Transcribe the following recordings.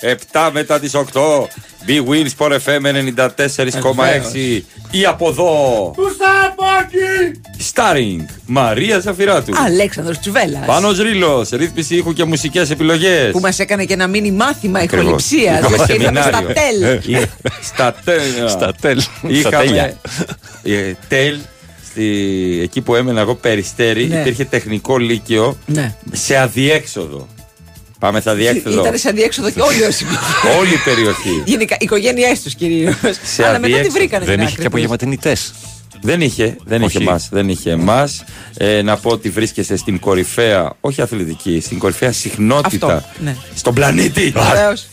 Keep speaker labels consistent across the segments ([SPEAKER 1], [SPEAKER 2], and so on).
[SPEAKER 1] Επτά μετά τις 8 Big Win Sport FM 94,6 Ή από εδώ
[SPEAKER 2] Κουσταπάκι!
[SPEAKER 1] Starring Μαρία Ζαφυράτου
[SPEAKER 3] Αλέξανδρος Τσουβέλλας
[SPEAKER 1] Πάνος Ρήλος Ρύθμιση ήχου και μουσικές επιλογές
[SPEAKER 3] Που μας έκανε και ένα μίνι μάθημα
[SPEAKER 1] Ακριβώς.
[SPEAKER 3] ηχοληψίας
[SPEAKER 1] Είχαμε
[SPEAKER 3] Και ήρθαμε στα
[SPEAKER 1] σεμινάριο.
[SPEAKER 3] τέλ
[SPEAKER 1] Ε, Στα τέλ
[SPEAKER 4] Στα τέλ. Στα
[SPEAKER 1] Είχαμε
[SPEAKER 4] τέλεια.
[SPEAKER 1] ε, τέλ στη, εκεί που έμενα εγώ περιστέρι
[SPEAKER 3] Ναι.
[SPEAKER 1] υπήρχε τεχνικό λύκειο
[SPEAKER 3] Ναι.
[SPEAKER 1] σε αδιέξοδο. Πάμε σε αδιέξοδο.
[SPEAKER 3] Ήταν σε αδιέξοδο και όλοι όσοι
[SPEAKER 1] Όλη η περιοχή.
[SPEAKER 3] Γενικά, οι οικογένειές τους κυρίως.
[SPEAKER 1] Σε
[SPEAKER 3] Αλλά μετά τη
[SPEAKER 1] αδιέξοδο.
[SPEAKER 3] βρήκανε
[SPEAKER 4] Δεν
[SPEAKER 3] την
[SPEAKER 4] είχε
[SPEAKER 3] άκρη
[SPEAKER 4] και
[SPEAKER 3] τους.
[SPEAKER 4] απογευματινητές.
[SPEAKER 1] δεν είχε, δεν είχε
[SPEAKER 4] Όχι.
[SPEAKER 1] εμάς, δεν είχε εμάς. Ε, να πω ότι βρίσκεσαι στην κορυφαία, όχι αθλητική, στην κορυφαία συχνότητα
[SPEAKER 3] Αυτό, ναι.
[SPEAKER 1] στον πλανήτη.
[SPEAKER 3] Βεβαίως.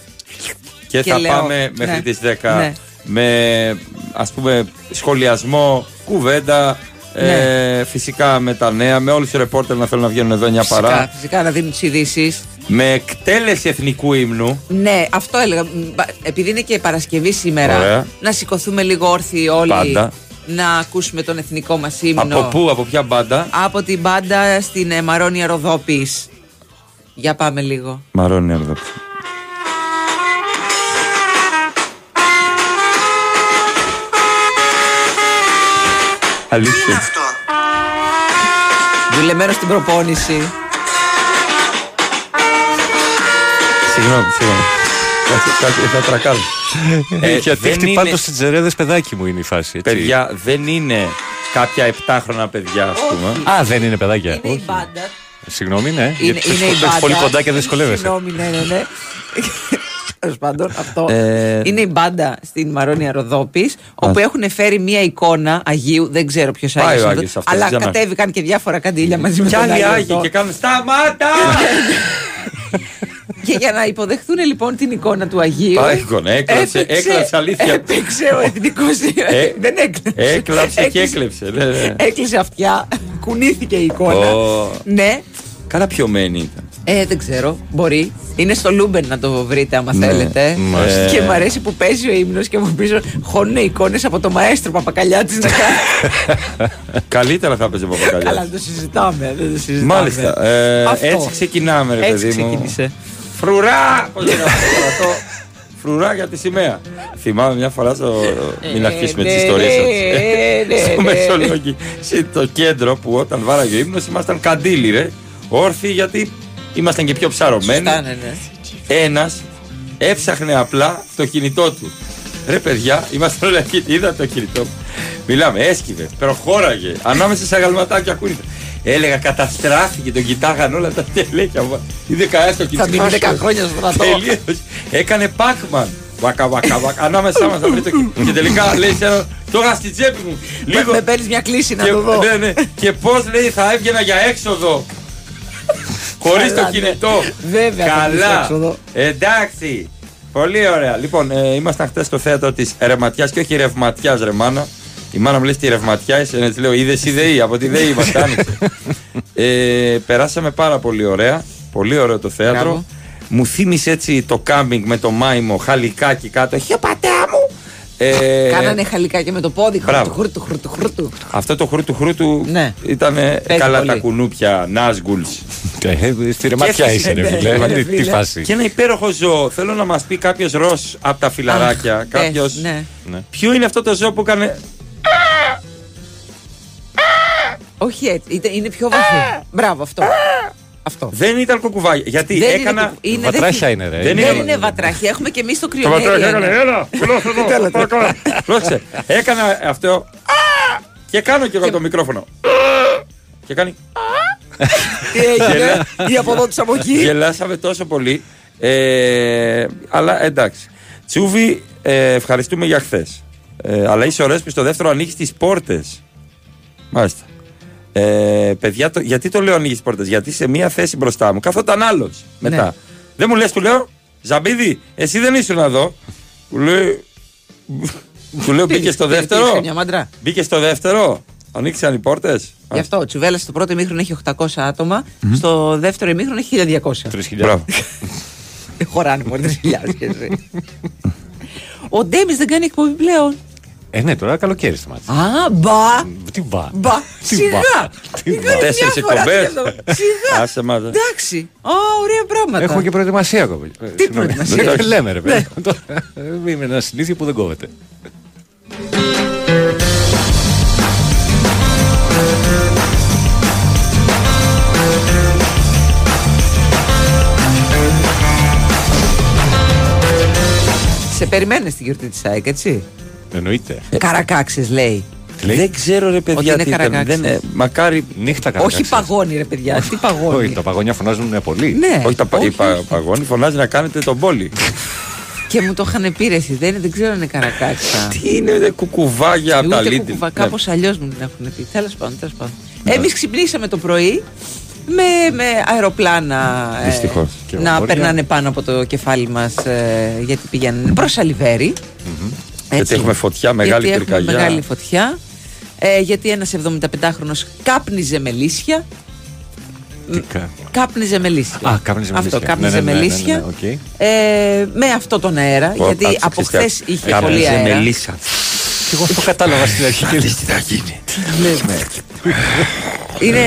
[SPEAKER 1] Και,
[SPEAKER 3] Και
[SPEAKER 1] θα
[SPEAKER 3] λέω,
[SPEAKER 1] πάμε μέχρι
[SPEAKER 3] ναι,
[SPEAKER 1] τις 10
[SPEAKER 3] ναι.
[SPEAKER 1] με ας πούμε σχολιασμό, κουβέντα, ε, φυσικά με τα νέα, με όλους τους ρεπόρτερ να θέλουν να βγαίνουν εδώ μια παρά.
[SPEAKER 3] Φυσικά, φυσικά να δίνουν τις ειδήσεις.
[SPEAKER 1] Με εκτέλεση εθνικού ύμνου.
[SPEAKER 3] Ναι, αυτό έλεγα. Μ, μπα- Επειδή είναι και Παρασκευή σήμερα,
[SPEAKER 1] Ωραία.
[SPEAKER 3] να σηκωθούμε λίγο όρθιοι όλοι.
[SPEAKER 1] Πάντα.
[SPEAKER 3] Να ακούσουμε τον εθνικό μας ύμνο.
[SPEAKER 1] Από πού, από ποια μπάντα;
[SPEAKER 3] Από την μπάντα στην ε, Μαρόνια Ροδόπης. Για πάμε λίγο.
[SPEAKER 1] Μαρώνει εδώ. Αλήθεια.
[SPEAKER 3] Δουλεμένο στην προπόνηση.
[SPEAKER 1] Συγγνώμη, συγγνώμη. Κάτι, κάτι θα τρακάρω. Ε,
[SPEAKER 4] Γιατί
[SPEAKER 1] δεν
[SPEAKER 4] χτυπάτε
[SPEAKER 1] είναι-
[SPEAKER 4] στι τζερέδε, παιδάκι μου είναι η φάση. Έτσι.
[SPEAKER 1] Παιδιά, δεν είναι κάποια επτάχρονα παιδιά, ας πούμε.
[SPEAKER 4] Α, δεν είναι παιδάκια.
[SPEAKER 3] Είναι η μπάντα.
[SPEAKER 4] Συγγνώμη, ναι.
[SPEAKER 3] Είναι,
[SPEAKER 4] γιατί το
[SPEAKER 3] είναι η
[SPEAKER 4] έχεις
[SPEAKER 3] μπάντα.
[SPEAKER 4] πολύ κοντά και δεν δυσκολεύεσαι.
[SPEAKER 3] Συγγνώμη, ναι, ναι, ναι. Τέλος πάντων, αυτό.
[SPEAKER 1] Ε,
[SPEAKER 3] είναι η μπάντα στην Μαρόνια Ροδόπης, όπου έχουν φέρει μία εικόνα Αγίου. Δεν ξέρω ποιος
[SPEAKER 1] Πάει ο
[SPEAKER 3] Άγιος.
[SPEAKER 1] Άγιος αυτός,
[SPEAKER 3] Αλλά
[SPEAKER 1] για να-
[SPEAKER 3] κατέβηκαν και διάφορα καντήλια μαζί με
[SPEAKER 1] Κι
[SPEAKER 3] τον
[SPEAKER 1] άλλοι
[SPEAKER 3] Άγιο.
[SPEAKER 1] Άγιοι
[SPEAKER 3] αυτό.
[SPEAKER 1] και κάνουν σταμάτα!
[SPEAKER 3] Και για να υποδεχθούν λοιπόν την εικόνα του Αγίου.
[SPEAKER 1] Πάει εικόνα, έκλαψε,
[SPEAKER 3] έπαιξε-
[SPEAKER 1] έκλαψε, αλήθεια.
[SPEAKER 3] Έπαιξε ο εθνικός.
[SPEAKER 1] Ε,
[SPEAKER 3] δεν έκλαψε.
[SPEAKER 1] Έκλαψε και έκλεψε. ναι, ναι.
[SPEAKER 3] Έκλεισε αυτιά, κουνήθηκε η εικόνα.
[SPEAKER 1] Ω.
[SPEAKER 3] Ναι,
[SPEAKER 1] Καλά πιωμένη ήταν.
[SPEAKER 3] Ε, δεν ξέρω, μπορεί. Είναι στο Λούμπεν να το βρείτε άμα
[SPEAKER 1] Ναι.
[SPEAKER 3] θέλετε.
[SPEAKER 4] Μάλιστα.
[SPEAKER 3] Και μου αρέσει που παίζει ο ύμνος και μου πίσω χώνουν εικόνες από το μαέστρο Παπακαλιάτης να κάνει.
[SPEAKER 1] Καλύτερα θα παίζει από
[SPEAKER 3] Καλά,
[SPEAKER 1] παλιά.
[SPEAKER 3] δεν το συζητάμε. Δεν το συζητάμε.
[SPEAKER 1] Μάλιστα. Ε,
[SPEAKER 3] Αυτό.
[SPEAKER 1] έτσι ξεκινάμε, ρε
[SPEAKER 3] Έτσι
[SPEAKER 1] παιδί μου.
[SPEAKER 3] ξεκίνησε.
[SPEAKER 1] Φρουρά! Πώς λέγαμε στο στρατό. Φρουρά για τη σημαία. Θυμάμαι μια φορά στο. Μην αρχίσουμε τις
[SPEAKER 3] ναι,
[SPEAKER 1] ιστορίες
[SPEAKER 3] ναι, ναι,
[SPEAKER 1] Στο
[SPEAKER 3] ναι.
[SPEAKER 1] Μεσολόγγι. Στο κέντρο που όταν βάραγε ο ύμνος ήμασταν καντήλοι, ρε. Όρθιοι γιατί ήμασταν και πιο ψαρωμένοι.
[SPEAKER 3] Σωστά, ναι, ναι.
[SPEAKER 1] Ένας έψαχνε απλά το κινητό του. Ρε παιδιά, είμαστε όλα εκεί. Είδα το κινητό μου. Μιλάμε, έσκυβε, προχώραγε. Ανάμεσα σε αγαλματάκια ακούνε. Έλεγα, καταστράφηκε, τον κοιτάγαν όλα τα τελέκια μου. Είδε κανένα το κινητό.
[SPEAKER 3] Θα μείνει 10 χρόνια στο στρατό.
[SPEAKER 1] Τελείως. Έκανε Pac-Man. Βακα, βακα, βακα. Ανάμεσά μας θα βρει το κινητό. Και τελικά λέει σε ένα, το είχα στη τσέπη μου. Λίγο.
[SPEAKER 3] Με παίρνεις μια κλίση να
[SPEAKER 1] Και,
[SPEAKER 3] το δω.
[SPEAKER 1] ναι, ναι. και πώς λέει θα έβγαινα για έξοδο. Χωρίς το
[SPEAKER 3] Καλά, ναι.
[SPEAKER 1] κινητό.
[SPEAKER 3] Βέβαια, θα βγεις
[SPEAKER 1] Καλά.
[SPEAKER 3] έξοδο.
[SPEAKER 1] Εντάξει. Πολύ ωραία. Λοιπόν, ε, ήμασταν χθες στο θέατρο της Ρευματιά και όχι Ρευματιάς, ρε μάνα. Η μάνα μου λέει στη Ρευματιάς, είσαι, ναι, της λέω, είδες η ΔΕΗ, από τη ΔΕΗ είμαστε, άνοιξε. ε, περάσαμε πάρα πολύ ωραία. Πολύ ωραίο το θέατρο.
[SPEAKER 3] Μπράβο.
[SPEAKER 1] Μου θύμισε έτσι το κάμπινγκ με το μάιμο, χαλικάκι κάτω. Έχει ο πατέρα μου. Ε,
[SPEAKER 3] Κάνανε χαλικάκια με το πόδι.
[SPEAKER 1] Μπράβο.
[SPEAKER 3] Χρούτου, χρούτου, χρούτου.
[SPEAKER 1] αυτό το χρούτου χρούτου
[SPEAKER 3] Ναι.
[SPEAKER 1] ήταν
[SPEAKER 3] Παίζει
[SPEAKER 1] καλά
[SPEAKER 3] πολύ.
[SPEAKER 1] τα κουνούπια, Νάσγκουλς.
[SPEAKER 4] Ε, Στη ρεματιά
[SPEAKER 1] Και
[SPEAKER 4] είσαι, ρε
[SPEAKER 3] ναι,
[SPEAKER 4] φίλε.
[SPEAKER 3] ναι,
[SPEAKER 4] Τι- Τι
[SPEAKER 3] φίλε.
[SPEAKER 4] φάση.
[SPEAKER 1] Και ένα υπέροχο ζώο. Θέλω να μας πει κάποιος ρος από τα φιλαράκια.
[SPEAKER 3] Αχ,
[SPEAKER 1] Κάποιο.
[SPEAKER 3] πες, ναι.
[SPEAKER 1] Ποιο είναι αυτό το ζώο που έκανε.
[SPEAKER 3] Όχι έτσι, είτε- είναι πιο βαθύ. Μπράβο, αυτό. Αυτό.
[SPEAKER 1] Δεν ήταν κουκουβάγια. Γιατί
[SPEAKER 3] Δεν
[SPEAKER 1] έκανα.
[SPEAKER 3] είναι, κου- είναι, δεν-
[SPEAKER 4] Βατράχια είναι, ρε.
[SPEAKER 1] Δεν
[SPEAKER 3] Δεν
[SPEAKER 1] είναι-
[SPEAKER 3] είναι βατράχια, έχουμε και εμείς το
[SPEAKER 1] Το ματράκι
[SPEAKER 3] κρυονέρι.
[SPEAKER 1] έκανε. Έλα, φιλός εδώ. παρακαλώ. Πρόσεξε. Έκανα αυτό. Και κάνω και εγώ το μικρόφωνο. Και κάνει.
[SPEAKER 3] Τι έγινε, ή από εδώ του από εκεί.
[SPEAKER 1] Γελάσαμε τόσο πολύ. Ε, αλλά εντάξει. Τσούβι, ε, ευχαριστούμε για χθες. Ε, αλλά είσαι ωραίος που στο δεύτερο ανοίγεις τις πόρτες. Μάλιστα. Ε, παιδιά, το, γιατί το λέω ανοίγεις τι πόρτες, Γιατί σε μία θέση μπροστά μου καθόταν άλλος μετά.
[SPEAKER 3] Ναι.
[SPEAKER 1] Δεν μου λες, του λέω, Ζαμπίδη, εσύ δεν ήσουν εδώ. Του λέει. του λέω, μπήκες στο
[SPEAKER 3] Τι- τι-
[SPEAKER 1] δεύτερο.
[SPEAKER 3] είσαι Μια μάντρα;
[SPEAKER 1] Μπήκες στο δεύτερο. Ανοίξαν οι πόρτες.
[SPEAKER 3] Γι' αυτό ο Τσουβέλλα στο πρώτο ημίχρονο έχει 800 άτομα, στο δεύτερο ημίχρονο έχει 1200.
[SPEAKER 4] Τρεις χιλιάδες.
[SPEAKER 1] Μπράβο.
[SPEAKER 3] Δεν χωράνε μόνο 3.000 και εσύ. Ο Ντέμις δεν κάνει εκπομπή πλέον.
[SPEAKER 4] Ε, ναι, τώρα καλοκαίρι σταμάτησε.
[SPEAKER 3] Α, μπα.
[SPEAKER 4] Τι μπα.
[SPEAKER 3] Μπα.
[SPEAKER 4] Τι
[SPEAKER 3] Σιγά.
[SPEAKER 4] μπα. Τι
[SPEAKER 3] Είχα
[SPEAKER 4] μπα.
[SPEAKER 3] μια
[SPEAKER 1] Τέσσερις
[SPEAKER 3] φορά
[SPEAKER 1] εκπομπές.
[SPEAKER 3] σχεδόν. Σιγά.
[SPEAKER 1] Άσε μας.
[SPEAKER 3] Εντάξει. Ω, ωραία πράγματα.
[SPEAKER 4] Έχουμε και προετοιμασία ακόμα. Τι
[SPEAKER 3] προετοιμασία;
[SPEAKER 4] λέμε, ρε παιδί. Τώρα, Είμαι ένα συνήθεια που δεν κόβεται.
[SPEAKER 3] Σε περιμένεις στην γιορτή της ΑΕΚ, έτσι;
[SPEAKER 4] Εννοείται.
[SPEAKER 3] Καρακάξε λέει.
[SPEAKER 4] Λέει,
[SPEAKER 1] Δεν ξέρω ρε παιδιά
[SPEAKER 3] είναι
[SPEAKER 1] τι ήταν.
[SPEAKER 3] καρακάξι.
[SPEAKER 1] Δεν, ε, μακάρι.
[SPEAKER 4] νύχτα
[SPEAKER 3] Όχι
[SPEAKER 4] καρακάξες.
[SPEAKER 3] παγώνει, ρε παιδιά. Τι
[SPEAKER 4] Όχι,
[SPEAKER 3] παγώνει.
[SPEAKER 4] τα παγωνιά φωνάζουν πολύ.
[SPEAKER 3] Ναι,
[SPEAKER 1] όχι τα πα- οι
[SPEAKER 3] όχι,
[SPEAKER 1] πα-
[SPEAKER 3] όχι.
[SPEAKER 1] παγόνοι φωνάζει να κάνετε τον πόλη.
[SPEAKER 3] Και μου το είχαν πει ρε, εσύ, δεν, είναι- δεν ξέρω αν είναι καρακάξα.
[SPEAKER 1] Τι είναι δε, κουκουβάγια από τα
[SPEAKER 3] Ούτε
[SPEAKER 1] λίτρη.
[SPEAKER 3] κουκουβα,
[SPEAKER 1] Ναι.
[SPEAKER 3] κάπως αλλιώς μου την έχουν πει. Τέλος πάντων, τέλος πάντων. Εμείς ξυπνήσαμε το πρωί με, με αεροπλάνα ε,
[SPEAKER 1] Δυστυχώς.
[SPEAKER 4] Και
[SPEAKER 3] να
[SPEAKER 4] όρια.
[SPEAKER 3] περνάνε πάνω από το κεφάλι μας γιατί πηγαίνουν προς Αλιβέρι.
[SPEAKER 1] Γιατί έχουμε φωτιά, μεγάλη
[SPEAKER 3] γιατί έχουμε
[SPEAKER 1] πυρκαγιά.
[SPEAKER 3] μεγάλη φωτιά. Ε, γιατί ένας 75χρονο κάπνιζε με λύσια.
[SPEAKER 4] Τι κα-
[SPEAKER 3] Κάπνιζε με λύσια.
[SPEAKER 4] Α, κάπνιζε με
[SPEAKER 3] Αυτό,
[SPEAKER 4] λύσια.
[SPEAKER 3] κάπνιζε
[SPEAKER 4] Ναι, ναι,
[SPEAKER 3] με
[SPEAKER 4] ναι, ναι,
[SPEAKER 3] λύσια.
[SPEAKER 4] ναι, ναι, οκ.
[SPEAKER 3] Ε, με αυτό τον αέρα.
[SPEAKER 1] Πω,
[SPEAKER 3] γιατί
[SPEAKER 1] άκουσε,
[SPEAKER 3] από
[SPEAKER 1] Χριστιανέ.
[SPEAKER 3] χθες είχε
[SPEAKER 1] Κάπνιζε
[SPEAKER 3] πολύ αέρα.
[SPEAKER 1] με λύσα.
[SPEAKER 4] Και εγώ αυτό κατάλαβα στην αρχή και
[SPEAKER 1] Τι θα γίνει.
[SPEAKER 3] Είναι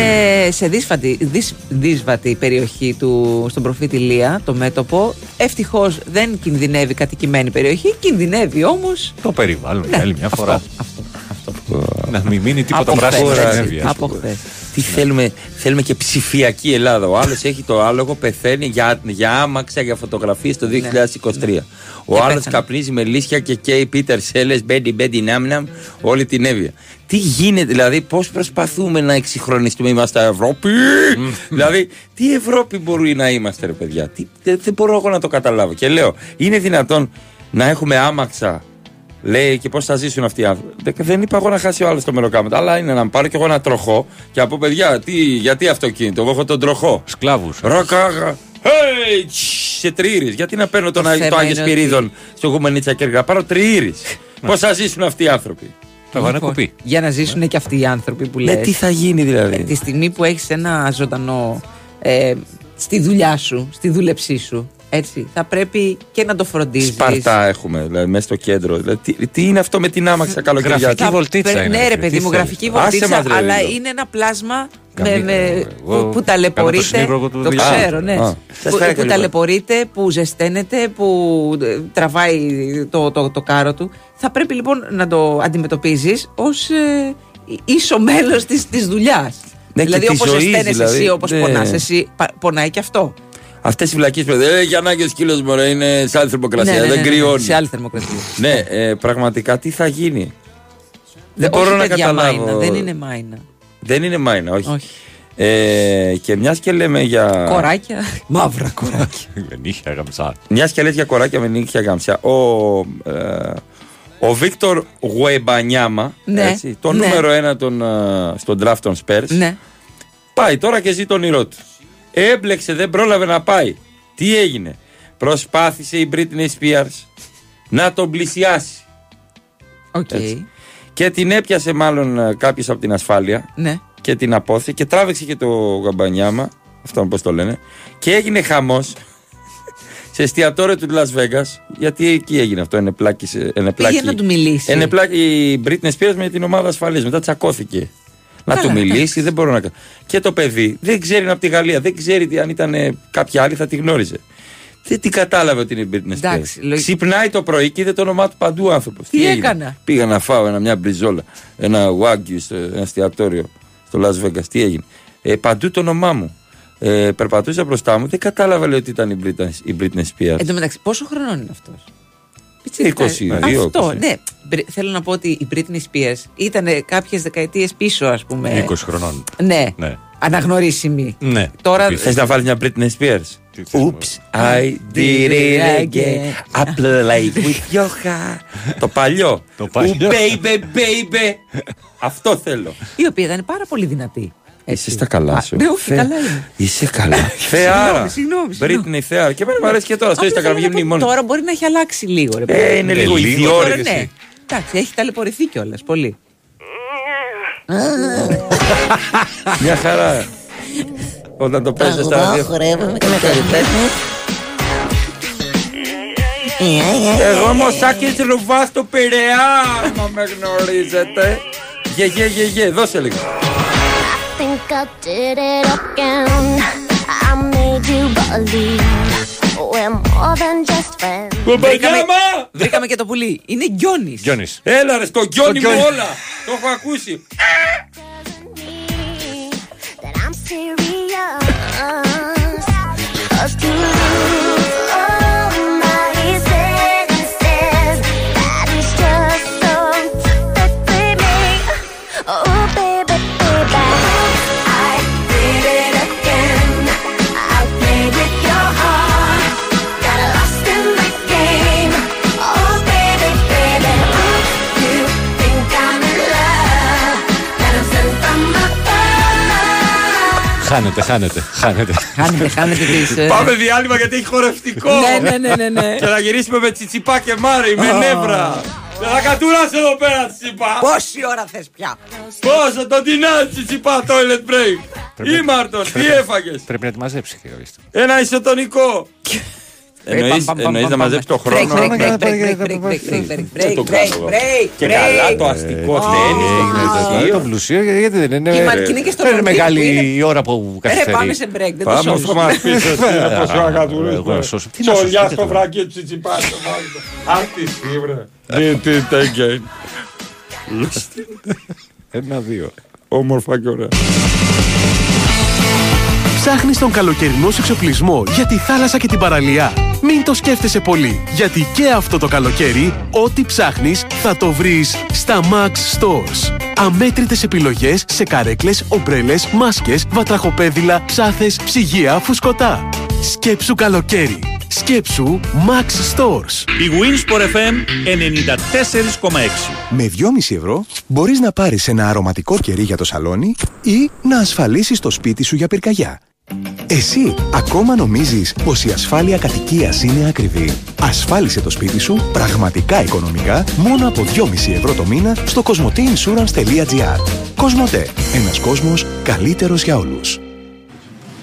[SPEAKER 3] σε δύσβατη, δυσ, δύσβατη περιοχή του, στον προφήτη Ηλία, το μέτωπο. Ευτυχώς δεν κινδυνεύει κατοικημένη περιοχή, κινδυνεύει όμω.
[SPEAKER 4] το περιβάλλον
[SPEAKER 3] Ναι,
[SPEAKER 4] άλλη μια φορά.
[SPEAKER 3] Αυτό, αυτό.
[SPEAKER 4] Να μην μείνει τίποτα
[SPEAKER 3] Από
[SPEAKER 4] πράσινο
[SPEAKER 3] χθες,
[SPEAKER 4] στην
[SPEAKER 3] έτσι,
[SPEAKER 4] Εύβοια.
[SPEAKER 3] Από χθες.
[SPEAKER 1] Τι θέλουμε, θέλουμε και ψηφιακή Ελλάδα. Ο άλλος έχει το άλογο, πεθαίνει για, για άμαξα, για φωτογραφίες το 2023. Ο
[SPEAKER 3] Και
[SPEAKER 1] άλλος
[SPEAKER 3] πέθανε.
[SPEAKER 1] καπνίζει με λύσια και καίει Πίτερ Σέλες, Μπέντι Μπέντι Νάμναμ, όλη την Εύβοια. Τι γίνεται, δηλαδή, πώς προσπαθούμε να εξυγχρονιστούμε, είμαστε Ευρώπη; δηλαδή, τι Ευρώπη μπορεί να είμαστε, ρε παιδιά; Τι, δεν, δεν μπορώ εγώ να το καταλάβω. Και λέω, είναι δυνατόν να έχουμε άμαξα Λέει και πώς θα ζήσουν αυτοί οι άνθρωποι. Δεν- Δεν είπα εγώ να χάσει ο άλλος το μεροκάματο. Αλλά είναι να πάρω κι εγώ ένα τροχό και από παιδιά, τι, γιατί αυτοκίνητο, εγώ έχω τον τροχό.
[SPEAKER 4] Σκλάβους.
[SPEAKER 1] Ροκάγα. Hey, τσ, σε τριήρη. Γιατί να παίρνω τον
[SPEAKER 3] Το
[SPEAKER 1] Άγιο, το
[SPEAKER 3] θέμα
[SPEAKER 1] Άγιο
[SPEAKER 3] είναι
[SPEAKER 1] Σπυρίδων στο Γουμενίτσα και να πάρω τριήρη. πώς θα ζήσουν αυτοί οι άνθρωποι.
[SPEAKER 4] Θα βάλω ένα κουπί.
[SPEAKER 3] Για να ζήσουν και αυτοί οι άνθρωποι που
[SPEAKER 1] Ναι,
[SPEAKER 3] λες
[SPEAKER 1] τι θα γίνει
[SPEAKER 3] Ε, Τη
[SPEAKER 1] δηλαδή.
[SPEAKER 3] στιγμή που έχεις ένα ζωντανό ε, στη δουλειά σου, στη δούλεψή σου, έτσι, θα πρέπει και να το φροντίζεις.
[SPEAKER 1] Σπαρτά έχουμε, δηλαδή μέσα στο κέντρο. Δηλαδή, τι, τι είναι αυτό με την άμαξα καλοκαιριά.
[SPEAKER 4] Γραφική βολτίτσα είναι,
[SPEAKER 3] Ναι,
[SPEAKER 4] ρε
[SPEAKER 3] ρε
[SPEAKER 4] φίλε,
[SPEAKER 3] παιδί
[SPEAKER 4] τι
[SPEAKER 3] μου,
[SPEAKER 4] θέλει.
[SPEAKER 3] γραφική
[SPEAKER 1] Άσε
[SPEAKER 3] βολτίτσα,
[SPEAKER 1] μας, ρε,
[SPEAKER 3] αλλά
[SPEAKER 1] Λίλο.
[SPEAKER 3] είναι ένα πλάσμα με,
[SPEAKER 4] Καμία,
[SPEAKER 3] με,
[SPEAKER 4] εγώ
[SPEAKER 3] που, που
[SPEAKER 4] κάνω το
[SPEAKER 3] ταλαιπωρείται.
[SPEAKER 4] συνύπρογο του
[SPEAKER 3] Το
[SPEAKER 4] δουλειά.
[SPEAKER 3] ξέρω, ναι.
[SPEAKER 1] Α, σας
[SPEAKER 3] που,
[SPEAKER 1] παρακαλώ,
[SPEAKER 3] που
[SPEAKER 1] λοιπόν.
[SPEAKER 3] ταλαιπωρείται, που ζεσταίνεται, που ε, τραβάει το, το, το κάρο του. Θα πρέπει λοιπόν να το αντιμετωπίζεις ως ε, ίσο μέλος τη της δουλειάς.
[SPEAKER 1] Ναι, και
[SPEAKER 3] δηλαδή,
[SPEAKER 1] της
[SPEAKER 3] όπως
[SPEAKER 1] ζωής,
[SPEAKER 3] ζεσταίνεσαι
[SPEAKER 1] δηλαδή.
[SPEAKER 3] εσύ, όπως
[SPEAKER 1] Ναι.
[SPEAKER 3] πονάς, εσύ πα- πονάει και αυτό.
[SPEAKER 1] Αυτές οι φυλακίε που λένε, Ε, για ανάγκη ο σκύλος μου ρε, είναι σε άλλη θερμοκρασία.
[SPEAKER 3] Ναι, ναι,
[SPEAKER 1] δεν
[SPEAKER 3] ναι, ναι,
[SPEAKER 1] κρυώνει.
[SPEAKER 3] Σε άλλη θερμοκρασία.
[SPEAKER 1] Ναι, ε, πραγματικά τι θα γίνει; Δεν
[SPEAKER 3] Όχι,
[SPEAKER 1] μπορώ να
[SPEAKER 3] παιδιά,
[SPEAKER 1] καταλάβω.
[SPEAKER 3] Μάινα, δεν είναι μάινα.
[SPEAKER 1] Δεν είναι μάινα, όχι.
[SPEAKER 3] Όχι.
[SPEAKER 1] Ε, και μιας και λέμε για.
[SPEAKER 3] Κοράκια. Μαύρα κοράκια.
[SPEAKER 4] Δεν είχε αγαμψά.
[SPEAKER 1] Μιας και λες για κοράκια με νύχια γάμψια. Ο, ε, ο Βίκτορ Γουεμπανιάμα,
[SPEAKER 3] Ναι,
[SPEAKER 1] έτσι, το
[SPEAKER 3] ναι.
[SPEAKER 1] νούμερο ένα των, ε, στον draft των Spurs,
[SPEAKER 3] ναι.
[SPEAKER 1] πάει τώρα και ζει το όνειρό του. Έμπλεξε, δεν πρόλαβε να πάει. Τι έγινε; Προσπάθησε η Britney Spears να τον πλησιάσει.
[SPEAKER 3] Οκ.
[SPEAKER 1] Έτσι. Και την έπιασε μάλλον κάποιος από την ασφάλεια
[SPEAKER 3] Ναι.
[SPEAKER 1] και την απώθησε και τράβηξε και το γαμπανιάμα, αυτό πώς το λένε, και έγινε χαμός σε εστιατόριο του Las Vegas. Γιατί εκεί έγινε αυτό, είναι πλάκι. σε- Είναι πλάκι,
[SPEAKER 3] Πήγε να του μιλήσει.
[SPEAKER 1] είναι πλάκι η Britney Spears με την ομάδα ασφαλείας Μετά τσακώθηκε. Να
[SPEAKER 3] Καλά,
[SPEAKER 1] του μιλήσει,
[SPEAKER 3] εντάξει.
[SPEAKER 1] δεν μπορώ να κάνω. Και το παιδί δεν ξέρει είναι από τη Γαλλία, δεν ξέρει τι, αν ήταν ε, κάποια άλλη θα τη γνώριζε. Δεν την κατάλαβε ότι είναι η Britney Spears.
[SPEAKER 3] Εντάξει, λογι-
[SPEAKER 1] Ξυπνάει το πρωί και είδε το όνομά του παντού άνθρωπος.
[SPEAKER 3] Τι έκανα;
[SPEAKER 1] Πήγα να φάω ένα, μια μπριζόλα, ένα wagyu στο ένα εστιατόριο στο Las Vegas. Τι έγινε; Ε, παντού το όνομά μου. Ε, περπατούσα μπροστά μου, δεν κατάλαβα λέει, ότι ήταν η Britney, η Britney Spears.
[SPEAKER 3] Εν τω μεταξύ, πόσο χρονών είναι αυτός;
[SPEAKER 1] 22,
[SPEAKER 3] Αυτό,
[SPEAKER 1] 20.
[SPEAKER 3] ναι. Μπρι- Θέλω να πω ότι η Britney Spears ήταν κάποιες δεκαετίες πίσω, ας πούμε.
[SPEAKER 4] 20 χρονών.
[SPEAKER 3] Ναι.
[SPEAKER 4] Ναι.
[SPEAKER 3] Αναγνωρίσιμη.
[SPEAKER 4] Ναι.
[SPEAKER 3] Τώρα.
[SPEAKER 4] Επίσης.
[SPEAKER 1] Θες να βάλεις μια Britney Spears;
[SPEAKER 4] Τι θες,
[SPEAKER 1] Oops, I did it again. I play with your heart. Το παλιό.
[SPEAKER 4] Το παλιό.
[SPEAKER 1] Ooh, baby, baby. Αυτό θέλω.
[SPEAKER 3] η οποία ήταν πάρα πολύ δυνατή. Έτσι.
[SPEAKER 1] Είσαι στα καλά
[SPEAKER 3] Α,
[SPEAKER 1] σου.
[SPEAKER 3] Ναι, όχι,
[SPEAKER 1] Θε-
[SPEAKER 3] καλά είναι.
[SPEAKER 1] Είσαι καλά. Θεάρα.
[SPEAKER 3] συγγνώμη, συγγνώμη.
[SPEAKER 1] Britney Θεάρα. Και εμένα μου αρέσει και τώρα στο
[SPEAKER 3] Απλά
[SPEAKER 1] Instagram
[SPEAKER 3] θέλω να
[SPEAKER 1] βγαίνει
[SPEAKER 3] πω,
[SPEAKER 1] μνημόνιο.
[SPEAKER 3] Τώρα μπορεί να έχει αλλάξει λίγο. Ρε,
[SPEAKER 1] Ε,
[SPEAKER 3] παιδί.
[SPEAKER 1] είναι
[SPEAKER 4] Ε,
[SPEAKER 1] λίγο
[SPEAKER 4] λίγο,
[SPEAKER 3] Τώρα,
[SPEAKER 1] ιδιόρυγη.
[SPEAKER 3] ναι. Εντάξει, έχει ταλαιπωρηθεί κιόλας. Πολύ.
[SPEAKER 1] Μια χαρά. Όταν το παίζεις στα ραδιόφωνα.
[SPEAKER 5] χορεύουμε και με το ρηπέ μου.
[SPEAKER 1] Εγώ είμαι ο Σάκης Ρουβάς στο Πειραιά, άμα με γνωρίζετε. Γε, γε, γε, γε, δώσε λίγο.
[SPEAKER 5] Think I did it again. I made you believe we're more than just friends.
[SPEAKER 1] Κουμπαγιάμα!
[SPEAKER 3] Βρήκαμε και το πουλί. Είναι Γκιόνης.
[SPEAKER 4] Γιώνης.
[SPEAKER 1] Έλα ρε, στο γκιόνι μου
[SPEAKER 4] γκιόνι.
[SPEAKER 1] όλα. Το έχω ακούσει.
[SPEAKER 5] That I'm serious. Above.
[SPEAKER 4] Χάνεται, χάνεται, χάνεται.
[SPEAKER 3] Χάνετε, χάνετε τις... ε,
[SPEAKER 1] Πάμε διάλειμμα γιατί έχει χορευτικό.
[SPEAKER 3] Ναι, ναι, ναι, ναι, ναι.
[SPEAKER 1] Και θα γυρίσουμε με τσιτσιπά και μάρι, με νεύρα. Θα κατουράς εδώ πέρα τσιτσιπά.
[SPEAKER 3] Πόση ώρα θες πια;
[SPEAKER 1] Πόσο το τεινά τσιτσιπά toilet break. Ή Μάρτον, τι έφαγες;
[SPEAKER 4] Πρέπει να τη μαζέψει και κάποιο.
[SPEAKER 1] Ένα ισοτονικό.
[SPEAKER 3] Ε,
[SPEAKER 1] εννοείς να μαζέψει το χρόνο; Και καλά το αστικό ε, θέλει ε,
[SPEAKER 4] Το
[SPEAKER 1] πλουσίο
[SPEAKER 4] γιατί δεν είναι
[SPEAKER 3] είναι
[SPEAKER 4] μεγάλη η ώρα που
[SPEAKER 3] καθυστερεί. Πάμε σε break δεν το
[SPEAKER 1] σώσουμε
[SPEAKER 3] Πάμε
[SPEAKER 1] στο μας
[SPEAKER 4] πίσω
[SPEAKER 1] Τσολιά στο βράκι τσιτσιπά Απ' τη σίγουρα Τι τέγκεν Ένα
[SPEAKER 4] δύο.
[SPEAKER 1] Όμορφα και ωραία.
[SPEAKER 6] Ψάχνεις τον καλοκαιρινό σου εξοπλισμό για τη θάλασσα και την παραλία. Μην το σκέφτεσαι πολύ, γιατί και αυτό το καλοκαίρι, ό,τι ψάχνεις θα το βρεις στα Max Stores. Αμέτρητες επιλογές σε καρέκλες, ομπρέλες, μάσκες, βατραχοπέδιλα, ψάθες, ψυγεία, φουσκωτά. Σκέψου καλοκαίρι. Σκέψου Max Stores.
[SPEAKER 7] Η Winsport FM 94,6.
[SPEAKER 8] Με 2,5 ευρώ μπορείς να πάρεις ένα αρωματικό κερί για το σαλόνι ή να ασφαλίσεις το σπίτι σου για πυρκαγιά. Εσύ ακόμα νομίζεις πως η ασφάλεια κατοικίας είναι ακριβή; Ασφάλισε το σπίτι σου πραγματικά οικονομικά μόνο από 2,5 ευρώ το μήνα στο cosmoteinsurance.gr Κοσμοτέ. Ένας κόσμος καλύτερος για όλους.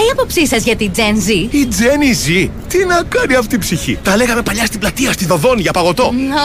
[SPEAKER 9] η άποψή σας για την Gen Z;
[SPEAKER 6] Η Τζένη ζει, τι να κάνει αυτή η ψυχή; Τα λέγαμε παλιά στην πλατεία, στη Δοδόνη για παγωτό.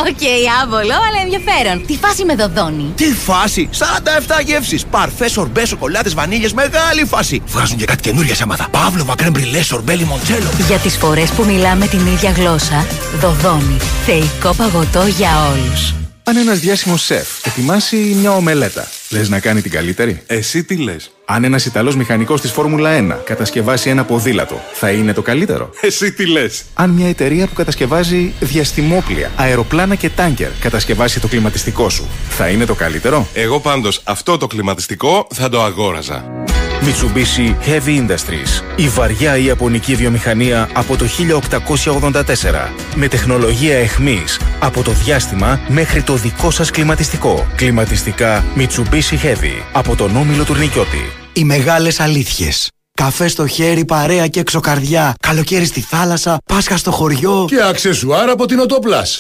[SPEAKER 9] Οκ, άβολο, αλλά ενδιαφέρον. Τι φάση με Δωδώνη.
[SPEAKER 6] Τι φάση! 47 γεύσεις! Παρφές, σορμπέ, σοκολάτες, βανίλιες, μεγάλη φάση! Βγάζουν και κάτι καινούργια θάματα. Παύλοβα, crème brûlée, σορμπέ, λιμοντσέλο.
[SPEAKER 9] Για τις φορές που μιλάμε την ίδια γλώσσα, Δωδώνη. Θεϊκό παγωτό για όλους.
[SPEAKER 10] Αν ένας διάσημος σεφ ετοιμάσει μια ομελέτα, λες να κάνει την καλύτερη; Εσύ τι λες; Αν ένας Ιταλός μηχανικός της Φόρμουλα 1 κατασκευάσει ένα ποδήλατο, θα είναι το καλύτερο. Εσύ τι λες; Αν μια εταιρεία που κατασκευάζει διαστημόπλια, αεροπλάνα και τάνκερ κατασκευάσει το κλιματιστικό σου, θα είναι το καλύτερο;
[SPEAKER 2] Εγώ πάντως αυτό το κλιματιστικό θα το αγόραζα.
[SPEAKER 10] Mitsubishi Heavy Industries. Η βαριά ιαπωνική βιομηχανία από το 1884. Με τεχνολογία εχμής από το διάστημα μέχρι το δικό σας κλιματιστικό. Κλιματιστικά Mitsubishi Heavy από τον Όμιλο Τουρνικιώτη.
[SPEAKER 11] Οι μεγάλες αλήθειες. Καφέ στο χέρι, παρέα και εξωκαρδιά. Καλοκαίρι στη θάλασσα, Πάσχα στο χωριό.
[SPEAKER 2] Και αξεσουάρ από την Οτόπλας.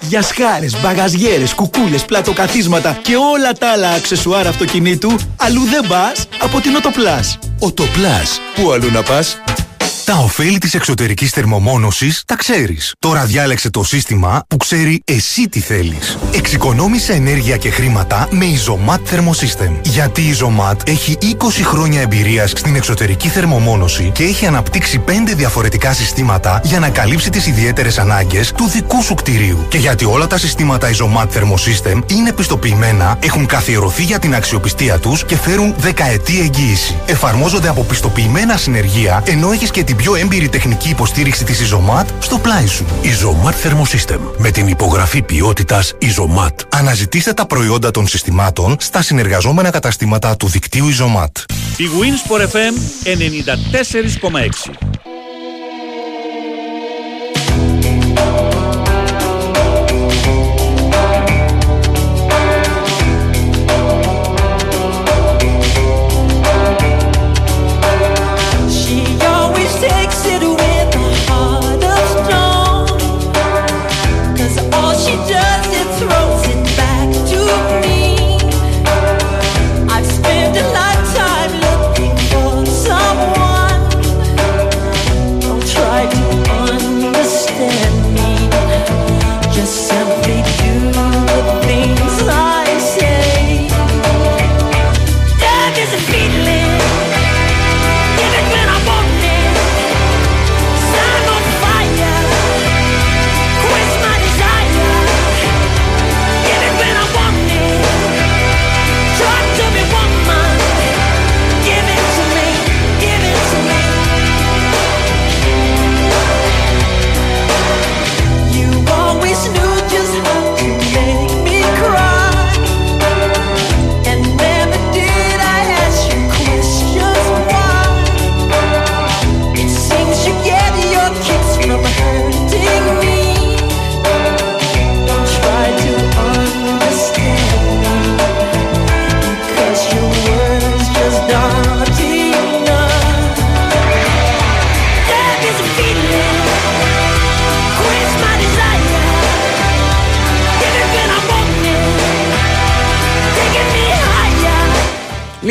[SPEAKER 11] Για σχάρες, μπαγαζιέρες, κουκούλες, πλατοκαθίσματα και όλα τα άλλα αξεσουάρ αυτοκινήτου, αλλού δεν πας από την Οτοπλάς.
[SPEAKER 8] Οτοπλάς. Πού αλλού να πας;
[SPEAKER 12] Τα ωφέλη της εξωτερικής θερμομόνωσης τα ξέρεις. Τώρα διάλεξε το σύστημα που ξέρει εσύ τι θέλεις. Εξοικονόμησε ενέργεια και χρήματα με Isomat Thermosystem. Γιατί η Isomat έχει 20 χρόνια εμπειρίας στην εξωτερική θερμομόνωση και έχει αναπτύξει 5 διαφορετικά συστήματα για να καλύψει τις ιδιαίτερες ανάγκες του δικού σου κτηρίου. Και γιατί όλα τα συστήματα Isomat Thermosystem είναι πιστοποιημένα, έχουν καθιερωθεί για την αξιοπιστία τους και φέρουν δεκαετή εγγύηση. Εφαρμόζονται από πιστοποιημένα συνεργεία, ενώ έχεις και την πιο έμπειρη τεχνική υποστήριξη της Isomat στο πλάι σου. Isomat Thermosystem. Με την υπογραφή ποιότητας Isomat. Αναζητήστε τα προϊόντα των συστημάτων στα συνεργαζόμενα καταστήματα του δικτύου Isomat.
[SPEAKER 7] Η Winsport FM 94,6.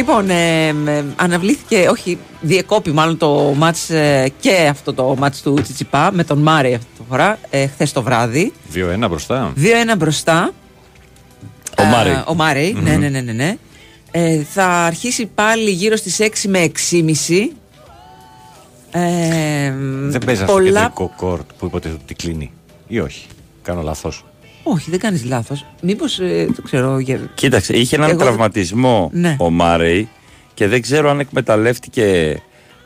[SPEAKER 3] Λοιπόν, ε, ε, αναβλήθηκε, όχι, διεκόπη μάλλον το μάτς ε, και αυτό το μάτς του Τσιτσιπά με τον Μάρι αυτή τη φορά, ε, χθες το βράδυ.
[SPEAKER 4] 2-1 μπροστά.
[SPEAKER 3] 2-1 μπροστά.
[SPEAKER 4] Ο Μάρεϊ.
[SPEAKER 3] Α, ο Μάρεϊ, ναι, ναι, ναι, ναι. ναι. Ε, θα αρχίσει πάλι γύρω στις 6 με 6,5. Ε,
[SPEAKER 4] Δεν παίζει αυτό το
[SPEAKER 3] πολλά...
[SPEAKER 4] κεντρικό κόρτ που υποτίθεται ότι κλείνει. Ή όχι; Κάνω λάθος.
[SPEAKER 3] Όχι, δεν κάνεις λάθος. Μήπως, ε, το ξέρω, για...
[SPEAKER 1] Κοίταξε, είχε έναν
[SPEAKER 3] Εγώ-
[SPEAKER 1] τραυματισμό
[SPEAKER 3] Ναι.
[SPEAKER 1] ο Μάρεϊ και δεν ξέρω αν εκμεταλλεύτηκε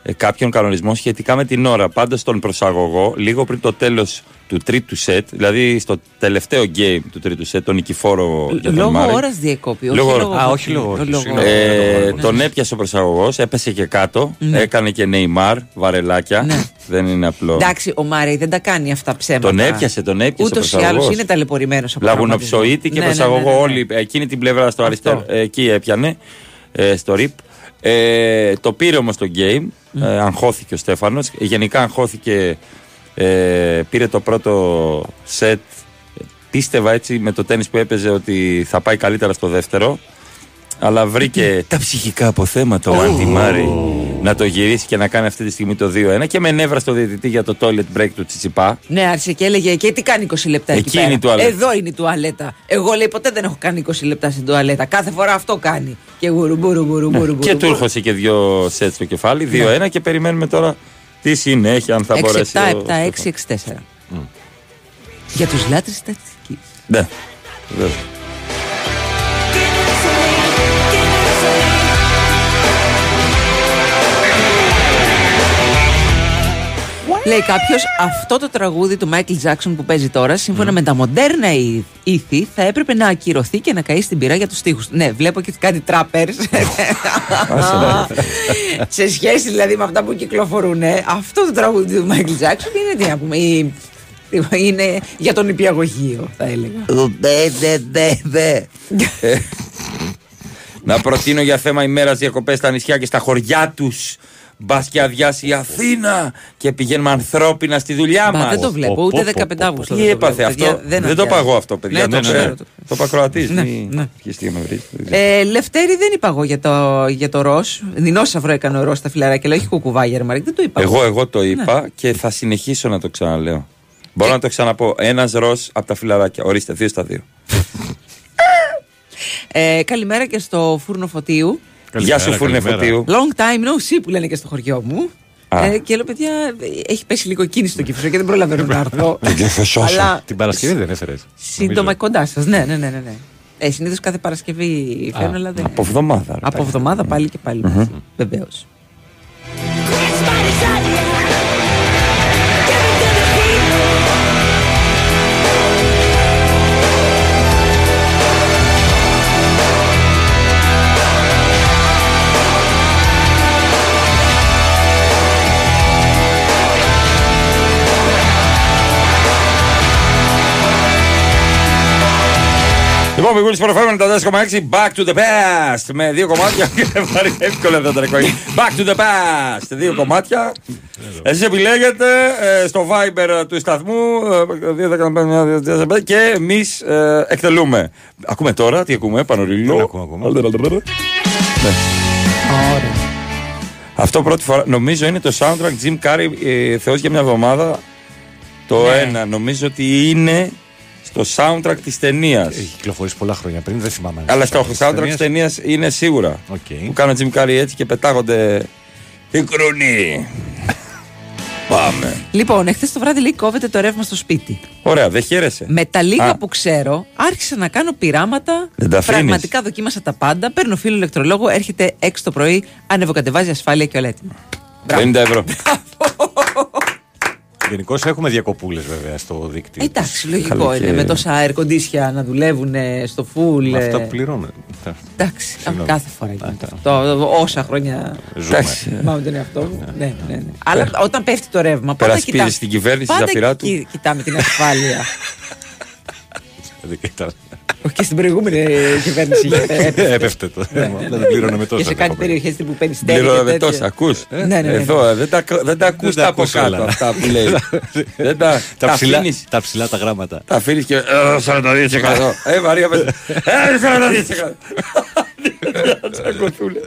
[SPEAKER 1] ε, κάποιον κανονισμό σχετικά με την ώρα. Πάντως στον προσαγωγό, λίγο πριν το τέλος του τρίτου σετ, δηλαδή στο τελευταίο game του τρίτου σετ, τον νικηφόρο για τον
[SPEAKER 3] Λόγω
[SPEAKER 1] Μάρεϊ.
[SPEAKER 3] ώρας διεκόπη, όχι
[SPEAKER 1] Λόγω-
[SPEAKER 3] λόγω...
[SPEAKER 1] Α,
[SPEAKER 4] όχι λόγω-
[SPEAKER 1] Ε, τον έπιασε ο προσαγωγός, έπεσε και κάτω.
[SPEAKER 3] Ναι.
[SPEAKER 1] Έκανε και Νεϊμάρ, βαρελάκια. Δεν είναι απλό.
[SPEAKER 3] Εντάξει, ο Μάρεϊ δεν τα κάνει αυτά ψέματα.
[SPEAKER 1] Τον έπιασε, τον έπιασε.
[SPEAKER 3] Ούτως
[SPEAKER 1] ο
[SPEAKER 3] ή
[SPEAKER 1] προσαγωγός.
[SPEAKER 3] άλλω είναι ταλαιπωρημένος από
[SPEAKER 1] Λαγουνοψοίτη και
[SPEAKER 3] Ναι, ναι, ναι,
[SPEAKER 1] προσαγωγό
[SPEAKER 3] ναι, ναι.
[SPEAKER 1] όλοι. Εκείνη την πλευρά στο αριστερό. ε, Εκεί έπιανε. ε, στο RIP. Ε, το πήρε όμως το game. Ε, αγχώθηκε ο Στέφανος. Γενικά αγχώθηκε. Ε, πήρε το πρώτο σετ. Πίστευα έτσι με το τέννις που έπαιζε ότι θα πάει καλύτερα στο δεύτερο. Αλλά βρήκε τα ψυχικά αποθέματα ο Άντι Μάρι να το γυρίσει και να κάνει αυτή τη στιγμή το 2-1 και με νεύρα στο διαιτητή για το toilet break του Τσιτσιπά.
[SPEAKER 3] Ναι, άρχισε και έλεγε και τι κάνει 20 λεπτά εκεί
[SPEAKER 1] Εκεί
[SPEAKER 3] πέρα;
[SPEAKER 1] είναι η τουαλέτα.
[SPEAKER 3] Εδώ είναι η τουαλέτα. Εγώ λέει ποτέ δεν έχω κάνει 20 λεπτά στην τουαλέτα. Κάθε φορά αυτό κάνει. Και γουρου μπουρου μπουρου μπουρου.
[SPEAKER 1] Ναι. Και του έρχωσε και δύο σετ στο κεφάλι, 2-1 και περιμένουμε τώρα τι συνέχεια αν θα
[SPEAKER 3] 6-7,
[SPEAKER 1] μπορέσει.
[SPEAKER 3] 7,
[SPEAKER 1] ο
[SPEAKER 3] 6, 6, 4. Για τους λάτρες στατιστικής.
[SPEAKER 1] Ναι, βέβαια.
[SPEAKER 3] Λέει κάποιος, αυτό το τραγούδι του Μάικλ Τζάξον που παίζει τώρα, σύμφωνα με τα μοντέρνα ήθ- ήθη, θα έπρεπε να ακυρωθεί και να καεί στην πυρά για τους τοίχου. Ναι, βλέπω και κάτι τράπερς. Σε σχέση δηλαδή με αυτά που κυκλοφορούν. ε, Αυτό το τραγούδι του Μάικλ Τζάξον είναι τι να πούμε. η- Είναι για τον υπηαγωγείο, θα έλεγα.
[SPEAKER 1] Δε, δε, δε, δε. Ε, Να προτείνω για θέμα ημέρας διακοπές στα νησιά και στα χωριά τους. Μπας και αδειάσει η Αθήνα και πηγαίνουμε ανθρώπινα στη δουλειά
[SPEAKER 3] Μα
[SPEAKER 1] μας.
[SPEAKER 3] δεν το βλέπω, ούτε 15 Αύγουστο.
[SPEAKER 1] Τι
[SPEAKER 3] δεν το
[SPEAKER 1] έπαθε
[SPEAKER 3] βλέπω,
[SPEAKER 1] αυτό.
[SPEAKER 3] παιδιά,
[SPEAKER 1] Δεν, το
[SPEAKER 3] αδειάζει.
[SPEAKER 1] παγώ αυτό, παιδιά.
[SPEAKER 3] Ναι,
[SPEAKER 1] το
[SPEAKER 3] το
[SPEAKER 1] ξέρω.
[SPEAKER 3] ξέρω.
[SPEAKER 1] Το πακροατή.
[SPEAKER 3] Ναι,
[SPEAKER 1] Μη
[SPEAKER 3] ναι.
[SPEAKER 1] αρχίσει να με βρει.
[SPEAKER 3] Ε, Λευτέρη δεν είπα εγώ για το, για το ροζ. Δεινόσαυρο έκανε ο ροζ στα φιλαράκια, αλλά όχι κουκουβάγια, Μαρίκ. Δεν το είπα.
[SPEAKER 1] Εγώ, εγώ το
[SPEAKER 3] Ναι.
[SPEAKER 1] είπα και θα συνεχίσω να το ξαναλέω. Μπορώ να το ξαναπώ. Ένας ροζ από τα φιλαράκια. Ορίστε, δύο στα δύο.
[SPEAKER 3] Ε, καλημέρα και στο φούρνο φωτίου.
[SPEAKER 1] Γεια σου, φούρνε φωτίου.
[SPEAKER 3] Long time no see που λένε και στο χωριό μου.
[SPEAKER 1] Α.
[SPEAKER 3] Ε, και λέω, παιδιά, έχει πέσει λίγο κίνηση στο κύφισο και δεν προλαβαίνω να έρθω. Αλλά
[SPEAKER 4] Την Παρασκευή δεν έφερες.
[SPEAKER 3] σύντομα κοντά σας. Ναι, ναι, ναι. ναι, ναι. Ε, Συνήθως κάθε Παρασκευή φέρνω, αλλά δεν.
[SPEAKER 1] Από εβδομάδα. ρε,
[SPEAKER 3] Από
[SPEAKER 1] πάει.
[SPEAKER 3] εβδομάδα πάλι και πάλι.
[SPEAKER 1] Μμμ.
[SPEAKER 3] Βεβαίως.
[SPEAKER 1] Λοιπόν, Big Wings FM 94,6 Back to the past με δύο κομμάτια. Πάρει εύκολα αυτό το ρεκόρ. Back to the past. Δύο κομμάτια. Εσείς επιλέγετε ε, στο Viber του σταθμού ε, 2.15 και εμείς ε, εκτελούμε. Ακούμε τώρα, τι ακούμε, Πανορίλο. Ναι. Αυτό πρώτη φορά, νομίζω είναι το soundtrack Jim Carrey, ε, Θεός για μια εβδομάδα. Το
[SPEAKER 4] Ναι.
[SPEAKER 1] ένα, νομίζω ότι είναι στο soundtrack της ταινίας.
[SPEAKER 4] Έχει κυκλοφορήσει πολλά χρόνια πριν, δεν θυμάμαι. αν
[SPEAKER 1] Αλλά
[SPEAKER 4] είναι
[SPEAKER 1] στο soundtrack της ταινίας είναι σίγουρα.
[SPEAKER 4] Οκ.
[SPEAKER 1] Που κάνει ο Jim Carrey έτσι και πετάγονται. Τι κρουνί. Πάμε.
[SPEAKER 3] Λοιπόν, εχθές το βράδυ λέει κόβεται το ρεύμα στο σπίτι.
[SPEAKER 1] Ωραία, δεν χαίρεσαι.
[SPEAKER 3] Με τα λίγα
[SPEAKER 1] Α.
[SPEAKER 3] που ξέρω, άρχισα να κάνω πειράματα.
[SPEAKER 1] Δεν τα αφήνεις.
[SPEAKER 3] Πραγματικά δοκίμασα τα πάντα. Παίρνω φίλο ηλεκτρολόγο, έρχεται 6 το πρωί, ανεβοκατεβάζει ασφάλεια και όλα έτοιμα.
[SPEAKER 1] 50 ευρώ.
[SPEAKER 4] Γενικώς έχουμε διακοπούλες βέβαια στο δίκτυο.
[SPEAKER 3] Εντάξει, λογικό
[SPEAKER 1] Καλοκαίρι.
[SPEAKER 3] είναι με τόσα air condition να δουλεύουν ε, στο full.
[SPEAKER 4] Με αυτά
[SPEAKER 3] ε,
[SPEAKER 4] που πληρώνουμε.
[SPEAKER 3] Εντάξει,
[SPEAKER 4] Συγγνώμη.
[SPEAKER 3] κάθε φορά γίνεται αυτό. Όσα χρόνια.
[SPEAKER 4] Ζούμε.
[SPEAKER 1] Εντάξει.
[SPEAKER 3] Θυμάμαι τον εαυτό μου. Ναι, ναι, ναι. Αλλά όταν πέφτει το ρεύμα. πάντα
[SPEAKER 1] Περασπίζεις
[SPEAKER 3] κοιτά-
[SPEAKER 1] την κυβέρνηση,
[SPEAKER 3] πάντα
[SPEAKER 1] Ζαφυρά του.
[SPEAKER 3] κι- Κοιτάμε την ασφάλεια.
[SPEAKER 4] Δεν κοιτάς.
[SPEAKER 3] Όχι και στην προηγούμενη ε, κυβέρνηση. έπεφτε.
[SPEAKER 4] Έπεφτε το.
[SPEAKER 3] Ναι, ναι,
[SPEAKER 4] Δεν
[SPEAKER 3] ναι.
[SPEAKER 4] πλήρωναμε
[SPEAKER 3] Και
[SPEAKER 4] τόσα.
[SPEAKER 3] σε κάτι περιοχές που παίρνει στέλνει.
[SPEAKER 1] Πληρώναμε τόσα, ακούς;
[SPEAKER 3] Ναι, ναι, ναι.
[SPEAKER 1] Εδώ, ε, δεν τα, δεν τα ακούς
[SPEAKER 4] τα
[SPEAKER 1] τα από
[SPEAKER 4] ακούς
[SPEAKER 1] κάτω
[SPEAKER 4] όλα.
[SPEAKER 1] αυτά που λέει. δεν τα,
[SPEAKER 4] Τα
[SPEAKER 1] τα
[SPEAKER 4] ψηλά,
[SPEAKER 1] αφήνεις.
[SPEAKER 4] τα ψηλά τα γράμματα.
[SPEAKER 1] Τα αφήνεις και. ε, 42%. Ε, Μαρία, πες. Ε, 42%. Τσακωθούνε.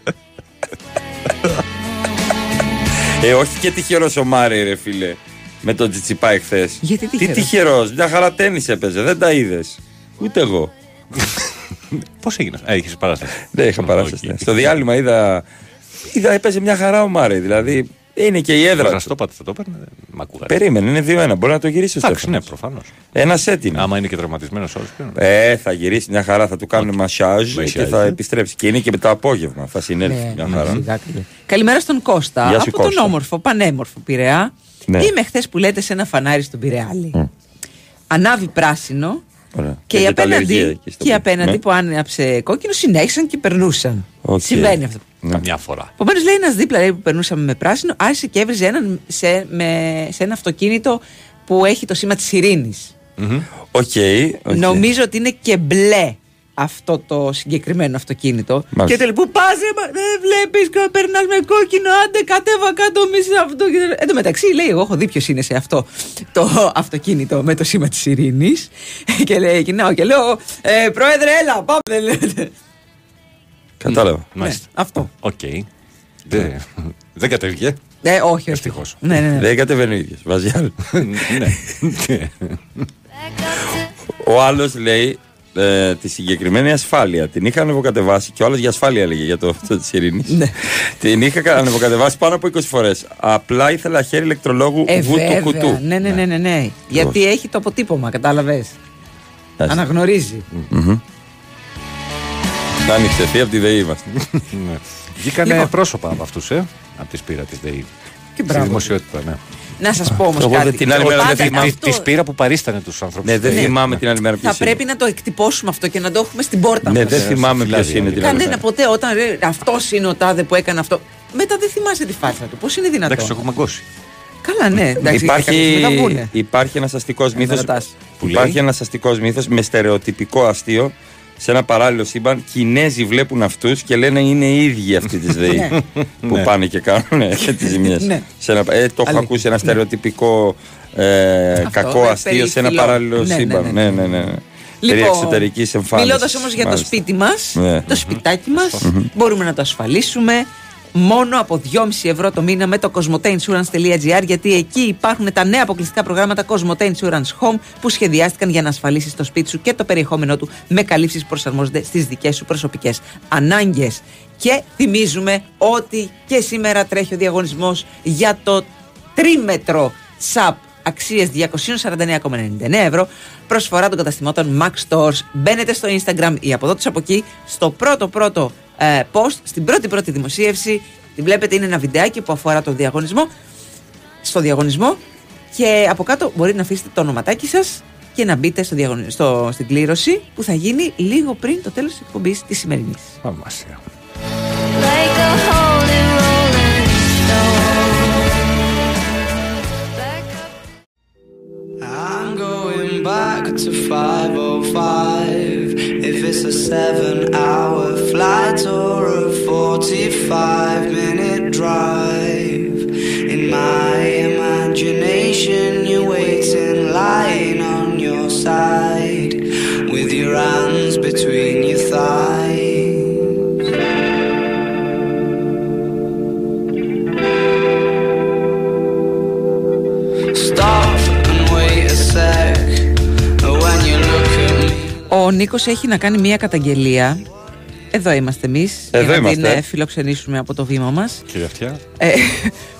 [SPEAKER 1] Ε, όχι και τυχερός ο Μάρι, ρε φίλε. Με τον Τζιτσιπά εχθές.
[SPEAKER 3] Γιατί
[SPEAKER 1] Τι
[SPEAKER 3] τυχερός;
[SPEAKER 1] τυχερός, μια χαρά τένις έπαιζε, δεν τα είδες. Ούτε εγώ.
[SPEAKER 4] Πώς έγινες; Α, είχες παράσταση.
[SPEAKER 1] Δεν είχα παράσταση.
[SPEAKER 4] Οκ.
[SPEAKER 1] ναι. Στο διάλειμμα είδα. Είδα, έπαιζε μια χαρά ο Μάρι. Δηλαδή είναι και η έδρα.
[SPEAKER 4] Θα
[SPEAKER 1] του.
[SPEAKER 4] το πάτε, θα το παίρνε. Μ' ακούγατε.
[SPEAKER 1] Περίμενε, είναι 2-1. Μπορεί να το γυρίσει ο
[SPEAKER 4] Εντάξει, ναι,
[SPEAKER 1] Στέφανος.
[SPEAKER 4] προφανώς.
[SPEAKER 1] Ένα σετ είναι.
[SPEAKER 4] Άμα είναι και τραυματισμένος όλο πλέον.
[SPEAKER 1] Ε, θα γυρίσει μια χαρά, θα του κάνουν μασάζ και
[SPEAKER 4] Μασάζ,
[SPEAKER 1] θα
[SPEAKER 4] ε.
[SPEAKER 1] επιστρέψει. Και είναι και με το απόγευμα. Θα συνέλθει
[SPEAKER 3] Ναι,
[SPEAKER 1] μια
[SPEAKER 3] ναι,
[SPEAKER 1] χαρά.
[SPEAKER 3] σιγά κλειδί. Καλημέρα στον Κώστα.
[SPEAKER 1] Γεια σου,
[SPEAKER 3] από τον
[SPEAKER 1] Κώστα.
[SPEAKER 3] όμορφο, πανέμορφο Πειραιά.
[SPEAKER 1] Ναι.
[SPEAKER 3] Είμαι χθες που λέτε σε ένα φανάρι στον Πειραιά, λέει. Ανάβει πράσινο
[SPEAKER 1] Ωραία.
[SPEAKER 3] και οι
[SPEAKER 1] Έχει τα αλλεργία
[SPEAKER 3] απέναντι,
[SPEAKER 1] εκεί στο
[SPEAKER 3] και οι
[SPEAKER 1] πι-
[SPEAKER 3] απέναντι
[SPEAKER 1] Ναι.
[SPEAKER 3] που άναψε κόκκινο συνέχισαν και περνούσαν.
[SPEAKER 1] Οκ.
[SPEAKER 3] Συμβαίνει αυτό.
[SPEAKER 4] Καμιά φορά.
[SPEAKER 3] Επομένως, λέει ένας δίπλα λέει, που περνούσαμε με πράσινο, άρχισε και έβριζε έναν σε, με, σε ένα αυτοκίνητο που έχει το σήμα της ειρήνης.
[SPEAKER 1] OK. OK.
[SPEAKER 3] Νομίζω ότι είναι και μπλε αυτό το συγκεκριμένο αυτοκίνητο.
[SPEAKER 1] Μάλιστα.
[SPEAKER 3] Και τελικά, πού πα, δεν βλέπεις, περνάς με κόκκινο, άντε κατέβα κάτω, μη σε αυτό. Και- Εν τω μεταξύ, λέει, εγώ έχω δει ποιος είναι σε αυτό το αυτοκίνητο με το σήμα της ειρήνης. και λέει, κουνάω και λέω, ε, Πρόεδρε, έλα, πάμε. δεν λέτε.
[SPEAKER 1] Κατάλαβα.
[SPEAKER 4] Μάλιστα.
[SPEAKER 3] Ναι, αυτό.
[SPEAKER 4] Οκ. Δεν- Δεν κατέβηκε.
[SPEAKER 3] Ε, όχι, όχι.
[SPEAKER 4] Ευτυχώς.
[SPEAKER 3] Ναι, ναι, ναι.
[SPEAKER 1] Δεν κατεβαίνει ο ίδιος. Βάζει άλλο.
[SPEAKER 4] Ναι.
[SPEAKER 1] Ο άλλος λέει ε, τη συγκεκριμένη ασφάλεια. Την είχα ανεβοκατεβάσει και ο άλλος για ασφάλεια έλεγε για το αυτό της ειρήνης.
[SPEAKER 3] Ναι.
[SPEAKER 1] Την είχα κα- ανεβοκατεβάσει πάνω από 20 φορές. Απλά ήθελα χέρι ηλεκτρολόγου
[SPEAKER 3] Ε,
[SPEAKER 1] βούτου
[SPEAKER 3] βέβαια.
[SPEAKER 1] κουτού.
[SPEAKER 3] Ναι, ναι, ναι, ναι, ναι. Γιατί έχει το αποτύπωμα, κατάλαβες.
[SPEAKER 1] Μάλιστα.
[SPEAKER 3] Αναγνωρίζει.
[SPEAKER 1] Μμμ. Άνοιξε, τι από τη ΔΕΗ είμαστε.
[SPEAKER 4] Ναι. Βγήκανε
[SPEAKER 3] Λοιπόν.
[SPEAKER 4] πρόσωπα από αυτούς, ε. Από τη σπήρα της ΔΕΗ.
[SPEAKER 3] Και
[SPEAKER 4] Στη
[SPEAKER 3] μπράβο.
[SPEAKER 4] δημοσιότητα, ναι.
[SPEAKER 3] Να σας πω όμως
[SPEAKER 1] Εγώ
[SPEAKER 3] κάτι.
[SPEAKER 1] δεν- την άλλη μέρα δεν
[SPEAKER 3] Πάντα
[SPEAKER 1] θυμάμαι.
[SPEAKER 3] αυτό
[SPEAKER 4] Της σπήρα που παρίστανε τους ανθρώπους.
[SPEAKER 1] Ναι, δεν θυμάμαι την άλλη μέρα ποιος
[SPEAKER 3] Θα πρέπει να το εκτυπώσουμε αυτό και να το έχουμε στην πόρτα
[SPEAKER 1] Ναι,
[SPEAKER 3] μας.
[SPEAKER 1] δεν θυμάμαι ποιος
[SPEAKER 4] φυλάδια,
[SPEAKER 1] είναι την άλλη
[SPEAKER 3] Κανένα
[SPEAKER 1] μέρα.
[SPEAKER 3] ποτέ όταν αυτός είναι ο τάδε που έκανε αυτό. Μετά δεν θυμάσαι τη φάρσα του. Πώς είναι δυνατόν;
[SPEAKER 4] Εντάξει, το έχουμε αγκώσει.
[SPEAKER 3] Καλά, ναι. Εντάξει,
[SPEAKER 1] Υπάρχει,
[SPEAKER 3] κάποιος με τα βούνε.
[SPEAKER 1] υπάρχει ένας αστικός μύθο.
[SPEAKER 3] ρωτάς.
[SPEAKER 4] Που
[SPEAKER 1] Υπάρχει
[SPEAKER 4] λέει;
[SPEAKER 1] ένας αστικός μύθος με στερεοτυπικό αστείο. Σε ένα παράλληλο σύμπαν, Κινέζοι βλέπουν αυτούς και λένε είναι οι ίδιοι αυτοί της ΔΕΗ. που
[SPEAKER 4] Ναι.
[SPEAKER 1] πάνε και κάνουν και τις ζημιές.
[SPEAKER 3] Ναι.
[SPEAKER 1] ε, το έχω
[SPEAKER 3] Αλήθεια.
[SPEAKER 1] ακούσει ένα στερεοτυπικό ε,
[SPEAKER 3] Αυτό,
[SPEAKER 1] κακό
[SPEAKER 3] με
[SPEAKER 1] αστείο σε ένα
[SPEAKER 3] περίφυλλο.
[SPEAKER 1] παράλληλο
[SPEAKER 3] Ναι, ναι,
[SPEAKER 1] σύμπαν.
[SPEAKER 3] ναι,
[SPEAKER 1] Ναι,
[SPEAKER 3] ναι.
[SPEAKER 1] ναι, ναι. ναι. Περί εξωτερικής εμφάνισης.
[SPEAKER 3] Μιλώντας όμως για το σπίτι μας,
[SPEAKER 1] Ναι.
[SPEAKER 3] το σπιτάκι μας, μπορούμε να το ασφαλίσουμε μόνο από 2,5 ευρώ το μήνα με το cosmoteinsurance.gr γιατί εκεί υπάρχουν τα νέα αποκλειστικά προγράμματα Cosmote Insurance Home που σχεδιάστηκαν για να ασφαλίσει το σπίτι σου και το περιεχόμενό του με καλύψεις που προσαρμόζονται στις δικές σου προσωπικές ανάγκες. Και θυμίζουμε ότι και σήμερα τρέχει ο διαγωνισμός για το τρίμετρο SAP αξίες 249,99 ευρώ προσφορά των καταστημάτων Max Stores μπαίνετε στο Instagram ή από εδώ τους από εκεί στο πρώτο πρώτο ε, post στην πρώτη πρώτη δημοσίευση την βλέπετε είναι ένα βιντεάκι που αφορά το διαγωνισμό στο διαγωνισμό και από κάτω μπορείτε να αφήσετε το ονοματάκι σας και να μπείτε στο διαγωνι- στο, στην κλήρωση που θα γίνει λίγο πριν το τέλος της εκπομπής της σημερινής.
[SPEAKER 4] Θαυμάσια.
[SPEAKER 5] Like
[SPEAKER 13] back to 505. If it's
[SPEAKER 14] a seven hour flight or a 45 minute drive. In my imagination, you're waiting, lying on your side, with your hands between
[SPEAKER 3] Ο Νίκος έχει να κάνει μία καταγγελία. Εδώ είμαστε εμείς
[SPEAKER 1] Εδώ
[SPEAKER 3] για να
[SPEAKER 1] είμαστε.
[SPEAKER 3] την ε, φιλοξενήσουμε από το βήμα μας.
[SPEAKER 4] Κύριε Αυτιά.
[SPEAKER 3] Ε,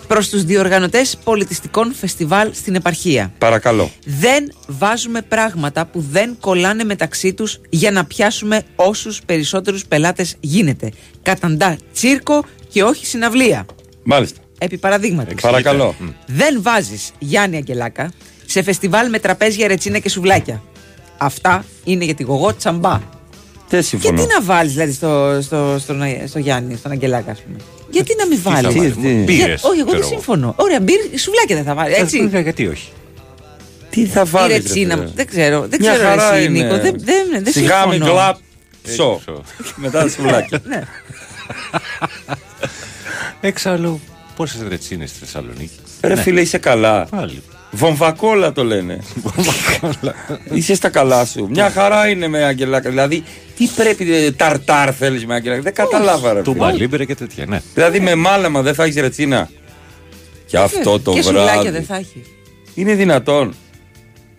[SPEAKER 3] προς τους διοργανωτές πολιτιστικών φεστιβάλ στην επαρχία.
[SPEAKER 1] Παρακαλώ.
[SPEAKER 3] Δεν βάζουμε πράγματα που δεν κολλάνε μεταξύ τους για να πιάσουμε όσους περισσότερους πελάτες γίνεται. Καταντά τσίρκο και όχι συναυλία.
[SPEAKER 1] Μάλιστα.
[SPEAKER 3] Επί παραδείγματος.
[SPEAKER 1] Παρακαλώ.
[SPEAKER 3] Δεν βάζεις Γιάννη Αγγελάκα σε φεστιβάλ με τραπέζια ρετσίνα και σουβλάκια. Αυτά είναι για τη γογό τσαμπά.
[SPEAKER 1] Δεν
[SPEAKER 3] Και
[SPEAKER 1] συμφωνώ.
[SPEAKER 3] τι να βάλεις δηλαδή στο, στο, στο, στο Γιάννη, στον Αγγελάκα, ας πούμε. Γιατί να μην
[SPEAKER 4] θα
[SPEAKER 3] βάλεις;
[SPEAKER 4] βάλουμε, μπύρες,
[SPEAKER 3] όχι, εγώ δεν
[SPEAKER 4] ξέρω εγώ.
[SPEAKER 3] συμφωνώ. Ωραία, μπύρες, σουβλάκια δεν θα βάλεις. Έτσι;
[SPEAKER 4] Ε, Γιατί όχι;
[SPEAKER 1] Τι θα
[SPEAKER 3] Η
[SPEAKER 1] βάλεις.
[SPEAKER 3] ρετσίνα, δεν ξέρω. Δεν
[SPEAKER 1] Μια
[SPEAKER 3] ξέρω
[SPEAKER 1] χαρά
[SPEAKER 3] εσύ,
[SPEAKER 1] είναι.
[SPEAKER 3] Νίκο. Δεν, δεν, δεν
[SPEAKER 1] Σιγά μην
[SPEAKER 3] συμφωνώ.
[SPEAKER 1] κλαπ.
[SPEAKER 4] Ε,
[SPEAKER 1] Ψω. Μετά τα σουβλάκια.
[SPEAKER 3] Ναι.
[SPEAKER 4] Εξάλλου, πόσες ρετσίνες στη Θεσσαλονίκη;
[SPEAKER 1] Ρε
[SPEAKER 4] Ναι.
[SPEAKER 1] φίλε, είσαι καλά.
[SPEAKER 4] Πάλι.
[SPEAKER 1] Βομβακόλα το λένε. Είσαι στα καλά σου. Μια χαρά είναι με αγγελάκα. Δηλαδή, τι πρέπει, ε, ταρτάρ θέλεις με αγγελάκα; Δεν καταλάβα, ρε.
[SPEAKER 4] Του
[SPEAKER 1] φίλε.
[SPEAKER 4] μπαλίμπερε και τέτοια, ναι.
[SPEAKER 1] Δηλαδή, με μάλαμα δεν θα έχεις ρετσίνα. Και αυτό το
[SPEAKER 3] και σουβλάκια
[SPEAKER 1] βράδυ.
[SPEAKER 3] δεν θα έχεις.
[SPEAKER 1] Είναι δυνατόν.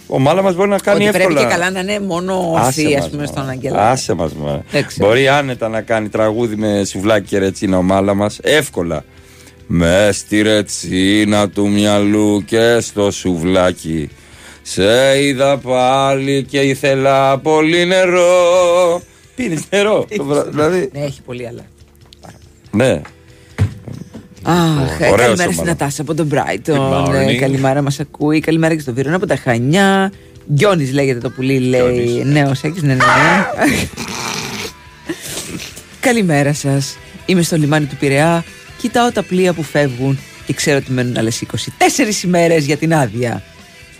[SPEAKER 1] Ο μάλαμα μπορεί να κάνει
[SPEAKER 3] Ότι πρέπει
[SPEAKER 1] εύκολα.
[SPEAKER 3] και καλά να είναι μόνο
[SPEAKER 1] Άσε
[SPEAKER 3] ορθή, ας
[SPEAKER 1] μας,
[SPEAKER 3] πούμε,
[SPEAKER 1] μα.
[SPEAKER 3] στον Αγγελάκα.
[SPEAKER 1] Άσε μας, μα.
[SPEAKER 3] Δεν ξέρω.
[SPEAKER 1] Μπορεί άνετα να κάνει τραγούδι με σουβλάκι και ρετσίνα ο μάλα μας. Εύκολα. Με στη ρετσίνα του μυαλού και στο σουβλάκι Σε είδα πάλι και ήθελα πολύ νερό Πίνεις νερό; Το βρά- Δηλαδή
[SPEAKER 3] Ναι, έχει πολύ αλλά.
[SPEAKER 1] Ναι
[SPEAKER 3] Αχ, ε,
[SPEAKER 1] Ωραίος
[SPEAKER 3] καλημέρα
[SPEAKER 1] ο
[SPEAKER 3] στην
[SPEAKER 1] Μάνο.
[SPEAKER 3] Νατάσα από τον Brighton.
[SPEAKER 1] Good
[SPEAKER 3] Ε,
[SPEAKER 1] morning.
[SPEAKER 3] καλημέρα μας ακούει. Καλημέρα και στο Βίρονα από τα Χανιά. Γκιόνι λέγεται το πουλί, λέει. Νέος έχεις, ναι, ναι, ναι. καλημέρα σας. Είμαι στο λιμάνι του Πειραιά. Κοιτάω τα πλοία που φεύγουν και ξέρω ότι μένουν άλλες 24 ημέρες για την άδεια.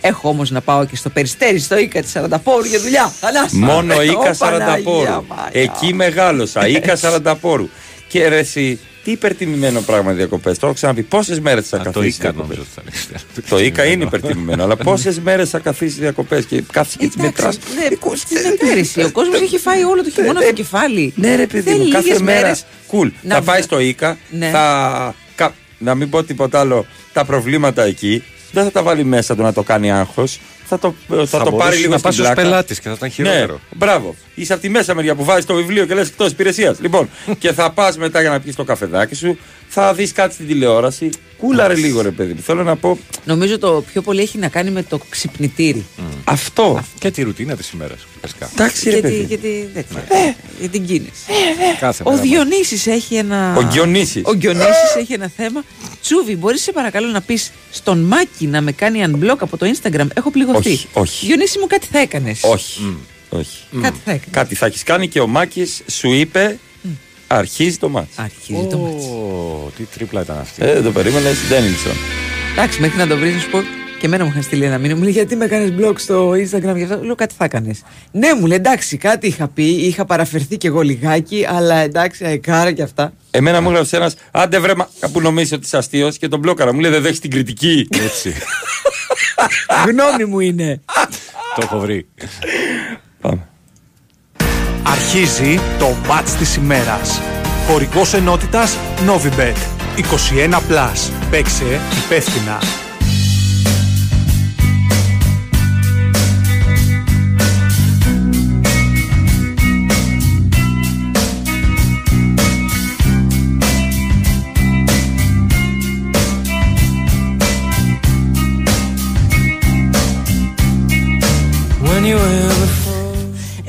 [SPEAKER 3] Έχω όμως να πάω και στο περιστέρι, στο Ίκα της Σαρανταπόρου για δουλειά. Θανάση.
[SPEAKER 1] Μόνο
[SPEAKER 3] Ω,
[SPEAKER 1] Ίκα
[SPEAKER 3] Παναγία
[SPEAKER 1] Σαρανταπόρου.
[SPEAKER 3] Μάγια.
[SPEAKER 1] Εκεί μεγάλωσα. Ήκα Σαρανταπόρου. Και ρε εσύ, τι υπερτιμημένο πράγμα διακοπές. Το έχω ξαναπεί. Πόσες μέρες θα
[SPEAKER 4] Α, Το
[SPEAKER 1] καθίσει.
[SPEAKER 4] Ίκα νομίζω ότι θα λέγεται.
[SPEAKER 1] Το Ίκα είναι υπερτιμημένο. αλλά πόσες μέρες θα καθίσει διακοπές και κάθεσαι και τις μετράς;
[SPEAKER 3] Ναι, στην μετέρηση. Ο κόσμος έχει φάει όλο το χειμώνα στο κεφάλι.
[SPEAKER 1] Ναι, ρε παιδί
[SPEAKER 3] Θέλει
[SPEAKER 1] μου, κάθε
[SPEAKER 3] λίγες
[SPEAKER 1] μέρα.
[SPEAKER 3] μέρες
[SPEAKER 1] Κουλ.
[SPEAKER 3] να
[SPEAKER 1] Θα πάει
[SPEAKER 3] βγει-
[SPEAKER 1] στο Ίκα,
[SPEAKER 3] Ναι.
[SPEAKER 1] θα. κα- Να μην πω τίποτα άλλο. Τα προβλήματα εκεί δεν θα τα βάλει μέσα του να το κάνει άγχος. Θα το, θα
[SPEAKER 4] Θα
[SPEAKER 1] το πάρει
[SPEAKER 4] μπορούσε
[SPEAKER 1] λίγο
[SPEAKER 4] να
[SPEAKER 1] στην
[SPEAKER 4] πας ως
[SPEAKER 1] πλάκα.
[SPEAKER 4] πελάτης και θα ήταν χειρότερο.
[SPEAKER 1] Ναι, μπράβο. Είσαι από τη μέσα μεριά που βάζεις το βιβλίο και λες εκτός υπηρεσίας. Λοιπόν, και θα πας μετά για να πιεις το καφεδάκι σου, θα δεις κάτι στην τηλεόραση. Κούλαρε λίγο, ρε παιδί μου. Θέλω να πω.
[SPEAKER 3] Νομίζω το πιο πολύ έχει να κάνει με το ξυπνητήρι.
[SPEAKER 1] Αυτό.
[SPEAKER 4] Και τη ρουτίνα της ημέρας. Φυσικά.
[SPEAKER 1] Εντάξει, ρε
[SPEAKER 3] Και,
[SPEAKER 1] παιδί.
[SPEAKER 3] τη, και, τη, τέτοια,
[SPEAKER 1] Ε.
[SPEAKER 3] για την κίνηση.
[SPEAKER 4] Κάθε
[SPEAKER 3] Ο
[SPEAKER 4] μέρα.
[SPEAKER 3] Διονύσης έχει ένα.
[SPEAKER 1] Ο Διονύσης.
[SPEAKER 3] Ο Διονύσης έχει ένα θέμα. Τσούβι, μπορείς σε παρακαλώ να πεις στον Μάκη να με κάνει unblock από το Instagram; Έχω πληγωθεί.
[SPEAKER 1] Όχι, όχι.
[SPEAKER 3] Διονύση μου, κάτι θα έκανες.
[SPEAKER 1] Όχι. Όχι.
[SPEAKER 3] Κάτι θα έκανες.
[SPEAKER 1] Κάτι θα έχεις κάνει και ο Μάκης σου είπε. Αρχίζει το μάτς.
[SPEAKER 3] Αρχίζει το μάτς.
[SPEAKER 4] Ω, Τι τρίπλα ήταν αυτή.
[SPEAKER 1] Ε, το περίμενε Ντένιλσον.
[SPEAKER 3] Εντάξει, μέχρι να το βρεις, να σου πω. Και εμένα μου είχαν στείλει ένα μήνυμα. Μου λέει γιατί με έκανε blog στο Instagram γι' αυτό; Λέω κάτι θα έκανες. Ναι, μου λέει εντάξει, κάτι είχα πει. Είχα παραφερθεί κι εγώ λιγάκι, αλλά εντάξει, αεκάρα κι αυτά.
[SPEAKER 1] Εμένα μου έγραψε ένας, άντε βρε, μα, που νομίζεις ότι είσαι αστείος και τον μπλόκαρα. Μου λέει δεν δέχεις την κριτική.
[SPEAKER 4] Έτσι.
[SPEAKER 3] Γνώμη μου είναι.
[SPEAKER 4] Το έχω βρει.
[SPEAKER 1] Πάμε.
[SPEAKER 15] Αρχίζει το μάτς της ημέρας. Χορηγός ενότητας Novibet. 21+. Plus. Παίξε υπεύθυνα.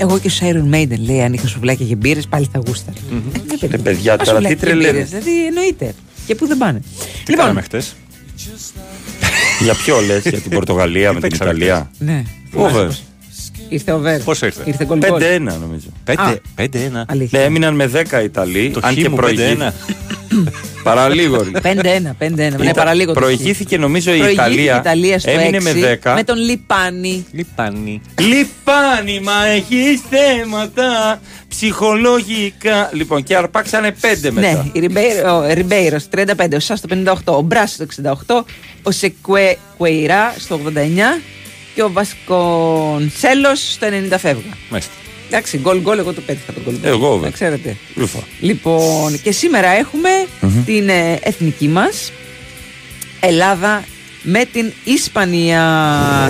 [SPEAKER 3] Εγώ και ο Iron Maiden λέει αν είχα σουβλάκια και μπύρες πάλι θα γούστα.
[SPEAKER 1] Ρε παιδιά, τώρα τι τρελαίνε.
[SPEAKER 3] Δηλαδή εννοείται. Και πού δεν πάνε.
[SPEAKER 4] Τι κάναμε χτες;
[SPEAKER 1] Για ποιο λες, για την Πορτογαλία με την
[SPEAKER 4] παίξαμε
[SPEAKER 1] Ιταλία;
[SPEAKER 3] Ναι.
[SPEAKER 1] Πού βέβαια.
[SPEAKER 3] Ήρθε ο Βέρ.
[SPEAKER 4] Πόσο ήρθε;
[SPEAKER 3] Ήρθε γκολ γκολ.
[SPEAKER 1] 5-1 νομίζω.
[SPEAKER 3] Α.
[SPEAKER 4] 5-1.
[SPEAKER 3] Αλήθεια.
[SPEAKER 1] Ναι, έμειναν με 10 Ιταλοί.
[SPEAKER 4] Το
[SPEAKER 1] αν
[SPEAKER 4] χ
[SPEAKER 1] και
[SPEAKER 4] μου
[SPEAKER 1] προηγήθηκαν.
[SPEAKER 4] 5-1.
[SPEAKER 1] Παραλίγο.
[SPEAKER 3] 5-1, 5-1. Ναι,
[SPEAKER 1] Ήταν-
[SPEAKER 3] παραλίγο. το
[SPEAKER 1] προηγήθηκε νομίζω η
[SPEAKER 3] Προηγήθηκε
[SPEAKER 1] Ιταλία.
[SPEAKER 3] η Ιταλία στο
[SPEAKER 1] έμεινε
[SPEAKER 3] 6,
[SPEAKER 1] με 10.
[SPEAKER 3] Με τον Λιπάνι.
[SPEAKER 4] Λιπάνι.
[SPEAKER 1] Λιπάνι, μα έχεις θέματα ψυχολογικά. Λοιπόν, και αρπάξανε 5 μετά.
[SPEAKER 3] Ναι, η Ριμπέιρο, ο Ριμπέιρος στο 35, ο Σάς στο 58, ο Μπράσος στο 68, ο Σεκουέιρα στο 89 και ο Βασκονσέλο στο 90 φεύγα.
[SPEAKER 4] Μάλιστα.
[SPEAKER 3] Εντάξει, γκολ γκολ, εγώ το πέτυχα το γκολ γκολ.
[SPEAKER 1] Εγώ, βέβαια.
[SPEAKER 3] Να ξέρετε.
[SPEAKER 1] Λούφα.
[SPEAKER 3] Λοιπόν, και σήμερα έχουμε
[SPEAKER 1] Μμμ.
[SPEAKER 3] την ε, εθνική μας Ελλάδα με την Ισπανία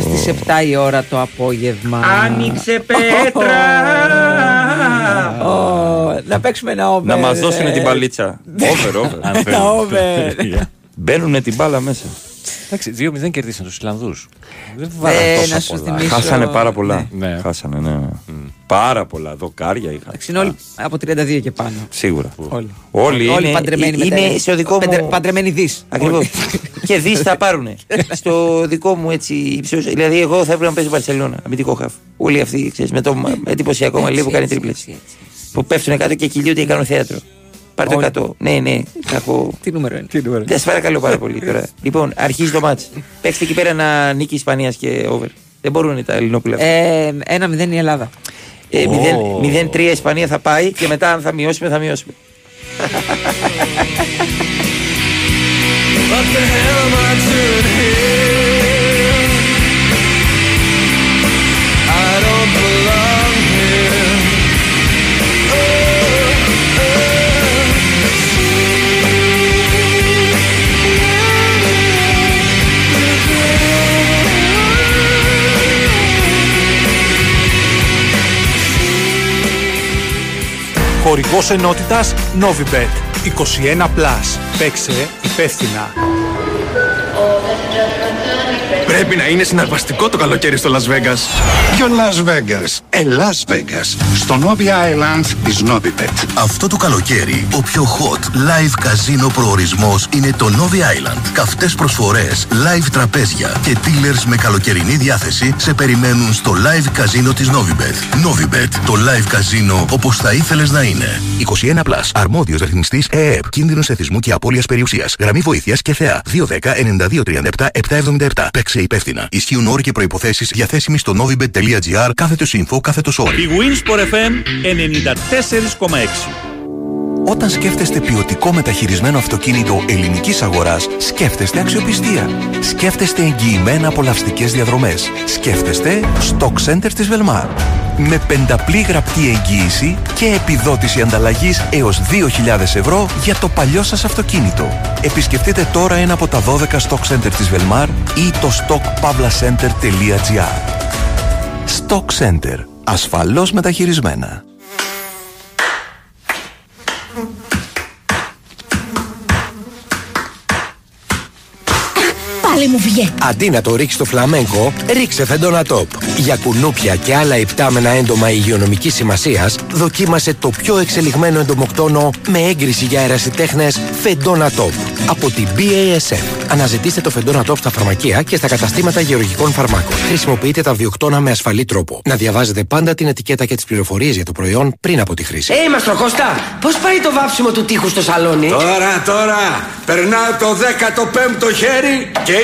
[SPEAKER 3] στις 7 η ώρα το απόγευμα.
[SPEAKER 1] Άνοιξε πέτρα!
[SPEAKER 3] Ω, να παίξουμε ένα over.
[SPEAKER 1] Να μας δώσουν
[SPEAKER 3] ε.
[SPEAKER 1] την παλίτσα. Over, over.
[SPEAKER 4] Αν
[SPEAKER 3] Ένα
[SPEAKER 4] θέλουν.
[SPEAKER 3] over.
[SPEAKER 1] Μπαίνουν την μπάλα μέσα.
[SPEAKER 4] Εντάξει, 2-0 κερδίσαν τους Ισλανδούς. Δεν
[SPEAKER 3] Ε,
[SPEAKER 4] βάλαν
[SPEAKER 3] να
[SPEAKER 4] τόσα
[SPEAKER 3] σου
[SPEAKER 4] πολλά.
[SPEAKER 3] θυμίσω-
[SPEAKER 1] Χάσανε πάρα πολλά.
[SPEAKER 4] Ναι.
[SPEAKER 1] Χάσανε, ναι. Πάρα πολλά. Δοκάρια είχαν.
[SPEAKER 3] Εντάξει, είναι όλοι από 32 και πάνω.
[SPEAKER 1] Σίγουρα.
[SPEAKER 3] Όλοι.
[SPEAKER 1] Όλοι
[SPEAKER 3] Όλοι
[SPEAKER 1] είναι,
[SPEAKER 3] παντρεμένοι με
[SPEAKER 1] είναι
[SPEAKER 3] τα-
[SPEAKER 1] στο δικό
[SPEAKER 3] παντρε-
[SPEAKER 1] μου.
[SPEAKER 3] Παντρεμένοι δις.
[SPEAKER 1] Ακριβώς.
[SPEAKER 3] Όλοι.
[SPEAKER 1] και δει θα πάρουν. στο δικό μου έτσι ύψος. Δηλαδή, εγώ θα έπρεπε να παίζω Μπαρσελόνα. Αμυντικό χαφ. Όλοι αυτοί ξέρεις, με το μα- εντυπωσιακό μαλλί που κάνει τρίπλες. Που πέφτουν κάτω και κυλιούνται και κάνουν θέατρο. Πάρ το
[SPEAKER 3] Όλοι.
[SPEAKER 1] 100. Ναι, ναι. Θα έχω.
[SPEAKER 3] Τι νούμερο είναι;
[SPEAKER 1] Δεν σα παρακαλώ πάρα πολύ τώρα. λοιπόν, αρχίζει το μάτς. Παίξτε εκεί πέρα να νίκη Ισπανίας και over. Δεν μπορούν τα Ελληνόπουλα.
[SPEAKER 3] Ε, ένα μηδέν η Ελλάδα.
[SPEAKER 1] Ε,
[SPEAKER 4] Ω.
[SPEAKER 1] 0-3 Ισπανία θα πάει και μετά αν θα μειώσουμε θα μειώσουμε.
[SPEAKER 13] What the hell am I doing here?
[SPEAKER 15] Χορηγός ενότητας Novibet. 21+. Plus. Παίξε υπεύθυνα.
[SPEAKER 16] Πρέπει να είναι συναρπαστικό το καλοκαίρι στο Las Vegas.
[SPEAKER 17] Ποιο Las Vegas; Ε, Las Vegas. Στο Novi Island της Novibet.
[SPEAKER 18] Αυτό το καλοκαίρι, ο πιο hot live καζίνο προορισμός είναι το Novi Island. Καυτές προσφορές, live τραπέζια και dealers με καλοκαιρινή διάθεση σε περιμένουν στο live καζίνο της Novibet. Novibet, το live καζίνο όπως θα ήθελες να είναι. 21 Plus, αρμόδιος ρυθμιστής ΕΕΠ, κίνδυνος εθισμού και απώλειας περιουσίας. Γραμμή βοήθειας και θεά 210-9237-777. 777. Παίξε υπεύθυνα. Ισχύουν όροι και προϋποθέσεις διαθέσιμοι στο novibet.gr κάθετος info κάθετος όροι.
[SPEAKER 7] Η Winsport FM 94,6.
[SPEAKER 8] Όταν σκέφτεστε ποιοτικό μεταχειρισμένο αυτοκίνητο ελληνικής αγοράς, σκέφτεστε αξιοπιστία. Σκέφτεστε εγγυημένα απολαυστικές διαδρομές. Σκέφτεστε Stock Center της Velmar. Με πενταπλή γραπτή εγγύηση και επιδότηση ανταλλαγής έως 2.000 ευρώ για το παλιό σας αυτοκίνητο. Επισκεφτείτε τώρα ένα από τα 12 Stock Center της Velmar ή το stockpavlacenter.gr. Stock Center. Ασφαλώς μεταχειρισμένα.
[SPEAKER 19] Πάλι μου βγήκε.
[SPEAKER 20] Αντί να το ρίξεις στο φλαμέγκο, ρίξε φεντόνα τόπ. Για κουνούπια και άλλα υπτάμενα έντομα υγειονομικής σημασίας, δοκίμασε το πιο εξελιγμένο εντομοκτόνο με έγκριση για ερασιτέχνες φεντόνα τόπ. Από την BASF. Αναζητήστε το φεντόνα τόπ στα φαρμακεία και στα καταστήματα γεωργικών φαρμάκων. Χρησιμοποιείτε τα βιοκτώνα με ασφαλή τρόπο. Να διαβάζετε πάντα την ετικέτα και τις πληροφορίες για το προϊόν πριν από τη χρήση.
[SPEAKER 21] Ε, Μαστροχώστα, πώς πάει το βάψιμο του τείχους στο σαλόνι;
[SPEAKER 22] Τώρα, τώρα, περνάω το 15ο χέρι και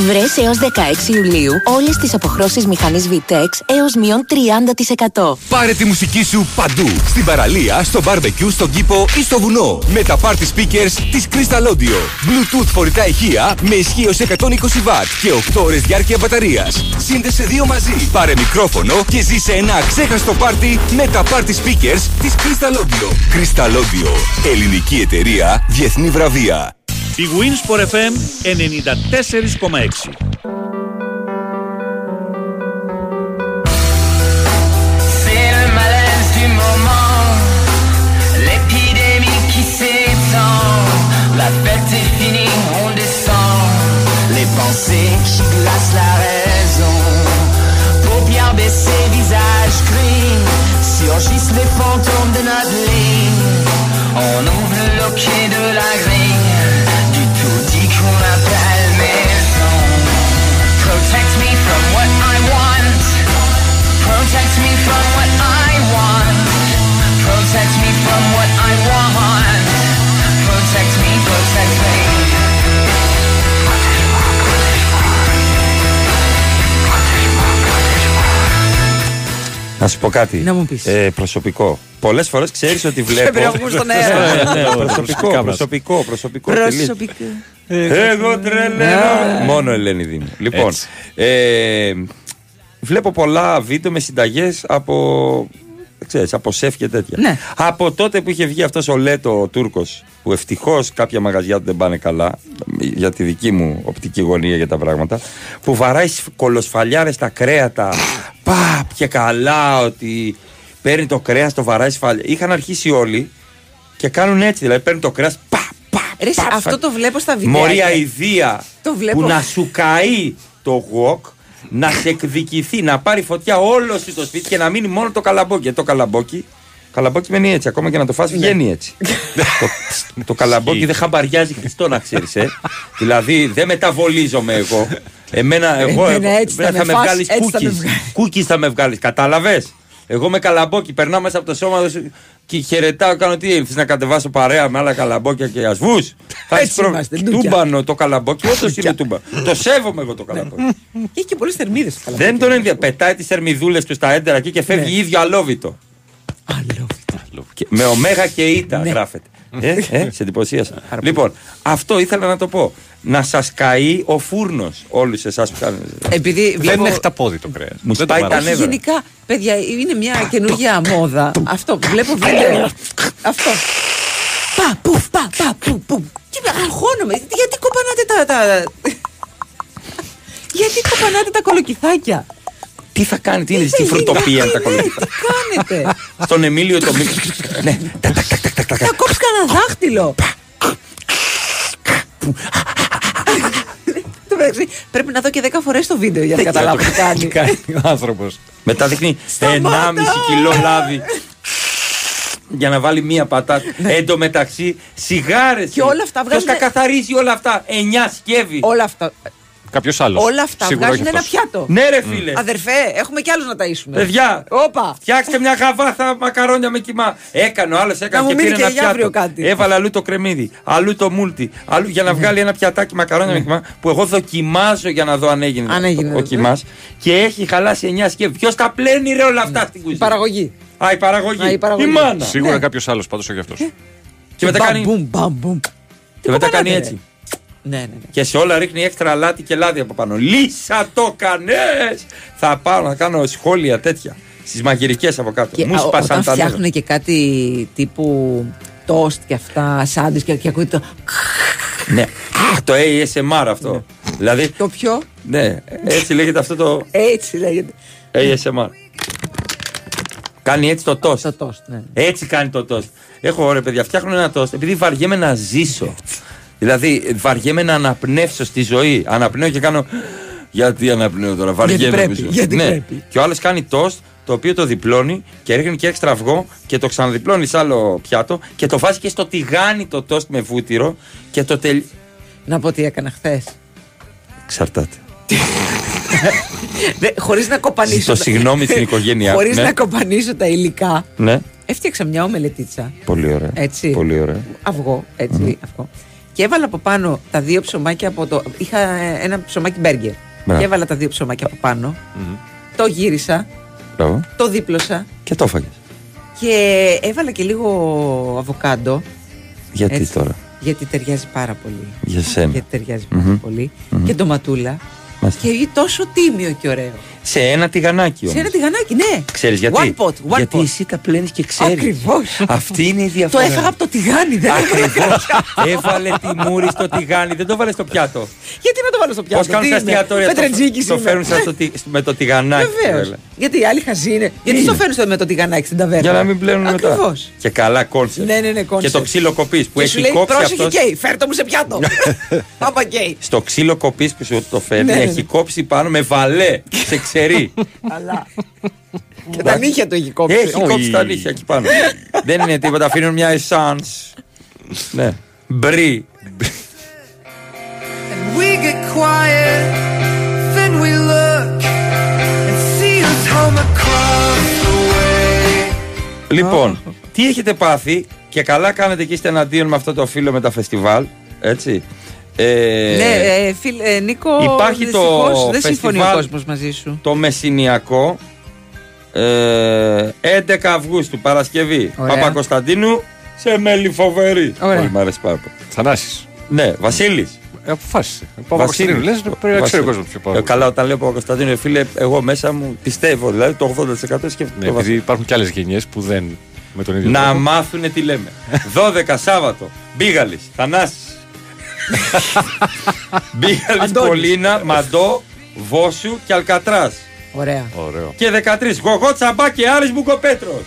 [SPEAKER 9] Βρες έως 16 Ιουλίου όλες τις αποχρώσεις μηχανής VTEX έως μείον 30%.
[SPEAKER 23] Πάρε τη μουσική σου παντού. Στην παραλία, στο barbecue, στον κήπο ή στο βουνό. Με τα party speakers της Crystal Audio. Bluetooth φορητά ηχεία με ισχύ ως 120W και 8 ώρες διάρκεια μπαταρίας. Σύνδεσε δύο μαζί. Πάρε μικρόφωνο και ζήσε ένα ξέχαστο πάρτι με τα party speakers της Crystal Audio. Crystal Audio. Ελληνική εταιρεία, διεθνή βραβεία.
[SPEAKER 7] Η Winsport FM s'étend,
[SPEAKER 14] La
[SPEAKER 24] fête est finie, on descend. Les pensées qui glacent la raison. Paupières baissées, visage gris. Surgissent les fantômes de notre ligne. On ouvre
[SPEAKER 14] le loquet de la
[SPEAKER 1] Να σου πω κάτι.
[SPEAKER 3] Να μου πεις.
[SPEAKER 1] Ε, προσωπικό. Πολλές φορές ξέρεις ότι βλέπω.
[SPEAKER 3] Πρέπει να βγούμε στον αέρα.
[SPEAKER 1] Ναι, ναι,
[SPEAKER 4] Προσωπικά
[SPEAKER 1] προσωπικό,
[SPEAKER 4] μας.
[SPEAKER 1] προσωπικό, προσωπικό. τελείως.
[SPEAKER 3] Προσωπικά.
[SPEAKER 1] Εγώ τρελαίνω. Μόνο Ελένη Δήμου. Λοιπόν,
[SPEAKER 4] Έτσι.
[SPEAKER 1] ε, βλέπω πολλά βίντεο με συνταγές από. Ξέρεις, από σεφ και τέτοια.
[SPEAKER 3] Ναι.
[SPEAKER 1] Από τότε που είχε βγει αυτός ο Λέτο ο Τούρκος, που ευτυχώς κάποια μαγαζιά του δεν πάνε καλά, για τη δική μου οπτική γωνία για τα πράγματα, που βαράει κολοσφαλιάρες στα κρέατα. Παπ και καλά ότι παίρνει το κρέας, το βαράει σφαλιά. Είχαν αρχίσει όλοι και κάνουν έτσι. Δηλαδή παίρνουν το κρέας, πα, πα,
[SPEAKER 3] Ρε,
[SPEAKER 1] πα,
[SPEAKER 3] αυτό το βλέπω στα βιντεάκια.
[SPEAKER 1] Μωρία ιδία
[SPEAKER 3] Το βλέπω.
[SPEAKER 1] που να σου καεί το γουόκ, να σε εκδικηθεί, να πάρει φωτιά όλο σου το σπίτι και να μείνει μόνο το καλαμπόκι. Γιατί το καλαμπόκι, καλαμπόκι μένει έτσι, ακόμα και να το φας
[SPEAKER 3] Ναι.
[SPEAKER 1] βγαίνει έτσι. το, το καλαμπόκι δεν χαμπαριάζει Χριστό να ξέρεις ε. δηλαδή δεν μεταβολίζομαι εγώ. Εμένα, εγώ,
[SPEAKER 3] Εμένα έτσι θα
[SPEAKER 1] εμένα
[SPEAKER 3] με
[SPEAKER 1] θα με
[SPEAKER 3] φας,
[SPEAKER 1] βγάλεις
[SPEAKER 3] έτσι θα με
[SPEAKER 1] cookies.
[SPEAKER 3] βγάλεις.
[SPEAKER 1] Cookies θα με βγάλεις, κατάλαβες; Εγώ με καλαμπόκι περνάω μέσα από το σώμα σου και χαιρετάω, κάνω τι ήρθες να κατεβάσω παρέα με άλλα καλαμπόκια και ασβούς. Θα έχεις
[SPEAKER 3] Έτσι
[SPEAKER 1] προ-
[SPEAKER 3] είμαστε, ντούκια.
[SPEAKER 1] Τούμπανο το καλαμπόκι, όντως είναι τούμπανο. το σέβομαι εγώ το καλαμπόκι.
[SPEAKER 3] Έχει και πολλές θερμίδες.
[SPEAKER 1] Δεν τον ενδιαφέρει. Πετάει τις θερμιδούλες του στα έντερα εκεί και φεύγει
[SPEAKER 3] Ναι.
[SPEAKER 1] ίδιο αλόβητο. Και Με ωμέγα και ήττα
[SPEAKER 3] Ναι.
[SPEAKER 1] γράφεται. Ε, ε, σε εντυπωσίασα. λοιπόν, αυτό ήθελα να το πω. Να σας καεί ο φούρνος όλους εσάς που κάνετε.
[SPEAKER 3] Επειδή
[SPEAKER 4] Δεν
[SPEAKER 3] βλέπω.
[SPEAKER 4] είναι χταπόδι το κρέας.
[SPEAKER 1] Μου σπάει τα
[SPEAKER 3] Όχι,
[SPEAKER 1] νεύρα.
[SPEAKER 3] γενικά, παιδιά, είναι μια καινούργια μόδα. Αυτό, βλέπω βίντεο. Αυτό. Πα, πουφ, πα, πα, που, που. Και με αγχώνομαι. Γιατί κοπανάτε τα. τα... Γιατί κοπανάτε τα κολοκυθάκια;
[SPEAKER 1] Τι θα κάνει, τι είναι στη
[SPEAKER 3] Δεν
[SPEAKER 1] φρουτοπία
[SPEAKER 3] γίνεται,
[SPEAKER 1] τα
[SPEAKER 3] ναι,
[SPEAKER 1] κολλήματα.
[SPEAKER 3] Τι κάνετε;
[SPEAKER 1] Στον Εμίλιο το μήκο. ναι,
[SPEAKER 3] Θα κόψει κανένα δάχτυλο. Το μεταξύ, Πρέπει να δω και 10 φορές το βίντεο για να καταλάβω τι κάνει.
[SPEAKER 4] Κάνει ο άνθρωπος.
[SPEAKER 1] Μετά δείχνει 1,5 κιλό λάδι. Για να βάλει μία πατάτα. Εν τω μεταξύ, σιγάρες.
[SPEAKER 3] Ναι. Και όλα αυτά
[SPEAKER 1] Ποιος τα
[SPEAKER 3] βγάζουνε-
[SPEAKER 1] καθαρίζει όλα αυτά; 9 σκεύη.
[SPEAKER 3] Όλα αυτά.
[SPEAKER 4] Κάποιος άλλος.
[SPEAKER 3] Όλα αυτά βγάζουν ένα πιάτο.
[SPEAKER 1] Ναι, ρε φίλε.
[SPEAKER 3] Αδερφέ, έχουμε κι άλλου να ταΐσουμε.
[SPEAKER 1] Παιδιά,
[SPEAKER 3] Όπα.
[SPEAKER 1] φτιάξτε μια γαβάθα μακαρόνια με κοιμά. Έκανε ο άλλος,
[SPEAKER 3] Να
[SPEAKER 1] έκανε
[SPEAKER 3] μου
[SPEAKER 1] και
[SPEAKER 3] μείνει
[SPEAKER 1] πήρε
[SPEAKER 3] και
[SPEAKER 1] ένα
[SPEAKER 3] για αύριο
[SPEAKER 1] πιάτο.
[SPEAKER 3] κάτι.
[SPEAKER 1] Έβαλε αλλού το κρεμμύδι, αλλού το μούλτι, αλλού για να
[SPEAKER 3] Ναι.
[SPEAKER 1] βγάλει ένα πιατάκι μακαρόνια με κοιμά που εγώ δοκιμάζω για να δω αν έγινε,
[SPEAKER 3] Αν έγινε,
[SPEAKER 1] ο, ο
[SPEAKER 3] ναι.
[SPEAKER 1] κοιμά. Και έχει χαλάσει 9 σκεύη. Ποιος τα πλένει ρε όλα αυτά στην
[SPEAKER 3] Η
[SPEAKER 1] κουζίνα.
[SPEAKER 3] παραγωγή.
[SPEAKER 1] Α, η παραγωγή.
[SPEAKER 3] Α, η παραγωγή.
[SPEAKER 1] μάνα.
[SPEAKER 4] Σίγουρα
[SPEAKER 3] Ναι.
[SPEAKER 4] κάποιος άλλος πάντως, όχι αυτός.
[SPEAKER 1] Και μετά
[SPEAKER 3] μπαμ,
[SPEAKER 1] κάνει,
[SPEAKER 3] Μπουμ, μπαμ, μπουμ.
[SPEAKER 1] και μετά κάνει
[SPEAKER 3] κοπανάτε,
[SPEAKER 1] έτσι.
[SPEAKER 3] Ναι, ναι, ναι.
[SPEAKER 1] Και σε όλα ρίχνει έξτρα αλάτι και λάδι από πάνω. Λύσα το κανές! Θα πάω να κάνω σχόλια τέτοια. Στις μαγειρικές από κάτω.
[SPEAKER 3] Και
[SPEAKER 1] Μου
[SPEAKER 3] α,
[SPEAKER 1] σπάσαν
[SPEAKER 3] όταν
[SPEAKER 1] τα νεύρα.
[SPEAKER 3] φτιάχνουν και κάτι τύπου τόστ και αυτά, σάντουιτς και, και ακούγεται το.
[SPEAKER 1] Ναι. Α, το ASMR αυτό. δηλαδή.
[SPEAKER 3] Το πιο.
[SPEAKER 1] Ναι, έτσι λέγεται αυτό το
[SPEAKER 3] Έτσι λέγεται.
[SPEAKER 1] ASMR. Κάνει έτσι το τόστ.
[SPEAKER 3] Το τόστ, ναι.
[SPEAKER 1] Έτσι κάνει το τόστ. Έχω ρε παιδιά, φτιάχνω ένα τόστ επειδή βαριέμαι να ζήσω. Δηλαδή βαριέμαι να αναπνεύσω στη ζωή. Αναπνέω και κάνω. Γιατί αναπνέω τώρα, βαριέμαι.
[SPEAKER 3] πρέπει,
[SPEAKER 1] που ζω».
[SPEAKER 3] γιατί
[SPEAKER 1] ναι.
[SPEAKER 3] πρέπει.
[SPEAKER 1] Και ο άλλος κάνει τόστ το οποίο το διπλώνει και ρίχνει και έξτρα αυγό και το ξαναδιπλώνει σε άλλο πιάτο και το βάζει και στο τηγάνι το τόστ με βούτυρο και το τελ...
[SPEAKER 3] Να πω τι έκανα χθες.
[SPEAKER 1] Εξαρτάται.
[SPEAKER 3] Χωρίς να κοπανίσω.
[SPEAKER 1] Ζητώ συγγνώμη στην οικογένειά
[SPEAKER 3] Χωρίς
[SPEAKER 1] ναι.
[SPEAKER 3] να κοπανίσω τα υλικά.
[SPEAKER 1] Ναι,
[SPEAKER 3] Έφτιαξα μια ομελετίτσα.
[SPEAKER 1] πολύ ωραία.
[SPEAKER 3] Έτσι.
[SPEAKER 1] Πολύ ωραία.
[SPEAKER 3] Αυγό, έτσι, αυγό. Και έβαλα από πάνω τα δύο ψωμάκια από το. Είχα ένα ψωμάκι μπέργκερ.
[SPEAKER 1] Μπράβο.
[SPEAKER 3] Και έβαλα τα δύο ψωμάκια από πάνω. Το γύρισα,
[SPEAKER 1] Μπράβο.
[SPEAKER 3] το δίπλωσα
[SPEAKER 1] Και το έφαγες.
[SPEAKER 3] και έβαλα και λίγο αβοκάντο.
[SPEAKER 1] Γιατί
[SPEAKER 3] Έτσι.
[SPEAKER 1] τώρα;
[SPEAKER 3] Γιατί ταιριάζει πάρα πολύ.
[SPEAKER 1] Για σένα.
[SPEAKER 3] Γιατί ταιριάζει πάρα
[SPEAKER 1] Μμμ.
[SPEAKER 3] πολύ.
[SPEAKER 1] Μμμ.
[SPEAKER 3] Και ντοματούλα.
[SPEAKER 1] Μάλιστα.
[SPEAKER 3] Και είναι τόσο τίμιο και ωραίο.
[SPEAKER 1] Σε ένα τηγανάκι
[SPEAKER 3] Σε
[SPEAKER 1] όμως.
[SPEAKER 3] ένα τηγανάκι, ναι.
[SPEAKER 1] Ξέρεις γιατί;
[SPEAKER 3] One pot, one
[SPEAKER 1] γιατί
[SPEAKER 3] pot.
[SPEAKER 1] εσύ τα πλένεις και ξέρεις.
[SPEAKER 3] Ακριβώς.
[SPEAKER 1] Αυτή είναι η
[SPEAKER 3] Το
[SPEAKER 1] διαφορά.
[SPEAKER 3] έφαγα από το τηγάνι, δεν
[SPEAKER 1] Ακριβώς. Έβαλε τη μούρη στο τηγάνι, δεν το βάλε στο πιάτο.
[SPEAKER 3] Γιατί να το βάλω στο πιάτο;
[SPEAKER 1] Πώς κάνουν
[SPEAKER 3] τι
[SPEAKER 1] στα
[SPEAKER 3] είμαι,
[SPEAKER 1] εστιατόρια. το-
[SPEAKER 3] Πετρετζίκης
[SPEAKER 1] Το
[SPEAKER 3] είμαι.
[SPEAKER 1] φέρνουν σαν στο τι- με το τηγανάκι.
[SPEAKER 3] Βεβαίως.
[SPEAKER 1] βέβαια.
[SPEAKER 3] Γιατί οι άλλοι χαζοί είναι. Γιατί
[SPEAKER 1] Είναι.
[SPEAKER 3] το φέρνουν στο- με το τηγανάκι στην ταβέρνα;
[SPEAKER 1] Για να μην πλένουν μετά.
[SPEAKER 3] Ακριβώς.
[SPEAKER 1] Και καλά κόνσεπτ.
[SPEAKER 3] Ναι, ναι, ναι,
[SPEAKER 1] Και
[SPEAKER 3] κόνσεπτ.
[SPEAKER 1] το ξύλο κοπής που
[SPEAKER 3] Και σου
[SPEAKER 1] έχει
[SPEAKER 3] λέει,
[SPEAKER 1] κόψει
[SPEAKER 3] πρόσεχε
[SPEAKER 1] αυτό.
[SPEAKER 3] καίει, φέρ' το μου σε πιάτο. Άμα καίει.
[SPEAKER 1] Στο ξύλο κοπής που σου το φέρνει
[SPEAKER 3] Ναι, ναι,
[SPEAKER 1] έχει
[SPEAKER 3] ναι.
[SPEAKER 1] κόψει πάνω με βαλέ. Σε ξερί.
[SPEAKER 3] Αλλά. Και τα νύχια του έχει κόψει.
[SPEAKER 1] Έχει κόψει τα νύχια εκεί πάνω. Δεν είναι τίποτα, αφήνουν μια essence. Ναι. Μπρι.
[SPEAKER 13] We get quiet, then we look and see us home across the way.
[SPEAKER 1] Λοιπόν, τι έχετε πάθει και καλά κάνετε και είστε εναντίον με αυτό το φίλο με τα φεστιβάλ. Έτσι. Ε,
[SPEAKER 3] Ναι, ε, φίλ, ε, Νίκο,
[SPEAKER 1] Υπάρχει το
[SPEAKER 3] δυστυχώς δεν συμφωνεί ο
[SPEAKER 1] φεστιβάλ-
[SPEAKER 3] κόσμος μαζί σου.
[SPEAKER 1] Το μεσηνιακό Ε, 11 Αυγούστου, Παρασκευή.
[SPEAKER 3] Ωραία.
[SPEAKER 1] Παπα-Κωνσταντίνου σε μέλη φοβερή.
[SPEAKER 3] Ωραία.
[SPEAKER 1] Πολύ μ' αρέσει πάρα πολύ.
[SPEAKER 4] Θανάσης.
[SPEAKER 1] Ναι, Βασίλης.
[SPEAKER 4] Ε, αποφάσισε. Παπα-Κωνσταντίνου, λες, πρέπει να ξέρει ο κόσμος ποιο
[SPEAKER 1] Ε, Καλά, όταν λέω Παπα-Κωνσταντίνου, ε, φίλε, εγώ μέσα μου πιστεύω. Δηλαδή το 80% σκέφτομαι.
[SPEAKER 4] Ναι,
[SPEAKER 1] το
[SPEAKER 4] επειδή
[SPEAKER 1] Βασίλη.
[SPEAKER 4] υπάρχουν και άλλες γενιές που δεν με τον ίδιο
[SPEAKER 1] Να
[SPEAKER 4] τρόπο.
[SPEAKER 1] μάθουνε τι λέμε. 12 Σάββατο. Μπίγαλης. Θανάσης. Μπίγαλη
[SPEAKER 3] Αντώνης.
[SPEAKER 1] Πολίνα, Μαντό, Βόσου και Αλκατράς.
[SPEAKER 3] Ωραία.
[SPEAKER 4] Ωραίο.
[SPEAKER 1] Και 13. Γογό Τσαμπά και Άρης Μπουκοπέτρος.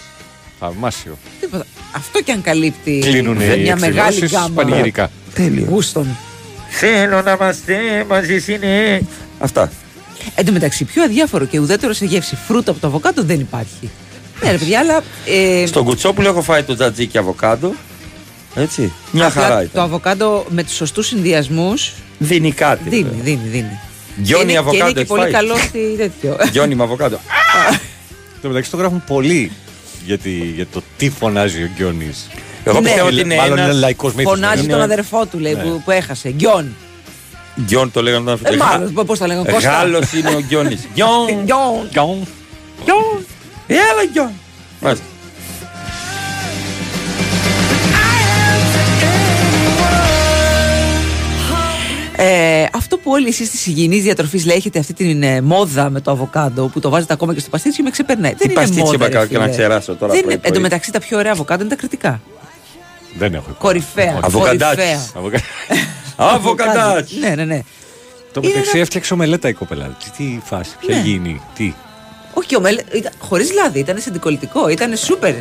[SPEAKER 4] Θαυμάσιο.
[SPEAKER 3] Τίποτα. Αυτό και αν καλύπτει
[SPEAKER 4] Κλείνουν οι
[SPEAKER 3] μια μεγάλη
[SPEAKER 4] εκδηλώσεις
[SPEAKER 3] γκάμα
[SPEAKER 4] πανηγυρικά.
[SPEAKER 1] Τέλειος.
[SPEAKER 3] γούστων.
[SPEAKER 1] Θέλω να είμαστε μαζί είναι. Αυτά.
[SPEAKER 3] Εν τω μεταξύ, πιο αδιάφορο και ουδέτερο σε γεύση φρούτο από το αβοκάντο δεν υπάρχει. Ναι, ρε παιδιά, αλλά. Ε,
[SPEAKER 1] Στον κουτσόπουλο έχω φάει το τζατζίκι αβοκάντο. Έτσι. Μια
[SPEAKER 3] απλά
[SPEAKER 1] χαρά
[SPEAKER 3] Το
[SPEAKER 1] ήταν.
[SPEAKER 3] αβοκάντο με τους σωστούς συνδυασμούς.
[SPEAKER 1] Δίνει κάτι.
[SPEAKER 3] Δίνει,
[SPEAKER 1] βέβαια.
[SPEAKER 3] δίνει, δίνει.
[SPEAKER 1] Γιόνι
[SPEAKER 3] Και είναι-
[SPEAKER 1] αβοκάντο
[SPEAKER 3] Και είναι και
[SPEAKER 1] έχεις
[SPEAKER 3] πολύ
[SPEAKER 1] φάει;
[SPEAKER 3] καλό στη τέτοιο.
[SPEAKER 1] Γιόνι με αβοκάντο.
[SPEAKER 4] Το μεταξύ το γράφουν πολύ για, τη- για το τι φωνάζει ο Γκιόνης.
[SPEAKER 1] Εγώ
[SPEAKER 3] Ναι.
[SPEAKER 1] πιστεύω ότι είναι
[SPEAKER 4] Μάλλον είναι
[SPEAKER 1] ένας...
[SPEAKER 4] λαϊκός μύθος.
[SPEAKER 3] Φωνάζει
[SPEAKER 1] Είναι-
[SPEAKER 3] τον αδερφό του, λέει,
[SPEAKER 4] Ναι.
[SPEAKER 3] που, που έχασε. Γκιόν.
[SPEAKER 1] Γιόν το λέγανε όταν
[SPEAKER 3] Ε, μάλλον, πώ το λέγανε, Κώστα;
[SPEAKER 1] Γάλλος είναι ο Γιόνις. Γιόν.
[SPEAKER 3] Γκιόν.
[SPEAKER 4] Γκιόν.
[SPEAKER 3] Γκιόν.
[SPEAKER 1] Έλα Γιόν. Μάλιστα.
[SPEAKER 3] Ε, αυτό που όλοι εσεί τη υγιεινή διατροφή λέει, έχετε αυτή την ε, μόδα με το αβοκάντο που το βάζετε ακόμα και στο παστίτσιο, με ξεπερνάει. Δεν είναι
[SPEAKER 1] παστίτσιο
[SPEAKER 3] μόδα,
[SPEAKER 1] είπα
[SPEAKER 3] ρε
[SPEAKER 1] κάνω και να
[SPEAKER 3] φίλε.
[SPEAKER 1] ξεράσω τώρα
[SPEAKER 3] Δεν
[SPEAKER 1] πρωί,
[SPEAKER 3] είναι,
[SPEAKER 1] πρωί.
[SPEAKER 3] εν τω μεταξύ, τα πιο ωραία αβοκάντο είναι τα κριτικά.
[SPEAKER 4] Δεν έχω.
[SPEAKER 3] Κορυφαία.
[SPEAKER 1] Αβοκαντάκι.
[SPEAKER 3] κορυφαία.
[SPEAKER 4] Αβοκα-
[SPEAKER 1] Αβοκαντάκι.
[SPEAKER 3] Ναι, ναι, ναι.
[SPEAKER 4] Το μεταξύ έφτιαξε ομελέτα η κοπέλα. Τι, τι φάση, ποια
[SPEAKER 3] Ναι.
[SPEAKER 4] γίνει, τι.
[SPEAKER 3] Όχι, ο Μέλ, χωρί λάδι, ήταν σε αντικολλητικό, ήταν σούπερ.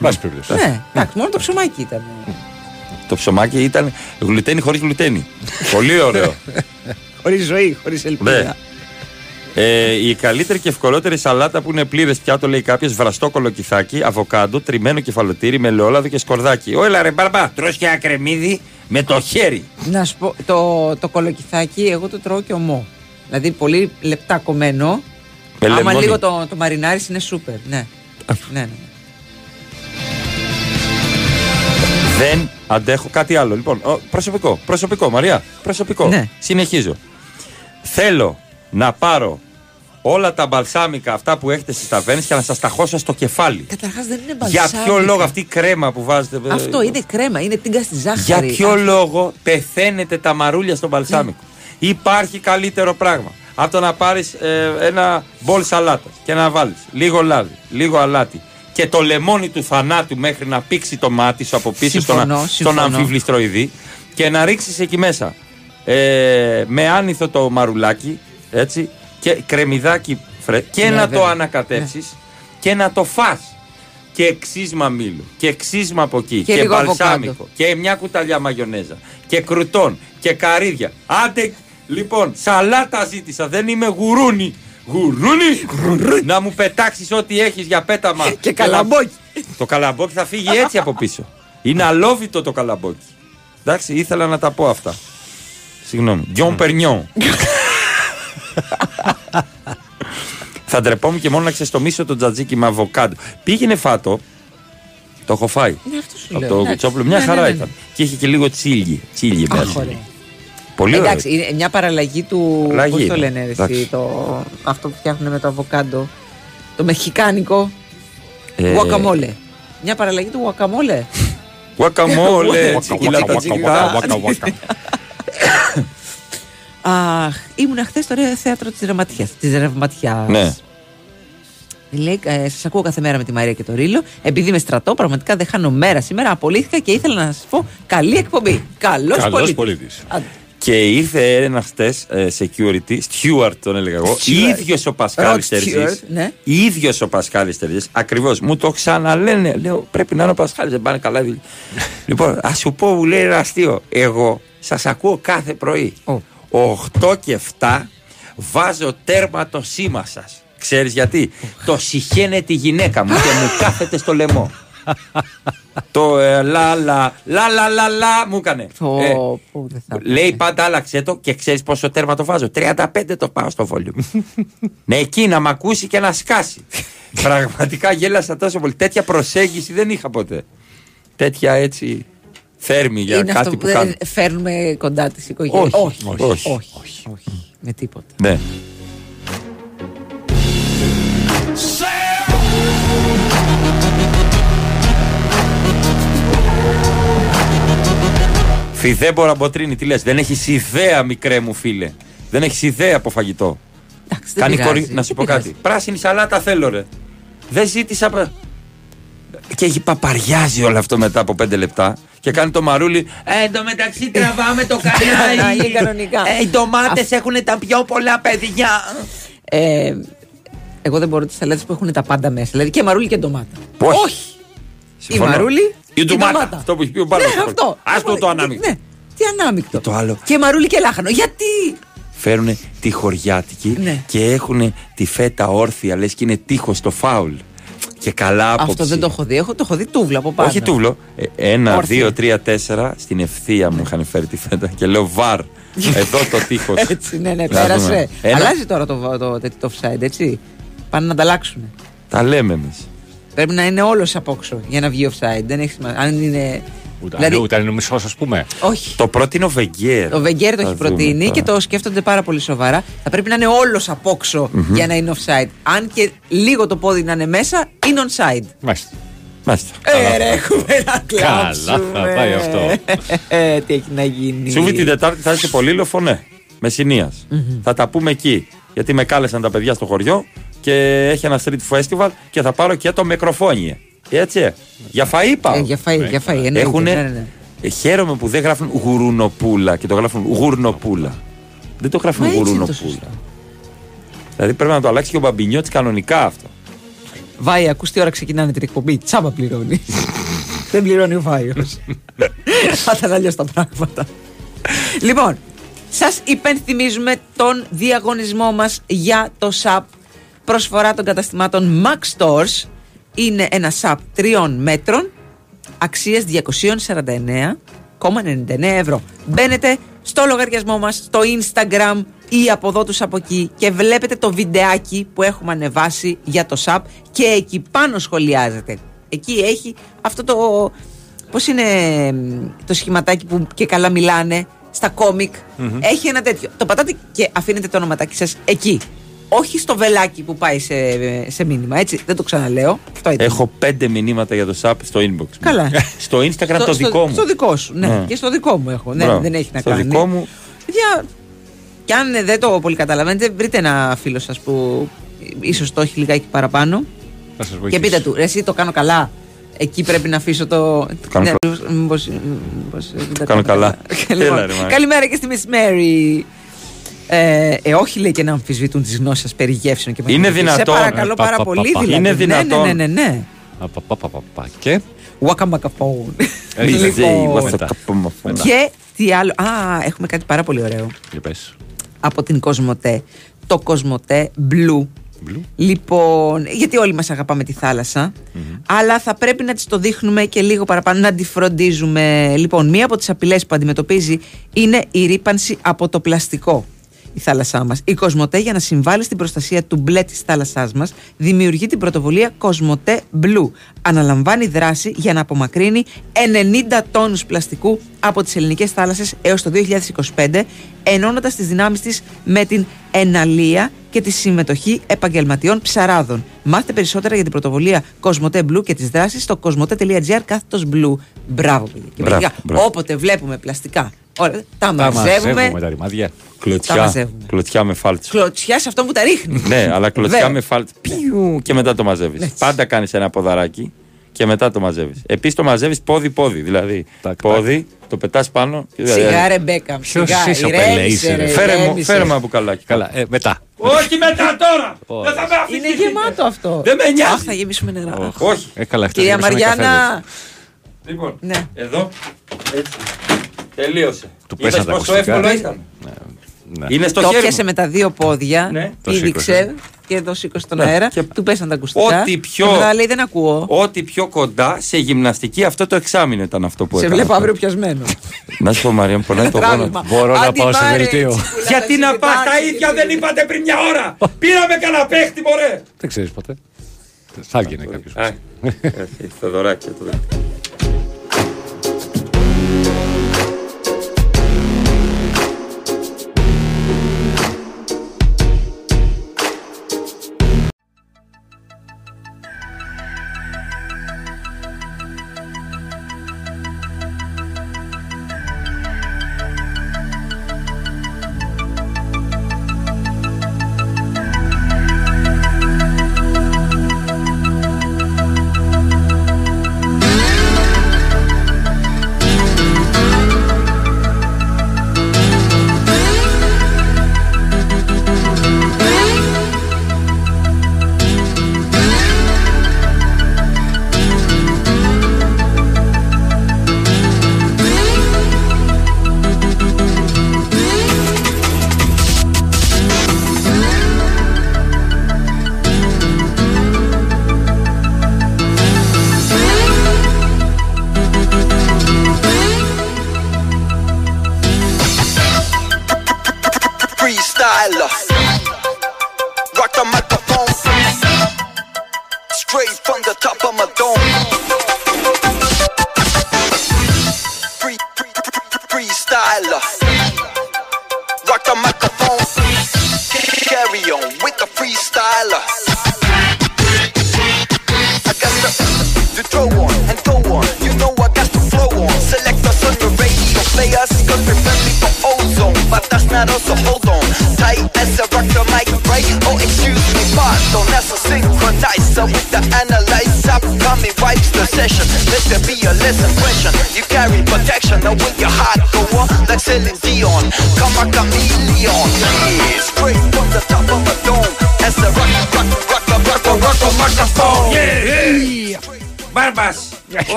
[SPEAKER 4] Πάση περιπτώσει.
[SPEAKER 3] Ναι, εντάξει, μόνο το ψωμάκι ήταν.
[SPEAKER 1] Το ψωμάκι ήταν γλουτένι χωρίς γλουτένι. Πολύ ωραίο.
[SPEAKER 3] Χωρίς ζωή, χωρίς
[SPEAKER 1] Ναι.
[SPEAKER 3] ελπίδα.
[SPEAKER 1] Ε, η καλύτερη και ευκολότερη σαλάτα που είναι πλήρες πιάτο, λέει κάποιος, βραστό κολοκυθάκι, αβοκάντο, τριμμένο κεφαλοτήρι με ελαιόλαδο και σκορδάκι. Όλα ρε μπαρμπά, τρως και ακρεμίδι με το χέρι.
[SPEAKER 3] Να σου πω, το, το κολοκυθάκι εγώ το τρώω και ομό. Δηλαδή πολύ λεπτά κομμένο.
[SPEAKER 1] Με
[SPEAKER 3] Άμα
[SPEAKER 1] λεμόνι.
[SPEAKER 3] λίγο το, το μαρινάρι είναι σούπερ. Ναι. ναι, ναι.
[SPEAKER 1] Δεν αντέχω κάτι άλλο. Λοιπόν, ο, προσωπικό, προσωπικό, Μαρία, προσωπικό.
[SPEAKER 3] Ναι.
[SPEAKER 1] Συνεχίζω. Θέλω να πάρω όλα τα μπαλσάμικα αυτά που έχετε στις ταβέρνες και να σας τα χώσω στο κεφάλι.
[SPEAKER 3] Καταρχάς δεν είναι
[SPEAKER 1] Για
[SPEAKER 3] μπαλσάμικα.
[SPEAKER 1] ποιο λόγο αυτή η κρέμα που βάζετε. ε,
[SPEAKER 3] Αυτό είναι κρέμα, είναι τίγκα στη
[SPEAKER 1] Για
[SPEAKER 3] ζάχαρη.
[SPEAKER 1] ποιο
[SPEAKER 3] Αυτό-
[SPEAKER 1] λόγο πεθαίνετε τα μαρούλια στο μπαλσάμικο; Υπάρχει καλύτερο πράγμα από το να πάρεις ένα μπολ σαλάτας και να βάλεις λίγο λάδι, λίγο αλάτι και το λεμόνι του θανάτου μέχρι να πήξει το μάτι σου από πίσω στον,
[SPEAKER 3] Συμφωνώ,
[SPEAKER 1] α- στον
[SPEAKER 3] συμφωνώ.
[SPEAKER 1] αμφιβληστροειδή και να ρίξεις εκεί μέσα ε, με άνηθο το μαρουλάκι έτσι, και κρεμμυδάκι φρέ, και
[SPEAKER 3] Ναι,
[SPEAKER 1] να
[SPEAKER 3] βέβαια.
[SPEAKER 1] το ανακατέψεις και να το φας και ξύσμα μήλου και ξύσμα από εκεί
[SPEAKER 3] Και
[SPEAKER 1] και,
[SPEAKER 3] λίγο
[SPEAKER 1] μπαλσάμικο
[SPEAKER 3] αβοκάντο.
[SPEAKER 1] και μια κουταλιά μαγιονέζα και κρουτόν και καρύδια. Άντε, λοιπόν, σαλάτα ζήτησα, δεν είμαι γουρούνι. Γουρούνι, να μου πετάξεις ό,τι έχεις για πέταμα.
[SPEAKER 3] Και καλαμπόκι.
[SPEAKER 1] Το καλαμπόκι θα φύγει έτσι από πίσω. Είναι αλόβητο το καλαμπόκι. Εντάξει, ήθελα να τα πω αυτά. Συγγνώμη. Γιον Περνιόν. θα ντρεπόμουν και μόνο να ξεστομίσω το τζατζίκι με αβοκάντο. Πήγαινε φάτο. Το έχω φάει.
[SPEAKER 3] Ναι, αυτό σου
[SPEAKER 1] Από
[SPEAKER 3] λέω.
[SPEAKER 1] το
[SPEAKER 3] Εντάξει.
[SPEAKER 1] κουτσόπουλο. Μια
[SPEAKER 3] Ναι,
[SPEAKER 1] χαρά
[SPEAKER 3] ναι, ναι.
[SPEAKER 1] ήταν. Και είχε και λίγο τσίλι. Τσίλι
[SPEAKER 3] Αχ,
[SPEAKER 1] μέσα.
[SPEAKER 3] Ωραία.
[SPEAKER 1] Πολύ ωραίο.
[SPEAKER 3] Εντάξει, είναι μια παραλλαγή του.
[SPEAKER 1] Αλλαγή
[SPEAKER 3] Πώς το
[SPEAKER 1] είναι.
[SPEAKER 3] λένε, ρε,
[SPEAKER 1] Εντάξει.
[SPEAKER 3] εσύ, το, αυτό που φτιάχνουν με το αβοκάντο. Το μεχικάνικο.
[SPEAKER 1] Ε,
[SPEAKER 3] Guacamole. Μια παραλλαγή του guacamole.
[SPEAKER 1] Guacamole. τσικίλα τα
[SPEAKER 4] Waka,
[SPEAKER 1] τσικίλα.
[SPEAKER 4] waka, waka, waka.
[SPEAKER 3] Αχ, ήμουν χθες στο ωραίο θέατρο της Ρευματιά. Της Ρευματιάς.
[SPEAKER 1] Ναι.
[SPEAKER 3] Λέει, ε, σας ακούω κάθε μέρα με τη Μαρία και το Ρίλο. Επειδή είμαι στρατό, πραγματικά δεν χάνω μέρα σήμερα. Απολύθηκα και ήθελα να σας πω καλή εκπομπή. Καλός
[SPEAKER 4] Καλός
[SPEAKER 3] πολίτης.
[SPEAKER 4] Πολίτης.
[SPEAKER 1] Και ήρθε ένας χτε security, Stewart τον έλεγα εγώ,
[SPEAKER 3] Stewart.
[SPEAKER 1] ίδιος ο Πασχάλης
[SPEAKER 3] Rod Stewart, ναι.
[SPEAKER 1] ίδιος ο Πασχάλης Τερζής, ακριβώς. Μου το ξαναλένε. Λέω πρέπει να είναι ο Πασχάλης, δεν πάνε καλά. οι δουλειές». λοιπόν, ας σου πω, μου λέει ένα αστείο. Εγώ σας ακούω κάθε πρωί. 8 και 7 βάζω τέρμα το σήμα σας. Ξέρεις γιατί; το συχαίνε τη γυναίκα μου και μου κάθεται στο λαιμό. το ε, λα λα λα λα λα λα μου έκανε.
[SPEAKER 3] Πω,
[SPEAKER 1] Ε,
[SPEAKER 3] πω, δεν θα
[SPEAKER 1] Λέει πάντα άλλαξε το και ξέρεις πόσο τέρμα το βάζω. 35 το πάω στο volume. ναι, εκεί να μ' ακούσει και να σκάσει. Πραγματικά γέλασα τόσο πολύ. Τέτοια προσέγγιση δεν είχα ποτέ. Τέτοια έτσι θέρμη για
[SPEAKER 3] Είναι
[SPEAKER 1] κάτι
[SPEAKER 3] αυτό
[SPEAKER 1] που
[SPEAKER 3] που δεν
[SPEAKER 1] κάνω.
[SPEAKER 3] φέρνουμε κοντά τη οικογένεια.
[SPEAKER 1] Όχι,
[SPEAKER 3] όχι,
[SPEAKER 1] όχι,
[SPEAKER 3] όχι, όχι, Με τίποτα.
[SPEAKER 1] Ναι. Φιδέμπορα Μποτρίνη, τι λες. Δεν έχεις ιδέα, μικρέ μου φίλε. Δεν έχεις ιδέα από φαγητό.
[SPEAKER 3] δεν
[SPEAKER 1] Κάνει
[SPEAKER 3] πειράζει,
[SPEAKER 1] κορι... Να σου
[SPEAKER 3] δεν
[SPEAKER 1] πω
[SPEAKER 3] πειράζει.
[SPEAKER 1] κάτι. Πράσινη σαλάτα θέλω, ρε. Δεν ζήτησα. πα- Και έχει παπαριάζει όλο αυτό μετά από πέντε λεπτά. Και κάνει το μαρούλι. Ε, εν τω μεταξύ τραβάμε το κανάλι.
[SPEAKER 3] Κανάλι, κανονικά.
[SPEAKER 1] Ε, οι ντομάτες έχουν τα πιο πολλά παιδιά.
[SPEAKER 3] Ε, εγώ δεν μπορώ τις σαλάτες που έχουν τα πάντα μέσα. Δηλαδή και μαρούλι και ντομάτα.
[SPEAKER 1] Όχι.
[SPEAKER 3] Η μαρούλι.
[SPEAKER 1] Η ντομάτα. Αυτό που έχει πει ο Μπάρος.
[SPEAKER 3] Ναι, αυτό.
[SPEAKER 1] Άστο το ανάμεικτο.
[SPEAKER 3] Ναι, τι ανάμεικτο.
[SPEAKER 1] Το άλλο.
[SPEAKER 3] Και μαρούλι και λάχανο. Γιατί;
[SPEAKER 1] Φέρουν τη χωριάτικη
[SPEAKER 3] Ναι.
[SPEAKER 1] και έχουν τη φέτα όρθια, λες και είναι τείχος στο φάουλ. Και καλά άποψη.
[SPEAKER 3] Αυτό δεν το έχω δει. Έχω, το έχω δει τούβλα από πάνω.
[SPEAKER 1] Όχι τούβλο. Ε, ένα,
[SPEAKER 3] Όρθια.
[SPEAKER 1] δύο, τρία, τέσσερα. Στην ευθεία μου είχαν φέρει τη φέτα και λέω βαρ. Εδώ το τείχος.
[SPEAKER 3] Έτσι, ναι, ναι, πέρασε. Αλλάζει τώρα το, το, το, το offside, έτσι. Πάνε να ανταλλάξουν.
[SPEAKER 1] Τα λέμε εμείς.
[SPEAKER 3] Πρέπει να είναι όλος απόξω για να βγει offside. Δεν έχει σημασία. Αν είναι.
[SPEAKER 4] Ούτε,
[SPEAKER 3] Δηλαδή-
[SPEAKER 4] ούτε αν είναι ο μισό, ας πούμε.
[SPEAKER 3] Όχι.
[SPEAKER 1] Το πρότεινε ο Βεγγέρ.
[SPEAKER 3] Ο Βεγγέρ το
[SPEAKER 1] Θα
[SPEAKER 3] έχει
[SPEAKER 1] δούμε
[SPEAKER 3] προτείνει
[SPEAKER 1] τώρα.
[SPEAKER 3] και το σκέφτονται πάρα πολύ σοβαρά. Θα πρέπει να είναι όλος απόξω
[SPEAKER 1] Μμμ.
[SPEAKER 3] για να είναι offside. Αν και λίγο το πόδι να είναι μέσα, είναι onside.
[SPEAKER 4] Μάλιστα.
[SPEAKER 1] Μάλιστα.
[SPEAKER 3] Ε, ρε, έχουμε να κλάψουμε.
[SPEAKER 1] Καλά θα πάει αυτό.
[SPEAKER 3] Ε, τι έχει να γίνει.
[SPEAKER 1] Σούβι την Τετάρτη θα είσαι πολύ λοφωνέ. Μεσσηνίας. Θα τα πούμε εκεί. Γιατί με κάλεσαν τα παιδιά στο χωριό και έχει ένα street festival και θα πάρω και το μικροφόνιε. Έτσι. Για φαΐ πάω.
[SPEAKER 3] Ε, για φαΐ, για φαΐ, εννοείται,
[SPEAKER 1] Έχουνε,
[SPEAKER 3] ναι, ναι, ναι.
[SPEAKER 1] ε, χαίρομαι που δεν γράφουν γουρουνοπούλα και το γράφουν γουρνοπούλα. Δεν το γράφουν
[SPEAKER 3] Μα έτσι είναι το
[SPEAKER 1] γουρουνοπούλα. Δηλαδή πρέπει να το αλλάξει και ο Μπαμπινιώτης κανονικά αυτό.
[SPEAKER 3] Βάη, ακούς τι ώρα ξεκινάνε την εκπομπή. Τσάμπα πληρώνει. Δεν πληρώνει ο Βάιος. Θα ήταν αλλιώ τα πράγματα. λοιπόν, σας υπενθυμίζουμε τον διαγωνισμό μας για το SAP προσφορά των καταστημάτων Max Stores. Είναι ένα SAP τριών μέτρων αξίας 249,99 ευρώ. Μπαίνετε στο λογαριασμό μας, στο Instagram ή από εδώ τους από εκεί και βλέπετε το βιντεάκι που έχουμε ανεβάσει για το SAP και εκεί πάνω σχολιάζετε. Εκεί έχει αυτό το... Πώς είναι μ, το σχηματάκι που και καλά μιλάνε στα κόμικ.
[SPEAKER 1] Μμμ.
[SPEAKER 3] Έχει ένα τέτοιο. Το πατάτε και αφήνετε το ονοματάκι σας εκεί. Όχι στο βελάκι που πάει σε, σε μήνυμα, έτσι. Δεν το ξαναλέω. Αυτό ήταν.
[SPEAKER 1] Έχω πέντε μηνύματα για το SAP στο inbox. μου.
[SPEAKER 3] Καλά.
[SPEAKER 1] στο Instagram
[SPEAKER 3] Στο-
[SPEAKER 1] το
[SPEAKER 3] στο-
[SPEAKER 1] δικό μου.
[SPEAKER 3] Στο δικό σου, ναι.
[SPEAKER 1] Ναι.
[SPEAKER 3] Και στο δικό μου έχω. Ναι,
[SPEAKER 1] Μπράβο.
[SPEAKER 3] δεν έχει να
[SPEAKER 1] στο
[SPEAKER 3] κάνει.
[SPEAKER 1] δικό μου
[SPEAKER 3] Παιδιά, και αν δεν το πολύ καταλαβαίνετε, βρείτε ένα φίλο σας που ίσως το έχει λιγάκι παραπάνω.
[SPEAKER 4] Θα σας
[SPEAKER 3] Και
[SPEAKER 4] βοηθήσει.
[SPEAKER 3] πείτε του, «Ρε, εσύ το κάνω καλά. Εκεί πρέπει να αφήσω το.
[SPEAKER 1] Το κάνω
[SPEAKER 3] Ναι,
[SPEAKER 1] καλά.
[SPEAKER 3] μήπως- μήπως δεν
[SPEAKER 1] το κάνω καλά.
[SPEAKER 3] Λοιπόν,
[SPEAKER 1] Έλα, ρε, Μάρια.
[SPEAKER 3] καλημέρα και στη Miss Mary. Ε, ε, όχι λέει και να αμφισβητούν τις γνώσεις σας περί γεύσεων και
[SPEAKER 1] Είναι
[SPEAKER 3] μαθηματικής.
[SPEAKER 1] δυνατόν.
[SPEAKER 3] Σε παρακαλώ
[SPEAKER 1] Ε, πα,
[SPEAKER 3] πάρα
[SPEAKER 1] πα,
[SPEAKER 3] πολύ.
[SPEAKER 1] πα, πα.
[SPEAKER 3] δηλαδή.
[SPEAKER 1] Είναι δυνατόν.
[SPEAKER 3] Ναι, ναι, ναι. ναι.
[SPEAKER 4] Απαπαπαπαπα. Και;
[SPEAKER 3] Wakambakafone.
[SPEAKER 4] Ε,
[SPEAKER 3] Λοιπόν,
[SPEAKER 1] what's the cup of my phone?
[SPEAKER 3] Και τι άλλο; Α, έχουμε κάτι πάρα πολύ ωραίο.
[SPEAKER 4] Για πες.
[SPEAKER 3] Από την Κοσμοτέ. Το Κοσμοτέ Blue. Λοιπόν, γιατί όλοι μας αγαπάμε τη θάλασσα, αλλά θα πρέπει να της το δείχνουμε και λίγο παραπάνω, να τη φροντίζουμε. Λοιπόν, μία από τις απειλές που αντιμετωπίζει είναι η ρήπανση από το πλαστικό. Η θάλασσά μας. Η Κοσμοτέ για να συμβάλλει στην προστασία του μπλε της θάλασσάς μας δημιουργεί την πρωτοβουλία Κοσμοτέ Blue. Αναλαμβάνει δράση για να απομακρύνει 90 τόνους πλαστικού από τις ελληνικές θάλασσες έως το 2025 ενώνοντας τις δυνάμεις της με την εναλία και τη συμμετοχή επαγγελματιών ψαράδων. Μάθετε περισσότερα για την πρωτοβουλία Κοσμοτέ Blue και τις δράσεις στο κοσμοτέ.gr κάθετος Blue. Μπράβο παιδιά. Και
[SPEAKER 1] Μπράβο,
[SPEAKER 3] παιδιά,
[SPEAKER 1] μπράβο.
[SPEAKER 3] όποτε βλέπουμε πλαστικά, όλα, τα
[SPEAKER 4] Τα
[SPEAKER 3] μαζεύουμε.
[SPEAKER 4] μαζεύουμε τα ρημάδια.
[SPEAKER 3] Τα
[SPEAKER 1] Κλωτσιά,
[SPEAKER 3] μαζεύουμε.
[SPEAKER 1] κλωτσιά με φάλτσο.
[SPEAKER 3] Κλωτσιά σε αυτό που τα ρίχνει.
[SPEAKER 1] ναι, αλλά κλωτσιά
[SPEAKER 3] Βέβαια.
[SPEAKER 1] με φάλτσο. Πιου, και μετά το μαζεύεις. Πάντα κάνεις ένα ποδαράκι και μετά το μαζεύεις. Επίσης το μαζεύεις πόδι-πόδι. Δηλαδή, πόδι, το πετάς πάνω. και-
[SPEAKER 3] Σιγά ρε Μπέκαμ.
[SPEAKER 4] Ποιος
[SPEAKER 3] σιγά,
[SPEAKER 4] είσαι ο
[SPEAKER 3] ηρέμησε,
[SPEAKER 4] Πελέης, ρε.
[SPEAKER 1] Φέρε μου,
[SPEAKER 3] ηρέμησε.
[SPEAKER 1] φέρε μου ένα μπουκαλάκι.
[SPEAKER 4] Καλά, ε, μετά.
[SPEAKER 1] Όχι μετά τώρα! Δεν θα με αφήσεις.
[SPEAKER 3] Είναι γεμάτο αυτό.
[SPEAKER 1] Δεν με νοιάζει.
[SPEAKER 3] Αχ, θα γεμίσουμε νερά.
[SPEAKER 1] Όχι.
[SPEAKER 4] Ε, καλά, αυτό
[SPEAKER 3] Κυρία
[SPEAKER 4] γέμισαν
[SPEAKER 3] Μαριάννα.
[SPEAKER 1] Λοιπόν,
[SPEAKER 3] Ναι.
[SPEAKER 1] εδώ. Έτσι. Τελείωσε.
[SPEAKER 4] Του
[SPEAKER 1] Είδες
[SPEAKER 4] πέσαν τα
[SPEAKER 1] πόσο
[SPEAKER 4] ακουστικά;
[SPEAKER 1] Εύκολο ήταν.
[SPEAKER 4] Ναι.
[SPEAKER 1] Είναι στο
[SPEAKER 3] το
[SPEAKER 1] χέρι
[SPEAKER 3] πιάσε
[SPEAKER 1] μου.
[SPEAKER 3] με τα δύο πόδια,
[SPEAKER 1] Ναι.
[SPEAKER 4] Το
[SPEAKER 3] πήδηξε
[SPEAKER 4] σήκωσε.
[SPEAKER 3] και το σήκωσε στον
[SPEAKER 1] Ναι.
[SPEAKER 3] αέρα.
[SPEAKER 1] Και-
[SPEAKER 3] Του πέσαν τα ακουστικά.
[SPEAKER 1] Ό,τι πιο-
[SPEAKER 3] Και μετά λέει δεν ακούω.
[SPEAKER 1] Ό,τι πιο κοντά σε γυμναστική αυτό το εξάμεινο ήταν αυτό που
[SPEAKER 3] Σε
[SPEAKER 1] έκανα.
[SPEAKER 3] βλέπω αύριο πιασμένο.
[SPEAKER 1] Να σου πω Μαρία, μου πονάει το γόνατο.
[SPEAKER 3] Τράβημα.
[SPEAKER 4] Μπορώ να
[SPEAKER 3] Άντι,
[SPEAKER 4] πάω σε
[SPEAKER 3] Μάρε,
[SPEAKER 4] δελτίο.
[SPEAKER 3] έτσι που
[SPEAKER 1] Γιατί
[SPEAKER 3] λάθος
[SPEAKER 1] να πας τα
[SPEAKER 3] κοιτάξει.
[SPEAKER 1] ίδια δεν είπατε πριν μια ώρα. Πήραμε κανένα παίχτη μωρέ.
[SPEAKER 4] Δεν ξέρεις ποτέ. Θα έβγαινε κάποιος.
[SPEAKER 1] Α,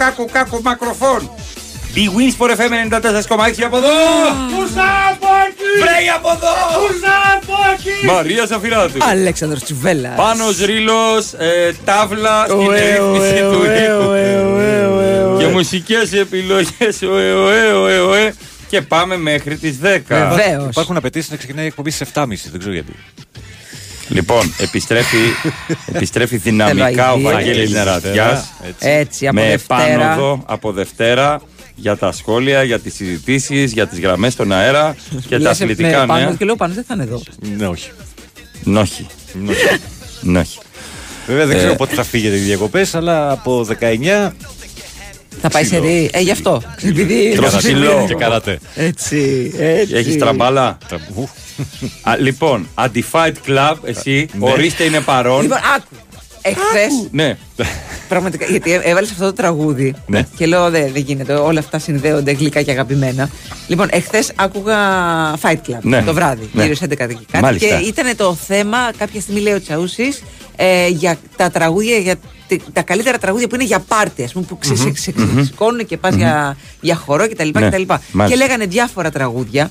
[SPEAKER 1] Κουκά, κουκά, κουκά, κουμακροφόν. Big Wins for FM 94,6 από εδώ.
[SPEAKER 13] Ουζάμπακι!
[SPEAKER 1] Βρέει από εδώ.
[SPEAKER 13] Ουζάμπακι!
[SPEAKER 1] Μαρία Σαφυράτου.
[SPEAKER 3] Αλέξανδρος Τσουβέλλας.
[SPEAKER 1] Πάνος Ρήλος, ε, τάβλα στην
[SPEAKER 3] Ωε,
[SPEAKER 1] ρύθμιση
[SPEAKER 3] ωε,
[SPEAKER 1] του
[SPEAKER 3] ωε,
[SPEAKER 1] ήχου.
[SPEAKER 3] ωε, ωε, ωε, ωε.
[SPEAKER 1] Και μουσικές επιλογές. ωε, ωε, ωε, ωε. Και πάμε μέχρι τις 10.
[SPEAKER 3] Βεβαίως.
[SPEAKER 4] Υπάρχουν απαιτήσεις να ξεκινάει η εκπομπή στις 7.30. Δεν ξέρω γιατί.
[SPEAKER 1] Λοιπόν, επιστρέφει, επιστρέφει δυναμικά ο
[SPEAKER 3] Θέλω
[SPEAKER 1] Βαγγέλης
[SPEAKER 4] Βαγγέλης
[SPEAKER 1] Νερατιάς.
[SPEAKER 3] Έτσι, από
[SPEAKER 1] με
[SPEAKER 3] Δευτέρα.
[SPEAKER 1] επάνωδο από Δευτέρα για τα σχόλια, για τις συζητήσεις, για τις γραμμές στον αέρα και τα
[SPEAKER 3] Λες,
[SPEAKER 1] αθλητικά
[SPEAKER 3] με πάνω
[SPEAKER 1] νέα.
[SPEAKER 3] Και λέω πάνω δεν θα είναι εδώ.
[SPEAKER 4] Ναι, όχι.
[SPEAKER 1] Νόχι. Νόχι.
[SPEAKER 4] Βέβαια δεν
[SPEAKER 1] Ε,
[SPEAKER 4] ξέρω πότε θα φύγετε οι διακοπές, αλλά από 19.
[SPEAKER 3] Θα πάει σε
[SPEAKER 4] Ξύλο.
[SPEAKER 3] ρί. Ε, γι' αυτό. Επειδή.
[SPEAKER 1] Τρως ξύλο.
[SPEAKER 4] Και καράτε.
[SPEAKER 3] Έτσι, έτσι.
[SPEAKER 1] Έχεις τραμπάλα;
[SPEAKER 4] Τραμπού.
[SPEAKER 1] Α, λοιπόν, Antifight Club, εσύ,
[SPEAKER 4] Ναι.
[SPEAKER 1] ορίστε είναι παρόν.
[SPEAKER 3] Λοιπόν, άκου. Εχθές.
[SPEAKER 1] Ναι.
[SPEAKER 3] Πραγματικά, γιατί έβαλες αυτό το τραγούδι
[SPEAKER 1] Ναι.
[SPEAKER 3] και λέω δεν δεν γίνεται, όλα αυτά συνδέονται γλυκά και αγαπημένα. Λοιπόν, εχθές άκουγα Fight Club
[SPEAKER 1] Ναι.
[SPEAKER 3] το βράδυ,
[SPEAKER 1] Ναι.
[SPEAKER 3] γύρω στις 11 και κάτι.
[SPEAKER 1] Μάλιστα.
[SPEAKER 3] Και ήταν το θέμα, κάποια στιγμή λέει ο Τσαούσης, ε, για τα τραγούδια, για τε- τα καλύτερα τραγούδια που είναι για πάρτι, ας πούμε, που ξε,
[SPEAKER 1] Μμμ.
[SPEAKER 3] σε
[SPEAKER 1] Μμμ.
[SPEAKER 3] ξεσηκώνουν και πας για, για χορό κτλ.
[SPEAKER 1] Ναι.
[SPEAKER 3] κτλ. Και
[SPEAKER 1] Μάλιστα.
[SPEAKER 3] λέγανε διάφορα τραγούδια.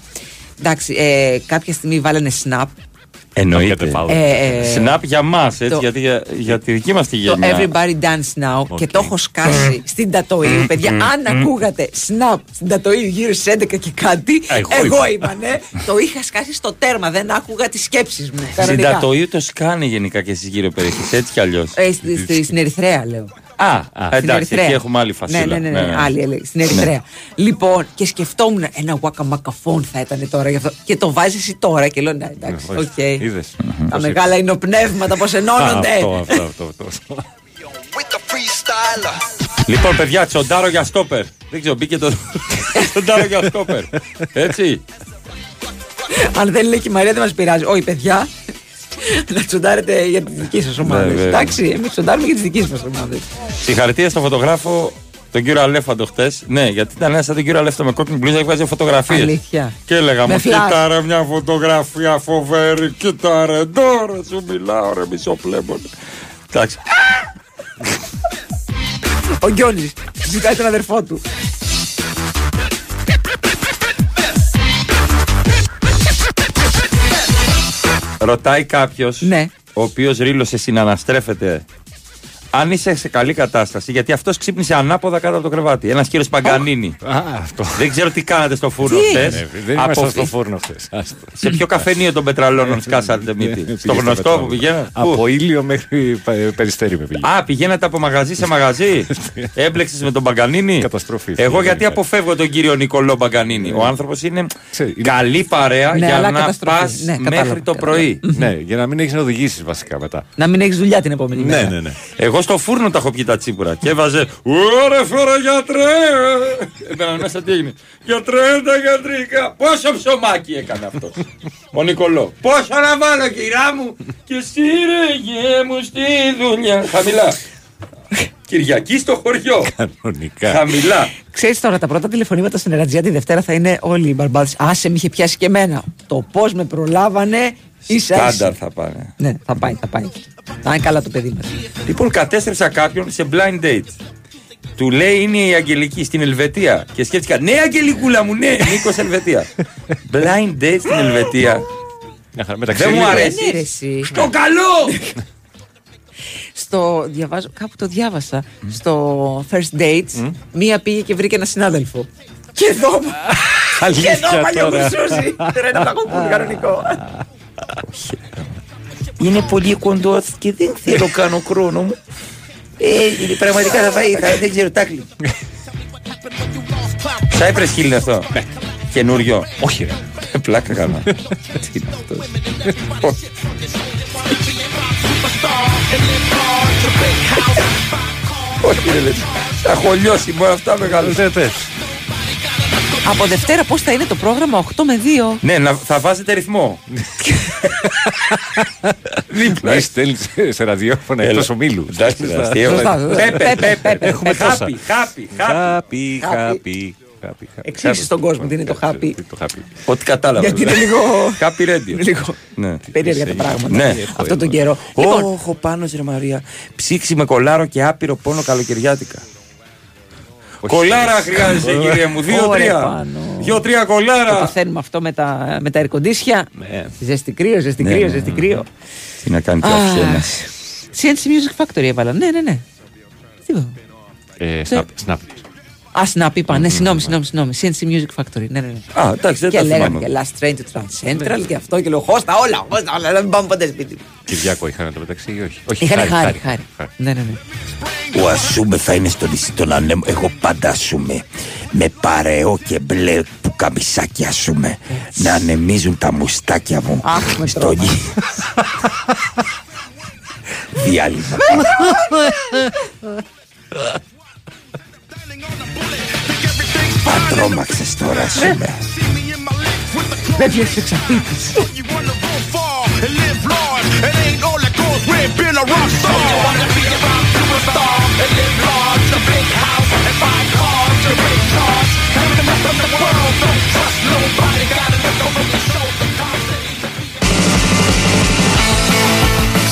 [SPEAKER 3] Εντάξει, ε, κάποια στιγμή βάλανε snap.
[SPEAKER 1] Εννοείται.
[SPEAKER 3] Ε, ε,
[SPEAKER 1] Snap για μας, έτσι,
[SPEAKER 3] το-
[SPEAKER 1] γιατί για, για τη δική μας τη
[SPEAKER 3] Το
[SPEAKER 1] γενιά.
[SPEAKER 3] Everybody Dance Now και το έχω σκάσει στην Τατοίου. Παιδιά, αν ακούγατε snap στην Τατοίου γύρω στις 11 και κάτι,
[SPEAKER 1] Εγώ
[SPEAKER 3] εγώ
[SPEAKER 1] είμαι.
[SPEAKER 3] είμαι, ναι. Το είχα σκάσει στο τέρμα, δεν άκουγα τις σκέψεις μου.
[SPEAKER 1] Στην
[SPEAKER 3] κανονικά.
[SPEAKER 1] Τατοίου το σκάνε γενικά και στις γύρω περιοχές, έτσι κι αλλιώς.
[SPEAKER 3] Ε, στη- στη- στην Ερυθρέα, λέω.
[SPEAKER 1] Α,
[SPEAKER 3] Στην
[SPEAKER 1] εντάξει,
[SPEAKER 3] Ερυθρέα.
[SPEAKER 1] εκεί έχουμε άλλη φασίλα.
[SPEAKER 3] Ναι, ναι, ναι, ναι, άλλη, άλλη, στην Ερυθρέα. Λοιπόν, και σκεφτόμουν ένα waka μακαφόν θα ήταν τώρα γι' αυτό. Και το βάζεις εσύ τώρα και λέω, ναι, εντάξει,
[SPEAKER 4] Όχι,
[SPEAKER 3] οκ.
[SPEAKER 4] είδες.
[SPEAKER 3] Τα μεγάλα είναι πνεύματα πώ ενώνονται.
[SPEAKER 4] Αυτό, αυτό, αυτό. αυτό.
[SPEAKER 25] With the freestyler.
[SPEAKER 1] Λοιπόν, παιδιά, τσοντάρο για στόπερ. Δεν ξέρω, μπήκε το τσοντάρο για στόπερ. Έτσι.
[SPEAKER 3] Αν δεν λέει και η Μαρία δεν μας πειράζει. Όχι, παιδιά. να τσοντάρετε για τη δική σας ομάδα.
[SPEAKER 1] Βέβαια.
[SPEAKER 3] Εντάξει, εμείς τσοντάρουμε για τις δικές μας ομάδες.
[SPEAKER 1] Συγχαρητήρια στον φωτογράφο, τον κύριο Αλέφαντο χτες. Ναι, γιατί ήταν ένας σαν τον κύριο Αλέφαντο με κόκκινη μπλούζα και βγάζει φωτογραφίες.
[SPEAKER 3] Αλήθεια.
[SPEAKER 1] Και έλεγα
[SPEAKER 3] Με
[SPEAKER 1] μου,
[SPEAKER 3] φλας.
[SPEAKER 1] κοίτα ρε μια φωτογραφία φοβερή, κοίτα ρε τώρα σου μιλάω ρε μισοπλέμπον. Εντάξει.
[SPEAKER 3] Ο Γκιόνι ζητάει τον αδερφό του.
[SPEAKER 1] Ρωτάει κάποιος,
[SPEAKER 3] Ναι.
[SPEAKER 1] ο οποίος ρήλωσε συναναστρέφεται, αν είσαι σε καλή κατάσταση, γιατί αυτός ξύπνησε ανάποδα κάτω από το κρεβάτι. Ένας κύριος Παγκανίνη.
[SPEAKER 4] Α, αυτό.
[SPEAKER 1] Δεν ξέρω τι κάνατε στο φούρνο
[SPEAKER 3] Τι;
[SPEAKER 1] χθε.
[SPEAKER 4] Ναι, δεν ήμασταν στο φούρνο χθε.
[SPEAKER 1] Σε ποιο καφενείο των πετραλώνων σκάσατε μύτη; Στο γνωστό που πηγαίνατε; Πού;
[SPEAKER 4] Από ήλιο μέχρι πε- περιστέρι με πήγε.
[SPEAKER 1] Α, πηγαίνατε από μαγαζί σε μαγαζί; Έμπλεξες με τον Μπαγκανίνη.
[SPEAKER 4] Καταστροφή.
[SPEAKER 1] Εγώ γιατί αποφεύγω τον κύριο Νικολό Μπαγκανίνη. Ο άνθρωπος είναι
[SPEAKER 4] Ξέρει, είναι-
[SPEAKER 1] καλή παρέα
[SPEAKER 3] Ναι,
[SPEAKER 1] για
[SPEAKER 3] αλλά
[SPEAKER 1] να
[SPEAKER 3] καταστροφή.
[SPEAKER 1] πας
[SPEAKER 3] Ναι, κατάλαβα,
[SPEAKER 1] μέχρι το
[SPEAKER 3] κατάλαβα.
[SPEAKER 1] πρωί.
[SPEAKER 4] Ναι, για να μην έχεις να οδηγήσεις βασικά μετά.
[SPEAKER 3] Να μην έχεις δουλειά την επόμενη
[SPEAKER 4] Ναι,
[SPEAKER 3] μέρα.
[SPEAKER 4] ναι, ναι.
[SPEAKER 1] Εγώ στο φούρνο τα έχω πιει τα τσίπουρα και έβαζε Ωραία φορά γιατρέ! Έμπαιναν μέσα τι έγινε. Γιατρέ τα γιατρικά. Πόσο ψωμάκι έκανε αυτός. Ο Νικολό. Πόσο να βάλω κυρά μου και εσύ ρε γε μου στη δουλειά. Χαμηλά. Κυριακή στο χωριό.
[SPEAKER 4] Κανονικά.
[SPEAKER 1] Χαμηλά.
[SPEAKER 3] Ξέρεις τώρα, τα πρώτα τηλεφωνήματα στην Ερατζία τη Δευτέρα θα είναι όλοι οι μπαρμπάδες. Άσε, με είχε πιάσει και εμένα. Το πώς με προλάβανε, ίσα
[SPEAKER 1] Στάνταρ θα πάνε.
[SPEAKER 3] Ναι, θα πάει, θα πάει. Θα είναι καλά το παιδί μας.
[SPEAKER 1] Λοιπόν, κατέστρεψα κάποιον σε blind date. Του λέει είναι η Αγγελική στην Ελβετία. Και σκέφτηκα, ναι, Αγγελικούλα μου, ναι, Νίκος Ελβετία. blind date στην Ελβετία.
[SPEAKER 4] Μια χαρά. Μεταξύ
[SPEAKER 1] Δεν μου
[SPEAKER 4] λίγο-
[SPEAKER 1] αρέσει.
[SPEAKER 3] Ναι, ρε, εσύ.
[SPEAKER 1] Στο καλό!
[SPEAKER 3] Στο διαβάζω, κάπου το διάβασα. Στο first dates, μία πήγε και βρήκε ένα συνάδελφο. Και εδώ. και
[SPEAKER 4] Αλήθεια
[SPEAKER 3] εδώ παλιό
[SPEAKER 4] τώρα.
[SPEAKER 3] κουρσούζι. Ρε να πλακώ που είναι κανονικό.
[SPEAKER 1] Είναι πολύ κοντό και δεν θέλω να κάνω χρόνο μου. Ε, πραγματικά θα φάει, θα, δεν ξέρω, τάκλι. Cypress Hill είναι αυτό.
[SPEAKER 4] Ναι.
[SPEAKER 1] Καινούριο.
[SPEAKER 4] Όχι, ρε.
[SPEAKER 1] Πλάκα κάνω. Τι είναι αυτό. Όχι, ρε, λες. Θα έχω λιώσει μόνο αυτά μεγάλος.
[SPEAKER 3] Από Δευτέρα πώς θα είναι το πρόγραμμα 8 με 2.
[SPEAKER 1] Ναι, να, θα βάζετε ρυθμό. Δίπλα.
[SPEAKER 4] Μη στέλνει σε ραδιόφωνα
[SPEAKER 1] Έλα.
[SPEAKER 4] εκτός ομίλου.
[SPEAKER 1] Εντάξει, είναι αστείο. Πέπε, πέπε, πέπε.
[SPEAKER 4] Έχουμε τόσα.
[SPEAKER 1] Χάπι, χάπι, χάπι.
[SPEAKER 4] Χάπι, χάπι. χάπι, χάπι.
[SPEAKER 3] Εξήγησε στον κόσμο τι είναι το happy.
[SPEAKER 4] Το χάπι.
[SPEAKER 1] Ό,τι κατάλαβα.
[SPEAKER 3] Γιατί είναι
[SPEAKER 1] βέβαια.
[SPEAKER 3] λίγο.
[SPEAKER 1] Happy radio.
[SPEAKER 3] Είναι λίγο
[SPEAKER 1] Ναι.
[SPEAKER 3] περίεργα τα πράγματα.
[SPEAKER 1] Ναι.
[SPEAKER 3] Αυτό τον καιρό. Λοιπόν,
[SPEAKER 1] Όχο πάνω ρε Μαρία. Ψήξη με κολάρο και άπειρο πόνο καλοκαιριάτικα. Κολάρα χρειάζεσαι κύριε μου.
[SPEAKER 3] Ωραία,
[SPEAKER 1] Δύο-τρία.
[SPEAKER 3] πάνω.
[SPEAKER 1] Δύο-τρία
[SPEAKER 3] το
[SPEAKER 1] κολάρα.
[SPEAKER 3] παθαίνουμε αυτό με τα, με τα air Ζέστη κρύο, ζέστη
[SPEAKER 1] Ναι,
[SPEAKER 3] κρύο,
[SPEAKER 1] ναι,
[SPEAKER 3] ζέστη
[SPEAKER 1] ναι.
[SPEAKER 3] κρύο.
[SPEAKER 1] Τι να κάνει και
[SPEAKER 3] Αχ.
[SPEAKER 1] αυτό ένα.
[SPEAKER 3] CNC Music Factory έβαλα. Ναι, ναι, ναι. Τι είπα;
[SPEAKER 4] Ε, Snap. Snap.
[SPEAKER 3] Α, Snap είπα. Ναι, συγγνώμη, συγγνώμη, συγγνώμη. CNC Music Factory. Ναι, ναι, ναι.
[SPEAKER 1] Α, εντάξει, δεν
[SPEAKER 3] Και
[SPEAKER 1] τα
[SPEAKER 3] λέγαμε
[SPEAKER 1] θυμάμαι.
[SPEAKER 3] και Last Train to Trans Central και αυτό και λέω χώστα όλα, χώστα όλα, να μην πάμε ποτέ σπίτι.
[SPEAKER 4] Κυριάκο είχαν το μεταξύ ή όχι; Όχι,
[SPEAKER 3] Είχανε χάρη, χάρη. Ναι, ναι, ναι.
[SPEAKER 1] Ο Ασούμε θα είναι στο νησί των ανέμων. Εγώ πάντα Ασούμε. Με παρεό και μπλε που καμισάκι Ασούμε. Να ανεμίζουν τα μουστάκια μου.
[SPEAKER 3] Αχ, με
[SPEAKER 1] στο
[SPEAKER 3] τρόμα.
[SPEAKER 1] γη. Διάλειμμα. Πατρώμαξες τώρα Ασούμε.
[SPEAKER 3] Με πιέσεις εξαπίτης.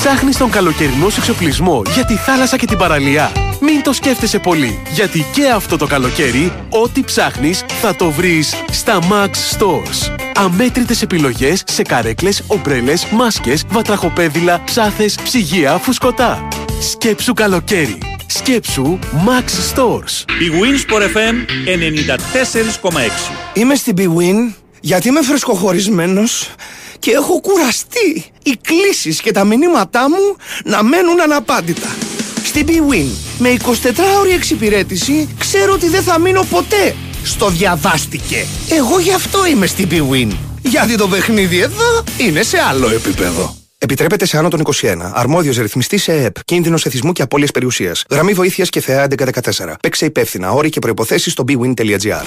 [SPEAKER 26] Ψάχνεις τον καλοκαιρινό σου εξοπλισμό για τη θάλασσα και την παραλία. Μην το σκέφτεσαι πολύ, γιατί και αυτό το καλοκαίρι, ό,τι ψάχνεις θα το βρεις στα Max Stores. Αμέτρητες επιλογές σε καρέκλες, ομπρέλες, μάσκες, βατραχοπέδιλα, ψάθες, ψυγεία, φουσκωτά. Σκέψου καλοκαίρι. Σκέψου Max Stores.
[SPEAKER 7] Η Winsport FM 94,6.
[SPEAKER 27] Είμαι στην BWIN γιατί είμαι φρεσκοχωρισμένος και έχω κουραστεί οι κλήσεις και τα μηνύματά μου να μένουν αναπάντητα. Στην BWIN με 24ωρη εξυπηρέτηση ξέρω ότι δεν θα μείνω ποτέ στο διαβάστηκε. Εγώ γι' αυτό είμαι στην BWIN. Γιατί το παιχνίδι εδώ είναι σε άλλο επίπεδο. Επιτρέπεται σε άνω των 21. Αρμόδιος ρυθμιστής σε ΕΕΠ. Κίνδυνος εθισμού και απώλειας περιουσίας. Γραμμή βοήθειας και θεά 1114. Παίξε υπεύθυνα. Όροι και προποθέσει στο bwin.gr.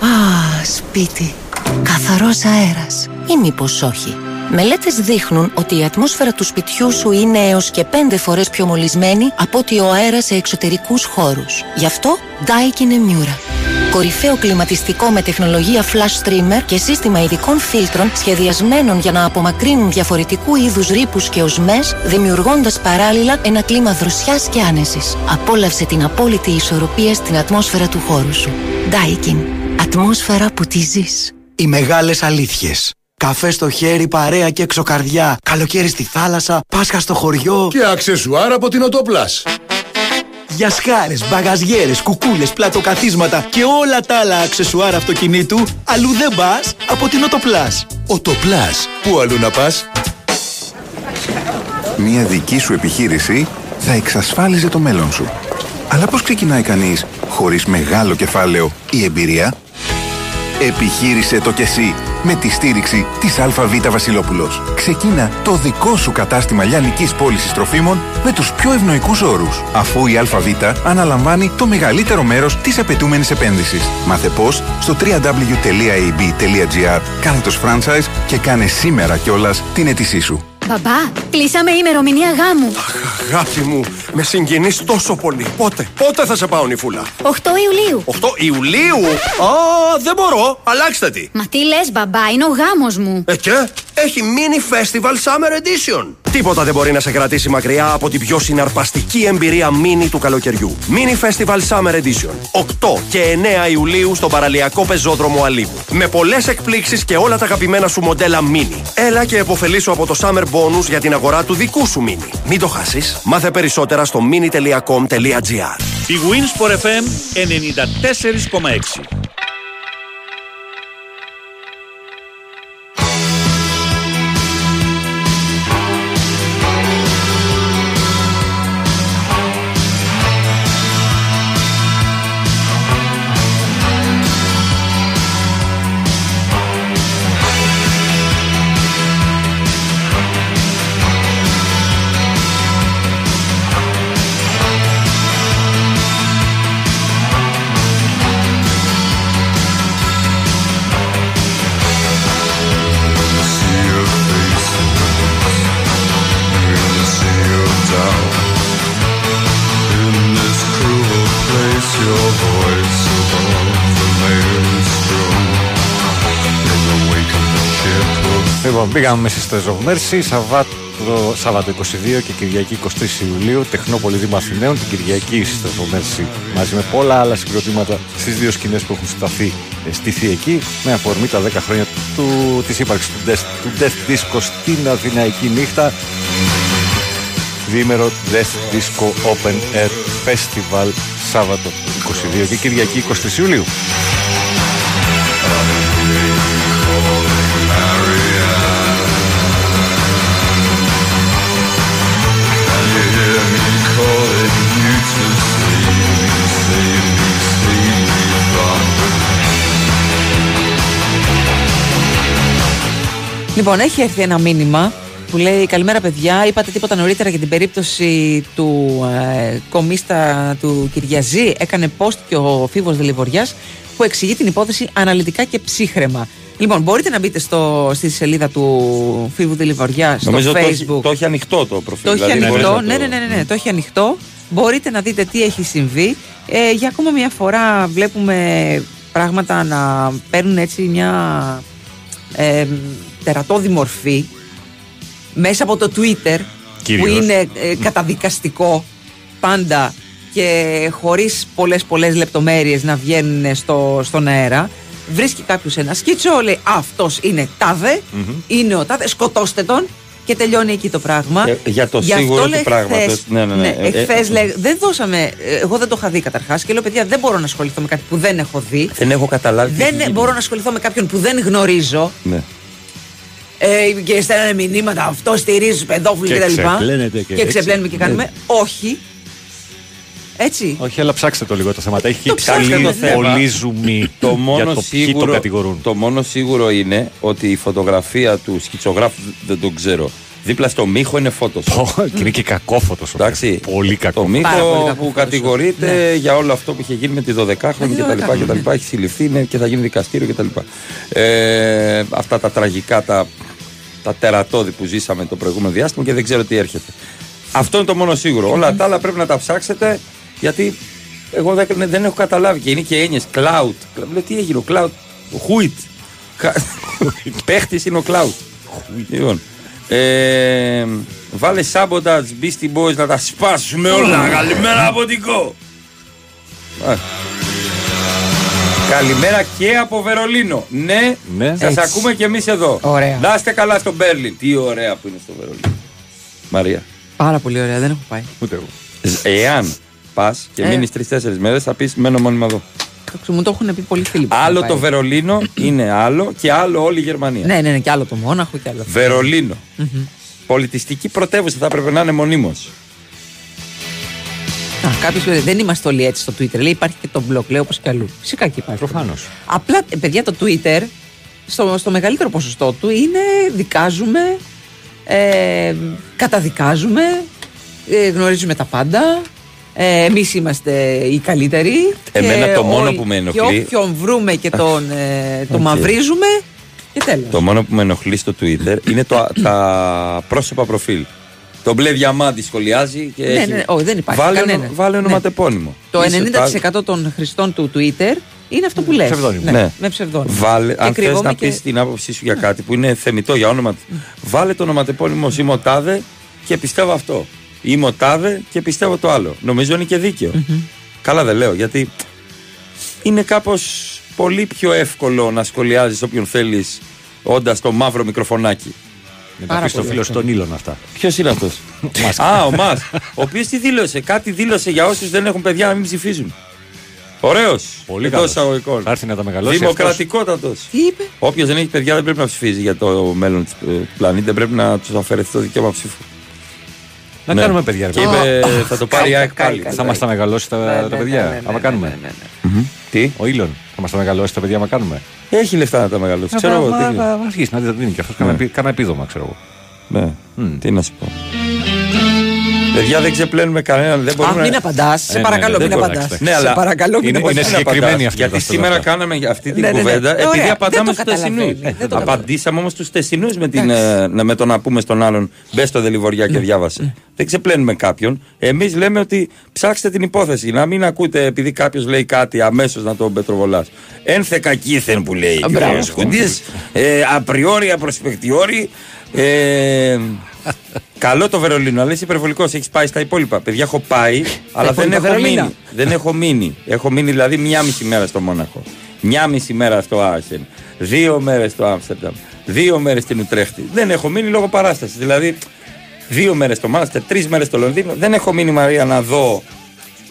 [SPEAKER 9] Α, σπίτι. Καθαρός αέρας. Ή μήπως όχι. Μελέτες δείχνουν ότι η ατμόσφαιρα του σπιτιού σου είναι έως και πέντε φορές πιο μολυσμένη από ότι ο αέρας σε εξωτερικούς χώρους. Γι' αυτό Daikin Emura. Κορυφαίο κλιματιστικό με τεχνολογία flash streamer και σύστημα ειδικών φίλτρων σχεδιασμένων για να απομακρύνουν διαφορετικού είδους ρήπους και οσμές, δημιουργώντας παράλληλα ένα κλίμα δροσιάς και άνεσης. Απόλαυσε την απόλυτη ισορροπία στην ατμόσφαιρα του χώρου σου. Daikin. Ατμόσφαιρα που τη ζεις.
[SPEAKER 27] Οι μεγάλες αλήθειες. Καφέ στο χέρι, παρέα και εξωκαρδιά. Καλοκαίρι στη θάλασσα, Πάσχα στο χωριό.
[SPEAKER 28] Και αξεσουάρ από την Οτόπλας.
[SPEAKER 27] Για σκάρες, μπαγαζιέρες, κουκούλες, πλατοκαθίσματα και όλα τα άλλα αξεσουάρ αυτοκινήτου, αλλού δεν πας από την Οτοπλάς.
[SPEAKER 28] Οτοπλάς. Πού αλλού να πας;
[SPEAKER 29] Μια δική σου επιχείρηση θα εξασφάλιζε το μέλλον σου. Αλλά πώς ξεκινάει κανείς χωρίς μεγάλο κεφάλαιο; Ή εμπειρία; Επιχείρησε το κι εσύ με τη στήριξη της ΑΒ Βασιλόπουλος. Ξεκίνα το δικό σου κατάστημα λιανικής πώλησης τροφίμων με τους πιο ευνοϊκούς όρους, αφού η ΑΒ αναλαμβάνει το μεγαλύτερο μέρος της απαιτούμενης επένδυσης. Μάθε πώς στο www.ab.gr κάθετος franchise και κάνε σήμερα κιόλας την αίτησή σου.
[SPEAKER 5] Μπαμπά, κλείσαμε ημερομηνία γάμου.
[SPEAKER 28] Αγάπη μου, με συγκινείς τόσο πολύ. Πότε, πότε θα σε πάω νυφούλα.
[SPEAKER 5] 8 Ιουλίου.
[SPEAKER 28] 8 Ιουλίου; Α, δεν μπορώ. Αλλάξτε τη.
[SPEAKER 5] Μα τι λες μπαμπά, είναι ο γάμος μου.
[SPEAKER 28] Ε, και; Έχει mini festival summer edition. Τίποτα δεν μπορεί να σε κρατήσει μακριά από την πιο συναρπαστική εμπειρία mini του καλοκαιριού. Mini festival summer edition. 8 και 9 Ιουλίου στον παραλιακό πεζόδρομο Αλίγου. Με πολλές εκπλήξεις και όλα τα αγαπημένα σου μοντέλα mini. Έλα και εποφελήσου από το summer bonus για την αγορά του δικού σου mini. Μην το χάσεις. Μάθε περισσότερα στο mini.com.gr.
[SPEAKER 7] Η Winsport FM 94,6.
[SPEAKER 4] Πήγαμε μέσα στο Ζογμέρση, Σαββάτο, Σάββατο 22 και Κυριακή 23 Ιουλίου, Τεχνόπολη Δήμο Αθηναίων, την Κυριακή στο Ζογμέρση μαζί με πολλά άλλα συγκροτήματα στις δύο σκηνές που έχουν σταθεί, ε, στηθεί εκεί, με αφορμή τα 10 χρόνια του, της ύπαρξης του Death, του Death Disco στην Αθηναϊκή νύχτα. Διήμερο Death Disco Open Air Festival Σάββατο 22 και Κυριακή 23 Ιουλίου.
[SPEAKER 3] Λοιπόν, έχει έρθει ένα μήνυμα που λέει Καλημέρα, παιδιά. Είπατε τίποτα νωρίτερα για την περίπτωση του ε, κομίστα του Κυριαζή. Έκανε post και ο Φίβος Δελιβοριάς που εξηγεί την υπόθεση αναλυτικά και ψύχρεμα. Λοιπόν, μπορείτε να μπείτε στο, στη σελίδα του Φίβου Δελιβοριά στο
[SPEAKER 1] Νομίζω το έχει,
[SPEAKER 3] Facebook.
[SPEAKER 1] το έχει ανοιχτό το προφίλ.
[SPEAKER 3] Το έχει
[SPEAKER 1] δηλαδή μπορείς
[SPEAKER 3] ανοιχτό.
[SPEAKER 1] να
[SPEAKER 3] Ναι,
[SPEAKER 1] το-
[SPEAKER 3] ναι, ναι, ναι, ναι, το έχει ανοιχτό. Μπορείτε να δείτε τι έχει συμβεί. Ε, για ακόμα μια φορά βλέπουμε πράγματα να παίρνουν έτσι μια ε, τερατώδη μορφή μέσα από το Twitter
[SPEAKER 4] Κυρίως.
[SPEAKER 3] που είναι ε, καταδικαστικό πάντα και χωρίς πολλές πολλές λεπτομέρειες να βγαίνουν στο, στον αέρα βρίσκει κάποιος ένα σκίτσο, λέει αυτός είναι τάδε, είναι ο τάδε, σκοτώστε τον και τελειώνει εκεί το πράγμα.
[SPEAKER 1] Ε, για το
[SPEAKER 3] Γι'
[SPEAKER 1] σίγουρο
[SPEAKER 3] αυτό,
[SPEAKER 1] του
[SPEAKER 3] λέει,
[SPEAKER 1] πράγματος.
[SPEAKER 3] χθες-
[SPEAKER 1] Ναι, ναι, ναι. Ε, ε,
[SPEAKER 3] εχθές, λέει, δεν δώσαμε, ε, εγώ δεν το είχα δει καταρχάς και λέω παιδιά δεν μπορώ να ασχοληθώ με κάτι που δεν έχω δει.
[SPEAKER 1] Δεν έχω καταλάβει. τι
[SPEAKER 3] Δεν
[SPEAKER 1] έχει γίνει.
[SPEAKER 3] μπορώ να ασχοληθώ με κάποιον που δεν γνωρίζω
[SPEAKER 1] Ναι.
[SPEAKER 3] Ε, και στέλνανε μηνύματα αυτό στηρίζει του παιδόφιλου
[SPEAKER 4] Και
[SPEAKER 3] κτλ.
[SPEAKER 4] ξεπλένετε και έτσι.
[SPEAKER 3] ξεπλένουμε και κάνουμε.
[SPEAKER 1] Ναι.
[SPEAKER 3] Όχι. Έτσι.
[SPEAKER 4] Όχι, αλλά ψάξτε το λίγο το θέμα. Έχει
[SPEAKER 3] Το ψάξτε
[SPEAKER 4] πολύ,
[SPEAKER 3] το θέμα.
[SPEAKER 4] πολύ ζουμί
[SPEAKER 1] Το
[SPEAKER 4] για
[SPEAKER 1] μόνο,
[SPEAKER 4] το ποιοι
[SPEAKER 1] σίγουρο,
[SPEAKER 4] το κατηγορούν.
[SPEAKER 1] το μόνο σίγουρο είναι ότι η φωτογραφία του σκητσογράφου δεν τον ξέρω. Δίπλα στο μύχο είναι φώτος.
[SPEAKER 4] Και είναι και κακόφωτο.
[SPEAKER 1] Εντάξει.
[SPEAKER 4] Πολύ κακό.
[SPEAKER 1] Το
[SPEAKER 3] Πάρα πολύ
[SPEAKER 1] Μίκο
[SPEAKER 3] κακό
[SPEAKER 1] που
[SPEAKER 3] φώτος.
[SPEAKER 1] κατηγορητέ
[SPEAKER 3] Ναι.
[SPEAKER 1] για όλο αυτό που είχε γίνει με τη 12χρονη
[SPEAKER 3] Με τη
[SPEAKER 1] κτλ.
[SPEAKER 3] 12χρονη,
[SPEAKER 1] κτλ. Έχει συλληφθεί είναι και θα γίνει δικαστήριο κτλ. Ε, αυτά τα τραγικά, τα, τα τερατώδη που ζήσαμε το προηγούμενο διάστημα και δεν ξέρω τι έρχεται. Αυτό είναι το μόνο σίγουρο. Όλα τα άλλα πρέπει να τα ψάξετε γιατί εγώ δεν, δεν έχω καταλάβει και είναι και έννοιες. Cloud. Λέω τι έγινε ο Cloud. Ο Χουιτ. Παίχτης είναι ο Cloud. Λοιπόν. Ε, βάλε sabotage Beastie Boys να τα σπάσουμε όλα. Καλημέρα από την ΚΟ. Α. Καλημέρα και από Βερολίνο. Ναι,
[SPEAKER 4] Ναι.
[SPEAKER 1] σας
[SPEAKER 3] Έτσι.
[SPEAKER 1] ακούμε και εμείς εδώ.
[SPEAKER 3] Ωραία.
[SPEAKER 1] Να είστε καλά στο Μπέρλιν. Τι ωραία που είναι στο Βερολίνο. Μαρία.
[SPEAKER 3] Πάρα πολύ ωραία, δεν έχω πάει.
[SPEAKER 4] Ούτε εγώ.
[SPEAKER 1] Εάν πας και
[SPEAKER 3] Ε.
[SPEAKER 1] μείνεις τρει-τέσσερι μέρες, θα πεις μένω μόνιμα εδώ.
[SPEAKER 3] Εντάξει, Μου το έχουν πει πολλοί φίλοι. που
[SPEAKER 1] Άλλο
[SPEAKER 3] έχουν
[SPEAKER 1] το
[SPEAKER 3] πάει.
[SPEAKER 1] Βερολίνο είναι άλλο και άλλο όλη η Γερμανία.
[SPEAKER 3] Ναι, ναι, ναι, και άλλο το Μόναχο και άλλο.
[SPEAKER 1] Βερολίνο.
[SPEAKER 3] Μμμ.
[SPEAKER 1] Πολιτιστική πρωτεύουσα θα έπρεπε να είναι μονίμως.
[SPEAKER 3] Α, κάποιος λέει, δεν είμαστε όλοι έτσι στο Twitter. Λέει υπάρχει και το block, λέει όπως και αλλού. Φυσικά και υπάρχει.
[SPEAKER 4] Προφανώς.
[SPEAKER 3] Απλά, ε, παιδιά, το Twitter στο, στο μεγαλύτερο ποσοστό του είναι δικάζουμε, ε, καταδικάζουμε, ε, γνωρίζουμε τα πάντα. Ε, Εμείς είμαστε οι καλύτεροι.
[SPEAKER 1] Εμένα
[SPEAKER 3] και
[SPEAKER 1] το μόνο
[SPEAKER 3] όλοι-
[SPEAKER 1] που με
[SPEAKER 3] Και
[SPEAKER 1] ενοχλεί-
[SPEAKER 3] όποιον βρούμε και τον ε, το
[SPEAKER 1] Οκ.
[SPEAKER 3] μαυρίζουμε. Και τέλος.
[SPEAKER 1] Το μόνο που με ενοχλεί στο Twitter είναι το, τα πρόσωπα προφίλ. Το μπλε διαμάντι σχολιάζει και.
[SPEAKER 3] Ναι,
[SPEAKER 1] έχει-
[SPEAKER 3] ναι, όχι, δεν υπάρχει
[SPEAKER 1] Βάλε,
[SPEAKER 3] κανένα.
[SPEAKER 1] ονο- βάλε
[SPEAKER 3] Ναι.
[SPEAKER 1] ονοματεπώνυμο.
[SPEAKER 3] Το
[SPEAKER 1] Είσαι
[SPEAKER 3] 90% των χρηστών του Twitter είναι αυτό που λες.
[SPEAKER 4] Ψευδόνυμο.
[SPEAKER 1] Ναι.
[SPEAKER 3] Με ψευδόνυμο.
[SPEAKER 1] Βάλε,
[SPEAKER 3] Και
[SPEAKER 1] αν θες
[SPEAKER 3] κρύβομαι
[SPEAKER 1] να
[SPEAKER 3] και-
[SPEAKER 1] πεις την άποψή σου για κάτι που είναι θεμητό για όνομα, βάλε το ονοματεπώνυμο σου είμαι ο τάδε και πιστεύω αυτό. Είμαι ο τάδε και πιστεύω το άλλο. Νομίζω είναι και δικαιο Καλά δεν λέω, γιατί είναι κάπως πολύ πιο εύκολο να σχολιάζεις όποιον θέλεις όντας το μαύρο μικροφωνάκι.
[SPEAKER 4] Με τα
[SPEAKER 3] Πάρα
[SPEAKER 4] πει στο
[SPEAKER 3] πολύ
[SPEAKER 4] φίλος
[SPEAKER 3] αυτό.
[SPEAKER 4] στον Ήλον αυτά.
[SPEAKER 1] Ποιος είναι αυτός; Α, ο Μα. Ο οποίος τι δήλωσε; Κάτι δήλωσε για όσους δεν έχουν παιδιά να μην ψηφίζουν. Ωραίος.
[SPEAKER 4] Πολύ
[SPEAKER 1] Εντός
[SPEAKER 4] καλός.
[SPEAKER 1] εισαγωγικών.
[SPEAKER 4] Θα έρθει να τα μεγαλώσει.
[SPEAKER 1] Δημοκρατικότατος.
[SPEAKER 3] Τι είπε;
[SPEAKER 1] Όποιος δεν έχει παιδιά δεν πρέπει να ψηφίζει για το μέλλον του πλανήτη. Δεν πρέπει να τους αφαιρεθεί το δικαίωμα ψήφου.
[SPEAKER 4] Να
[SPEAKER 1] Ναι.
[SPEAKER 4] κάνουμε παιδιά. ρε
[SPEAKER 1] Και
[SPEAKER 4] παιδί.
[SPEAKER 1] είπε θα το πάρει η ΑΕΚ πάλι.
[SPEAKER 3] Κάηκα,
[SPEAKER 4] Θα μας τα μεγαλώσει τα,
[SPEAKER 3] Ναι,
[SPEAKER 4] τα
[SPEAKER 3] ναι,
[SPEAKER 4] παιδιά.
[SPEAKER 3] ναι, ναι,
[SPEAKER 4] άμα
[SPEAKER 3] ναι,
[SPEAKER 4] κάνουμε.
[SPEAKER 3] Ναι, ναι, ναι.
[SPEAKER 1] Μμμ. Τι;
[SPEAKER 4] Ο Ήλον θα μας τα μεγαλώσει τα παιδιά, άμα κάνουμε.
[SPEAKER 1] Έχει λεφτά να τα μεγαλώσει. Ξέρω εγώ. τι-
[SPEAKER 4] Θα αρχίσει να τα δίνει και αυτός. Κάνα επί- Κάνα επίδομα, ξέρω εγώ.
[SPEAKER 1] Ναι.
[SPEAKER 4] Μμ.
[SPEAKER 1] Τι να σου πω. Παιδιά δεν ξεπλένουμε κανέναν. Δεν μπορούμε
[SPEAKER 3] Α, μην
[SPEAKER 1] να-
[SPEAKER 3] απαντάς. Σε
[SPEAKER 1] Ε, ναι,
[SPEAKER 3] παρακαλώ,
[SPEAKER 1] ναι,
[SPEAKER 3] μην
[SPEAKER 1] δεν
[SPEAKER 3] απαντάς.
[SPEAKER 1] μπορεί. Ναι, αλλά
[SPEAKER 3] Σε παρακαλώ, μην
[SPEAKER 1] είναι,
[SPEAKER 3] απαντάς.
[SPEAKER 1] είναι συγκεκριμένη αυτή. Γιατί σήμερα κάναμε αυτή την
[SPEAKER 3] Ναι, ναι, ναι.
[SPEAKER 1] κουβέντα
[SPEAKER 3] Ωραία,
[SPEAKER 1] επειδή
[SPEAKER 3] δεν
[SPEAKER 1] απαντάμε
[SPEAKER 3] το
[SPEAKER 1] στους τεσσινού.
[SPEAKER 3] καταλαβαίνει, δεν το
[SPEAKER 1] Απαντήσαμε όμως στους τεσσινού με, την, ε, να- με το να πούμε στον άλλον μπες στο δελιβοριά
[SPEAKER 3] Ναι.
[SPEAKER 1] και διάβασε. Δεν ξεπλένουμε κάποιον. Εμείς λέμε ότι ψάξτε την υπόθεση. Να μην ακούτε επειδή κάποιος λέει κάτι αμέσως να τον πετροβολάς. Ένθε κακήθεν που λέει.
[SPEAKER 3] Α, μπράβο.
[SPEAKER 1] ο Σκουντής, ε, Απριόρι, απροσπεκτιόρι. Ε, καλό το Βερολίνο, αλλά είσαι υπερβολικός. Έχεις πάει στα υπόλοιπα. Παιδιά, έχω πάει, αλλά δεν
[SPEAKER 3] υπόλοιπα
[SPEAKER 1] έχω
[SPEAKER 3] Βερολίνα.
[SPEAKER 1] μείνει. Δεν έχω μείνει. Έχω μείνει δηλαδή μία μισή μέρα στο Μόναχο. Μια μισή μέρα στο Άσεν. Δύο μέρες στο Άμστερνταμ. Δύο μέρες στην Ουτρέχτη. Δεν έχω μείνει λόγω παράστασης. Δηλαδή, δύο μέρες στο Μάνστερ, τρεις μέρες στο Λονδίνο. Δεν έχω μείνει Μαρία να δω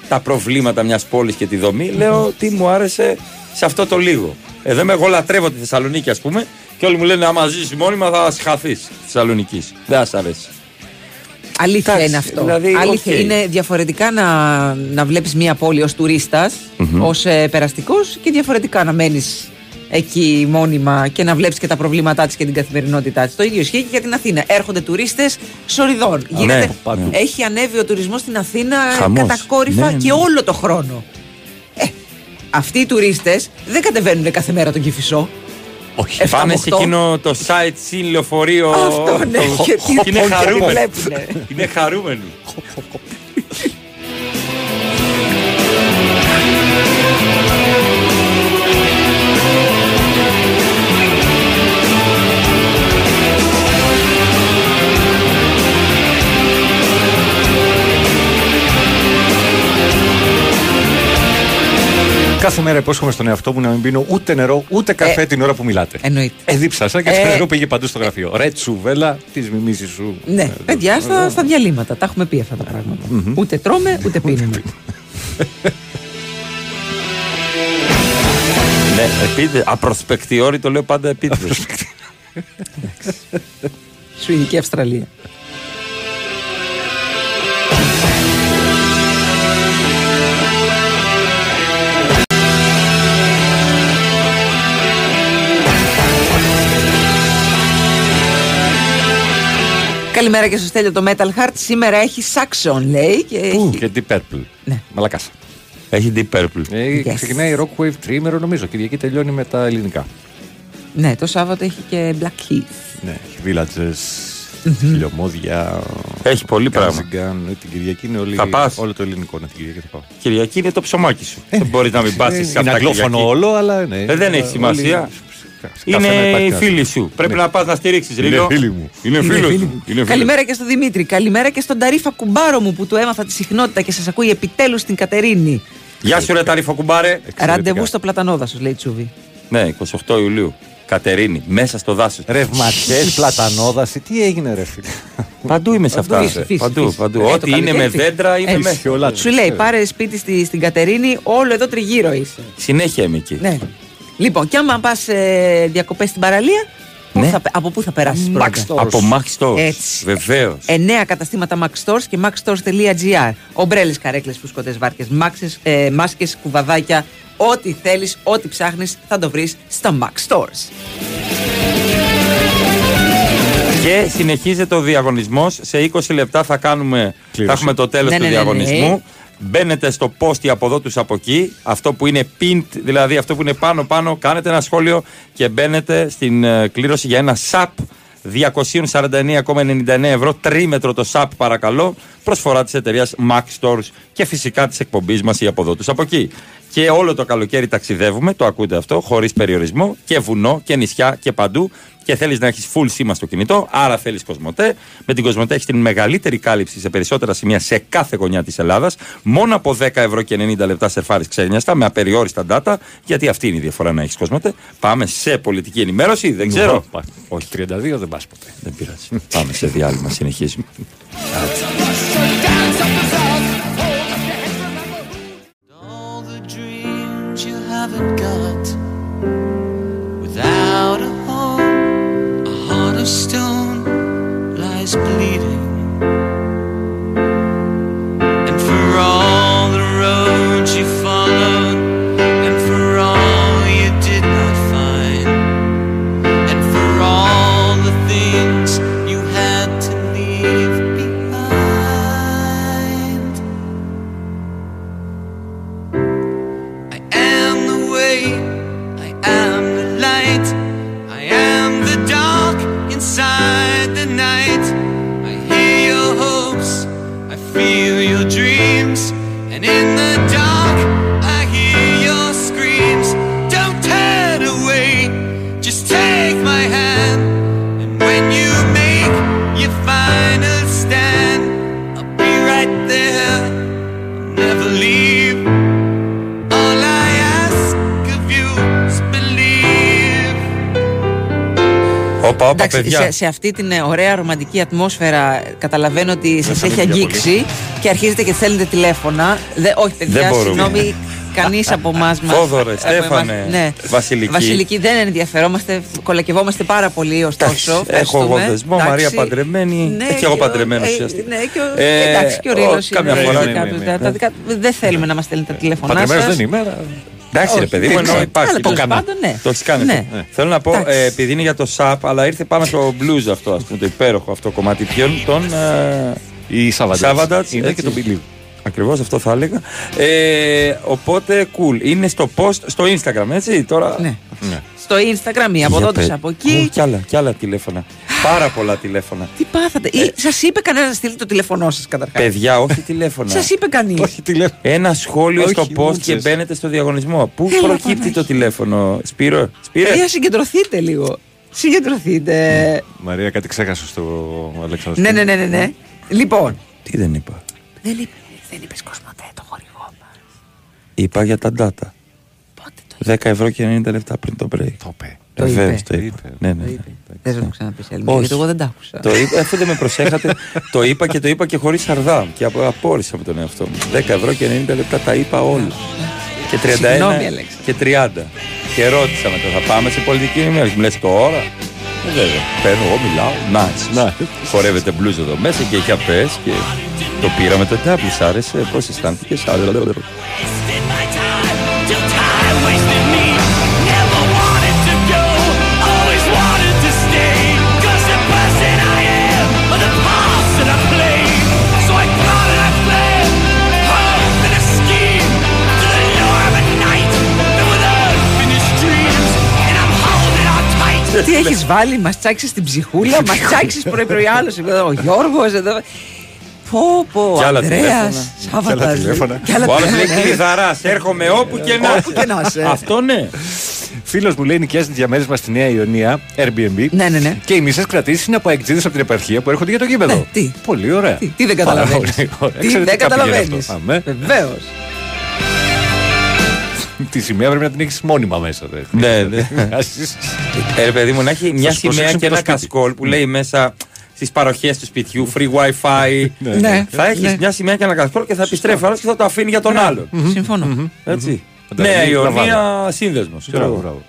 [SPEAKER 1] τα προβλήματα μιας πόλης και τη δομή. Λέω τι μου άρεσε σε αυτό το λίγο. Εδώ είμαι, εγώ λατρεύω τη Θεσσαλονίκη, ας πούμε, και όλοι μου λένε: Άμα ζήσει μόνιμα θα συχαθεί της Θεσσαλονίκης. Δεν σας αρέσει.
[SPEAKER 3] Αλήθεια
[SPEAKER 1] Εντάξει,
[SPEAKER 3] είναι αυτό.
[SPEAKER 1] δηλαδή,
[SPEAKER 3] Αλήθεια.
[SPEAKER 1] οκ.
[SPEAKER 3] Είναι διαφορετικά να, να βλέπεις μια πόλη ως τουρίστας,
[SPEAKER 1] Μμμ.
[SPEAKER 3] ως ε, περαστικός και διαφορετικά να μένεις εκεί μόνιμα και να βλέπεις και τα προβλήματά της και την καθημερινότητά της. Το ίδιο ισχύει και για την Αθήνα. Έρχονται τουρίστες σοριδών. Γίνεται-
[SPEAKER 1] ναι, παντού.
[SPEAKER 3] Έχει ανέβει ο τουρισμός στην Αθήνα
[SPEAKER 1] Χαμός.
[SPEAKER 3] κατακόρυφα
[SPEAKER 1] Ναι, ναι.
[SPEAKER 3] και όλο το χρόνο. Ε, αυτοί οι τουρίστες δεν κατεβαίνουν κάθε μέρα τον Κυφισό.
[SPEAKER 1] Όχι.
[SPEAKER 3] Εφτά
[SPEAKER 1] Πάνε
[SPEAKER 3] με
[SPEAKER 1] σε
[SPEAKER 3] οκτώ.
[SPEAKER 1] εκείνο το site συν λεωφορείο.
[SPEAKER 3] Αυτό, ναι,
[SPEAKER 1] το-
[SPEAKER 3] και τι-
[SPEAKER 1] είναι
[SPEAKER 3] και τι
[SPEAKER 1] χαρούμενοι.
[SPEAKER 3] βλέπουνε.
[SPEAKER 1] Είναι χαρούμενοι.
[SPEAKER 4] Κάθε μέρα υπόσχομαι στον εαυτό μου να μην πίνω ούτε νερό ούτε καφέ
[SPEAKER 3] Ε,
[SPEAKER 4] την ώρα που μιλάτε.
[SPEAKER 3] Εννοείται.
[SPEAKER 4] Ε, δίψασα και
[SPEAKER 3] Ε,
[SPEAKER 4] το νερό πήγε παντού στο γραφείο. Ρε τσουβέλα τη μιμήση σου.
[SPEAKER 3] Ναι,
[SPEAKER 4] Ε,
[SPEAKER 3] παιδιά, στα, στα διαλύματα. Τα έχουμε πει αυτά τα πράγματα. Ούτε τρώμε, ούτε πίνουμε.
[SPEAKER 1] Ναι, επίτε, απροσπεκτιόρι το λέω πάντα επίτηδες.
[SPEAKER 3] Σουηδική Αυστραλία. Καλημέρα και στο Στέλιο το Metal Heart. Σήμερα έχει Saxon, λέει. Και έχει...
[SPEAKER 4] Και Deep Purple.
[SPEAKER 3] Ναι.
[SPEAKER 4] Μαλακάσα.
[SPEAKER 1] Έχει Deep Purple.
[SPEAKER 4] Ε,
[SPEAKER 3] Yes.
[SPEAKER 4] Ξεκινάει Rockwave τρίμερο νομίζω. Κυριακή τελειώνει με τα ελληνικά.
[SPEAKER 3] Ναι, το Σάββατο έχει και Black Heath.
[SPEAKER 4] Ναι, έχει Villages, χιλιομόδια.
[SPEAKER 1] Έχει πολύ πράγμα.
[SPEAKER 4] Κάζιγκαν, ε, Την Κυριακή είναι όλη,
[SPEAKER 1] Θα πας;
[SPEAKER 4] όλο το ελληνικό. Ναι, την Κυριακή θα πάω.
[SPEAKER 1] Κυριακή είναι το ψωμάκι σου. δεν μπορείς να μην πα
[SPEAKER 4] Ε,
[SPEAKER 1] σε
[SPEAKER 4] είναι
[SPEAKER 1] αυτά
[SPEAKER 4] αγγλόφωνο
[SPEAKER 1] Κυριακή.
[SPEAKER 4] όλο, αλλά ναι.
[SPEAKER 1] Ε, δεν έχει
[SPEAKER 4] Όλοι-
[SPEAKER 1] σημασία.
[SPEAKER 4] Κάθε μέρα
[SPEAKER 1] Είναι
[SPEAKER 4] υπάρχει
[SPEAKER 1] οι
[SPEAKER 4] κάτι.
[SPEAKER 1] φίλοι σου. Πρέπει
[SPEAKER 4] Ναι.
[SPEAKER 1] να πας να στηρίξεις
[SPEAKER 4] Είναι
[SPEAKER 1] λίγο.
[SPEAKER 4] φίλοι μου.
[SPEAKER 1] Είναι
[SPEAKER 3] Είναι
[SPEAKER 1] φίλος
[SPEAKER 3] φίλοι
[SPEAKER 1] σου.
[SPEAKER 3] μου.
[SPEAKER 1] Είναι φίλος.
[SPEAKER 3] Καλημέρα και στον Δημήτρη. Καλημέρα και στον Ταρίφα Κουμπάρο μου που του έμαθα τη συχνότητα και σας ακούει επιτέλους στην Κατερίνη.
[SPEAKER 1] Γεια σου, ρε Ταρίφο κουμπάρε.
[SPEAKER 3] Ραντεβού στο Πλατανόδασος, λέει Τσούβι.
[SPEAKER 1] Ναι, 28 Ιουλίου. Κατερίνη, μέσα στο δάσος.
[SPEAKER 4] Ρευματιέ, πλατανόδαση, τι έγινε, ρε φίλε;
[SPEAKER 1] Παντού είμαι σε
[SPEAKER 3] Παντού
[SPEAKER 1] αυτά.
[SPEAKER 3] είσαι, φύσης,
[SPEAKER 1] Παντού,
[SPEAKER 3] φύσης.
[SPEAKER 1] παντού.
[SPEAKER 3] Ε, το
[SPEAKER 1] Ό,τι είναι
[SPEAKER 3] καλοκαίρι
[SPEAKER 1] με
[SPEAKER 3] φύση.
[SPEAKER 1] δέντρα είμαι
[SPEAKER 3] Έτσι.
[SPEAKER 1] μέσα.
[SPEAKER 4] Όλα
[SPEAKER 3] Σου λέει, πάρε σπίτι στη, στην Κατερίνη, όλο εδώ τριγύρω είσαι.
[SPEAKER 1] Συνέχεια είμαι εκεί.
[SPEAKER 3] Ναι. Λοιπόν, και άμα πας ε, διακοπές στην παραλία, πού
[SPEAKER 1] Ναι.
[SPEAKER 3] θα, από πού θα περάσεις
[SPEAKER 1] Max
[SPEAKER 3] πρώτα;
[SPEAKER 1] Stores. Από Max Stores.
[SPEAKER 3] Έτσι.
[SPEAKER 1] Βεβαίως.
[SPEAKER 3] Εννέα καταστήματα Max Stores και maxstores.gr. Ομπρέλες, καρέκλες, φουσκωτές βάρκες, ε, μάσκες, κουβαδάκια. Ό,τι θέλεις, ό,τι ψάχνεις, θα το βρεις στα Max Stores.
[SPEAKER 1] Και συνεχίζεται ο διαγωνισμός. Σε 20 λεπτά θα, κάνουμε, θα έχουμε το τέλος
[SPEAKER 3] Ναι,
[SPEAKER 1] του
[SPEAKER 3] ναι, ναι, ναι.
[SPEAKER 1] διαγωνισμού. Μπαίνετε στο post από εδώ τους από εκεί. Αυτό που είναι pinned, δηλαδή αυτό που είναι πάνω πάνω, κάνετε ένα σχόλιο και μπαίνετε στην ε, κλήρωση για ένα SAP 249,99 ευρώ. Τρίμετρο το SAP παρακαλώ. Προσφορά της εταιρείας Max Stores και φυσικά της εκπομπής μας ή από εδώ τους από εκεί. Και όλο το καλοκαίρι ταξιδεύουμε, το ακούτε αυτό, χωρίς περιορισμό και βουνό και νησιά και παντού. Και θέλεις να έχεις full σήμα στο κινητό, άρα θέλεις Κοσμοτέ. Με την Κοσμοτέ έχεις την μεγαλύτερη κάλυψη σε περισσότερα σημεία σε κάθε γωνιά της Ελλάδας. Μόνο από 10 ευρώ και 90 λεπτά σερφάρι ξένιαστα με απεριόριστα data, γιατί αυτή είναι η διαφορά να έχεις Κοσμοτέ. Πάμε σε πολιτική ενημέρωση, δεν ξέρω.
[SPEAKER 4] Όχι, 32 δεν πας ποτέ.
[SPEAKER 1] Δεν πειράζει. Πάμε σε διάλειμμα, συνεχίζουμε.
[SPEAKER 14] All the dreams you haven't got without a home, still
[SPEAKER 1] Όπα, όπα,
[SPEAKER 3] Εντάξει,
[SPEAKER 1] παιδιά.
[SPEAKER 3] σε, σε αυτή την ε, ωραία ρομαντική ατμόσφαιρα ε, καταλαβαίνω ότι σας έχει
[SPEAKER 1] παιδιά
[SPEAKER 3] αγγίξει και αρχίζετε και στέλνετε τηλέφωνα. Δε, όχι, παιδιά,
[SPEAKER 1] Δεν μπορούμε.
[SPEAKER 3] συγγνώμη, κανείς από εμάς.
[SPEAKER 1] Φόδωρε, Στέφανε,
[SPEAKER 3] ναι.
[SPEAKER 1] Βασιλική.
[SPEAKER 3] Βασιλική δεν ενδιαφερόμαστε, κολακευόμαστε πάρα πολύ ωστόσο.
[SPEAKER 1] Έχω
[SPEAKER 3] ευχαριστούμε.
[SPEAKER 1] εγώ δεσμό,
[SPEAKER 3] Εντάξει.
[SPEAKER 1] Μαρία παντρεμένη.
[SPEAKER 3] Ναι,
[SPEAKER 1] Ε, και εγώ
[SPEAKER 3] και ο-
[SPEAKER 1] παντρεμένο
[SPEAKER 3] ε,
[SPEAKER 1] ουσιαστικά.
[SPEAKER 3] Ναι, και ο,
[SPEAKER 1] Ε,
[SPEAKER 3] εντάξει, και ο
[SPEAKER 1] ο-
[SPEAKER 3] Ρήλος
[SPEAKER 1] καμιά
[SPEAKER 3] είναι,
[SPEAKER 1] φορά,
[SPEAKER 3] τα
[SPEAKER 1] ναι,
[SPEAKER 3] δικά
[SPEAKER 1] ναι,
[SPEAKER 3] τους,
[SPEAKER 1] ναι.
[SPEAKER 3] τα- τα δικά- Δεν θέλουμε να μας στέλνετε τα τηλέφωνά
[SPEAKER 4] Παντρεμένος
[SPEAKER 3] σας.
[SPEAKER 4] δεν είμαι. Αλλά-
[SPEAKER 1] Εντάξει, ρε
[SPEAKER 3] Όχι,
[SPEAKER 1] παιδί
[SPEAKER 3] δεν
[SPEAKER 1] μου, ενώ
[SPEAKER 3] ξέρω.
[SPEAKER 1] υπάρχει.
[SPEAKER 3] Αλλά
[SPEAKER 1] το
[SPEAKER 3] τέλος
[SPEAKER 1] έκανα.
[SPEAKER 3] πάντων, ναι.
[SPEAKER 1] Το έχεις κάνει.
[SPEAKER 3] Ναι.
[SPEAKER 1] αυτό. Ε, Θέλω να πω,
[SPEAKER 3] Εντάξει.
[SPEAKER 1] ε, επειδή είναι για το ΣΑΠ, αλλά ήρθε πάνω στο blues αυτό, ας πούμε, το υπέροχο αυτό κομμάτι. Ποιον, τον. ε,
[SPEAKER 4] Η Savatage. Είναι
[SPEAKER 1] έτσι.
[SPEAKER 4] και το Believe.
[SPEAKER 1] Ακριβώς αυτό θα έλεγα. Ε, οπότε, cool. Είναι στο post, στο Instagram, έτσι. Τώρα;
[SPEAKER 3] Ναι. Στο Instagram ή από
[SPEAKER 1] Για
[SPEAKER 3] εδώ
[SPEAKER 1] πε-
[SPEAKER 3] από
[SPEAKER 1] Ω,
[SPEAKER 3] εκεί.
[SPEAKER 1] Κι άλλα, κι άλλα τηλέφωνα. Πάρα πολλά τηλέφωνα.
[SPEAKER 3] Τι πάθατε. Ή σας είπε κανένα να στείλει το τηλέφωνό σας καταρχάς;
[SPEAKER 1] Παιδιά, όχι τηλέφωνα.
[SPEAKER 3] Σας είπε κανείς;
[SPEAKER 1] Ένα σχόλιο
[SPEAKER 3] Όχι,
[SPEAKER 1] στο post
[SPEAKER 3] μούτσες.
[SPEAKER 1] και μπαίνετε στο διαγωνισμό. Πού
[SPEAKER 3] Έλα,
[SPEAKER 1] προκύπτει
[SPEAKER 3] Παναγία.
[SPEAKER 1] το τηλέφωνο, Σπύρο; Σπύρε.
[SPEAKER 3] Παιδιά, συγκεντρωθείτε λίγο. Συγκεντρωθείτε.
[SPEAKER 4] Μαρία, κάτι ξέχασε στο Αλέξανδρο.
[SPEAKER 3] Ναι, ναι, ναι, ναι, ναι. Λοιπόν.
[SPEAKER 1] Τι δεν είπα.
[SPEAKER 3] Δεν είπε, δεν είπες Κοσμοτέ το χορηγό μας.
[SPEAKER 1] Είπα για τα data. 10 ευρώ και 90 λεπτά πριν το break.
[SPEAKER 4] Το είπε.
[SPEAKER 3] Το
[SPEAKER 1] Βεβαίως,
[SPEAKER 3] είπε.
[SPEAKER 1] το είπα. Ναι, ναι. ναι.
[SPEAKER 3] Δεν θα το ξαναπείς Έλληνα,
[SPEAKER 1] Όχι.
[SPEAKER 3] γιατί εγώ δεν τα άκουσα.
[SPEAKER 1] Το είπα, αφού δεν με προσέχατε, το είπα και το είπα και χωρίς αρδάμ. Και απο- απόρρισα με τον εαυτό μου. 10 ευρώ και 90 λεπτά τα είπα όλα. Και 31
[SPEAKER 3] Συγγνώμη, Αλέξη.
[SPEAKER 1] και 30. Και ρώτησα μετά, θα πάμε σε πολιτική ενημέρωση. Μου λες τώρα; Ε, βέβαια. Παίρνω, εγώ μιλάω. Nice. Χορεύεται blues εδώ μέσα και είχε απέ και το πήραμε το W. Σ' άρεσε, πώς αισθάνθηκες.
[SPEAKER 13] Till
[SPEAKER 3] Τι έχεις βάλει, μας τσάξεις την ψυχούλα, μας τσάξεις πρωί-πρωί άλλο. Ο Γιώργος εδώ. Πω, πω,
[SPEAKER 1] Κι άλλα
[SPEAKER 3] Ανδρέας,
[SPEAKER 1] τηλέφωνα.
[SPEAKER 3] Σάββατας,
[SPEAKER 1] Κι άλλα τηλέφωνα.
[SPEAKER 3] κι άλλα
[SPEAKER 1] Ο άλλος λέει
[SPEAKER 3] τηλέφωνα.
[SPEAKER 1] κλειδαράς, έρχομαι όπου και να
[SPEAKER 3] Όπου και να είσαι.
[SPEAKER 1] Αυτό ναι.
[SPEAKER 4] Φίλος μου λέει νοικιάζει διαμέρισμα στη Νέα Ιωνία, Airbnb.
[SPEAKER 3] Ναι, ναι, ναι.
[SPEAKER 4] Και οι μισές κρατήσεις είναι από αεκτζίδε από την επαρχία που έρχονται για το γήπεδο.
[SPEAKER 3] Ναι, τι.
[SPEAKER 4] Πολύ ωραία.
[SPEAKER 3] Τι, τι δεν καταλαβαίνεις.
[SPEAKER 4] Πάρα πολύ ωραία.
[SPEAKER 3] Τι
[SPEAKER 4] Εξαιρετικά
[SPEAKER 3] δεν
[SPEAKER 4] πήγαινε
[SPEAKER 3] καταλαβαίνει.
[SPEAKER 4] αυτό. Αμέ.
[SPEAKER 3] Βεβαίως.
[SPEAKER 4] Τη σημαία πρέπει να την έχεις μόνιμα μέσα. δε.
[SPEAKER 1] Ναι, ναι.
[SPEAKER 4] Άσεις.
[SPEAKER 1] Ε, ρε παιδί μου, να έχει μια
[SPEAKER 4] σου
[SPEAKER 1] σημαία
[SPEAKER 4] προσέξουν
[SPEAKER 1] και
[SPEAKER 4] και το
[SPEAKER 1] ένα
[SPEAKER 4] σπίτι.
[SPEAKER 1] κασκόλ που λέει μέσα στις παροχές του σπιτιού, free wifi.
[SPEAKER 3] Ναι.
[SPEAKER 1] Θα έχεις
[SPEAKER 3] Ναι.
[SPEAKER 1] μια σημαία και ένα κασκόλ και θα επιστρέφει άλλος και θα το αφήνει για τον άλλον.
[SPEAKER 3] Συμφωνώ.
[SPEAKER 1] Έτσι.
[SPEAKER 4] Φαντάζομαι,
[SPEAKER 1] Νέα
[SPEAKER 4] είναι
[SPEAKER 1] Ιωνία
[SPEAKER 4] λαβάδα.
[SPEAKER 1] σύνδεσμος.
[SPEAKER 4] Μπράβο, μπράβο.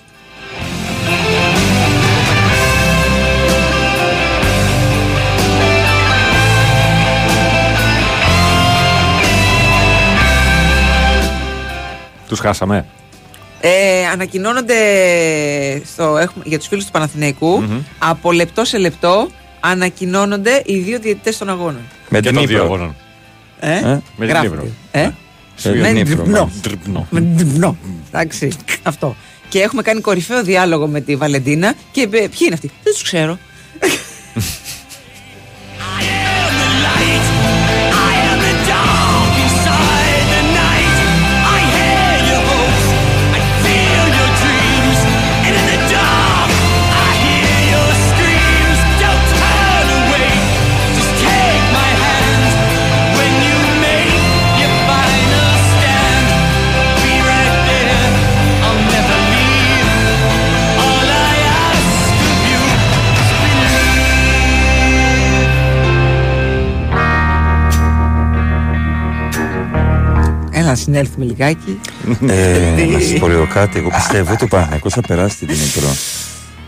[SPEAKER 4] Τους χάσαμε.
[SPEAKER 3] Ε, ανακοινώνονται στο, έχουμε, για τους φίλους του παναθηναικου από λεπτό σε λεπτό ανακοινώνονται οι δύο διαιτητές των αγώνων.
[SPEAKER 1] Με
[SPEAKER 4] Και
[SPEAKER 1] την
[SPEAKER 4] των δύο
[SPEAKER 1] Ήπειρο.
[SPEAKER 4] αγώνων.
[SPEAKER 3] Ε,
[SPEAKER 1] Ε,
[SPEAKER 4] με την
[SPEAKER 3] γράφεται.
[SPEAKER 4] Ήπειρο.
[SPEAKER 3] Ε,
[SPEAKER 1] Σε
[SPEAKER 3] με
[SPEAKER 1] Ιωνίπρο,
[SPEAKER 3] ντριπνό.
[SPEAKER 1] μάλλον.
[SPEAKER 4] Τρυπνό.
[SPEAKER 3] Με ντριπνό. Εντάξει, αυτό. Και έχουμε κάνει κορυφαίο διάλογο με τη Βαλεντίνα και ε, ποιοι είναι αυτοί; Δεν τους ξέρω. Έλα να συνέλθουμε λιγάκι.
[SPEAKER 1] Ε, να σας πω λίγο κάτι. Εγώ πιστεύω ότι ο Παναγιακό θα περάσει την Ήπειρο.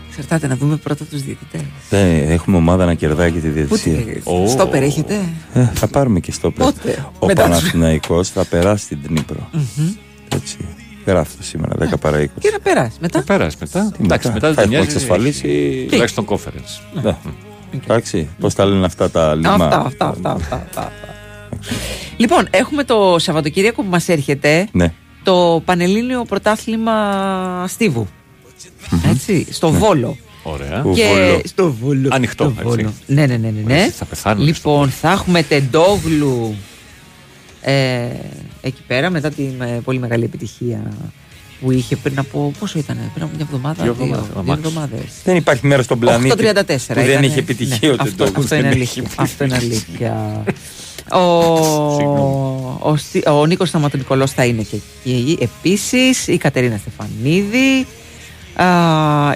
[SPEAKER 3] Εξαρτάται να δούμε πρώτα τους διαιτητές.
[SPEAKER 1] Δεν έχουμε ομάδα να κερδάει και τη
[SPEAKER 3] Πού
[SPEAKER 1] διαιτησία.
[SPEAKER 3] τι, στο περέχετε.
[SPEAKER 1] Ε, θα πάρουμε και στο πέρα.
[SPEAKER 3] Πότε;
[SPEAKER 1] Ο
[SPEAKER 3] Μετά τους-
[SPEAKER 1] Παναθηναϊκός θα περάσει την Νύπρο. Έτσι. Γράφω το σήμερα, 10 παρά 20.
[SPEAKER 3] Και να περάσει μετά.
[SPEAKER 4] Θα πέρασε μετά.
[SPEAKER 1] Τι
[SPEAKER 4] Εντάξει, μετά;
[SPEAKER 1] θα
[SPEAKER 4] δεν
[SPEAKER 1] έχουμε
[SPEAKER 4] νοιάζει.
[SPEAKER 1] εξασφαλίσει.
[SPEAKER 4] έχει Τουλάχιστον conference.
[SPEAKER 1] Ναι. Εντάξει, πώς τα λένε αυτά τα λιμά;
[SPEAKER 3] Αυτά, αυτά, αυτά, αυτά, αυτά, αυτά. Λοιπόν, έχουμε το Σαββατοκύριακο που μας έρχεται.
[SPEAKER 1] Ναι.
[SPEAKER 3] το Πανελλήνιο Πρωτάθλημα Στίβου. Έτσι, στο Βόλο.
[SPEAKER 4] Ωραία.
[SPEAKER 3] Και
[SPEAKER 4] Βόλο.
[SPEAKER 3] στο Βόλο.
[SPEAKER 4] Ανοιχτό,
[SPEAKER 3] στο
[SPEAKER 4] έτσι.
[SPEAKER 3] Βόλο. Ναι, ναι, ναι, ναι. ναι.
[SPEAKER 4] Θα πεθάνουμε
[SPEAKER 3] Λοιπόν, θα έχουμε τεντόγλου ε, εκεί πέρα μετά την ε, πολύ μεγάλη επιτυχία που είχε πριν από. Πόσο ήταν, πριν από μια εβδομάδα,
[SPEAKER 1] Δύο
[SPEAKER 3] δύο,
[SPEAKER 1] εβδομάδες,
[SPEAKER 3] δύο
[SPEAKER 1] αμάξι.
[SPEAKER 3] εβδομάδες.
[SPEAKER 1] Δεν υπάρχει μέρος στον πλανήτη
[SPEAKER 3] 8.34
[SPEAKER 1] που δεν
[SPEAKER 3] ήτανε.
[SPEAKER 1] είχε επιτυχία
[SPEAKER 3] Ναι,
[SPEAKER 1] ο
[SPEAKER 3] αυτό,
[SPEAKER 1] Τεντόγλου.
[SPEAKER 3] αυτό είναι
[SPEAKER 1] Δεν
[SPEAKER 3] αλήθεια.
[SPEAKER 1] έχει
[SPEAKER 3] Αυτό είναι αλήθεια. ο, ο, Στι- ο Νίκος Σταματονικολός θα είναι και εκεί επίσης η Κατερίνα Στεφανίδη α,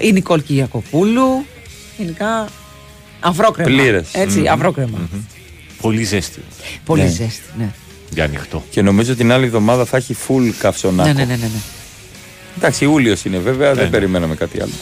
[SPEAKER 3] η Νικόλ Κυριακοπούλου γενικά αυρόκρεμα
[SPEAKER 1] Πλήρες.
[SPEAKER 3] έτσι
[SPEAKER 1] Μμμ.
[SPEAKER 3] αυρόκρεμα
[SPEAKER 4] Πολύ ζέστη.
[SPEAKER 3] πολύ
[SPEAKER 1] Ναι.
[SPEAKER 3] ζέστη ναι.
[SPEAKER 4] Για ανοιχτό.
[SPEAKER 1] Και νομίζω την άλλη εβδομάδα θα έχει full καυσονάκο.
[SPEAKER 3] ναι, ναι, ναι, ναι, ναι.
[SPEAKER 1] Εντάξει, Ιούλιος είναι βέβαια, δεν
[SPEAKER 4] ναι.
[SPEAKER 1] περιμέναμε κάτι άλλο.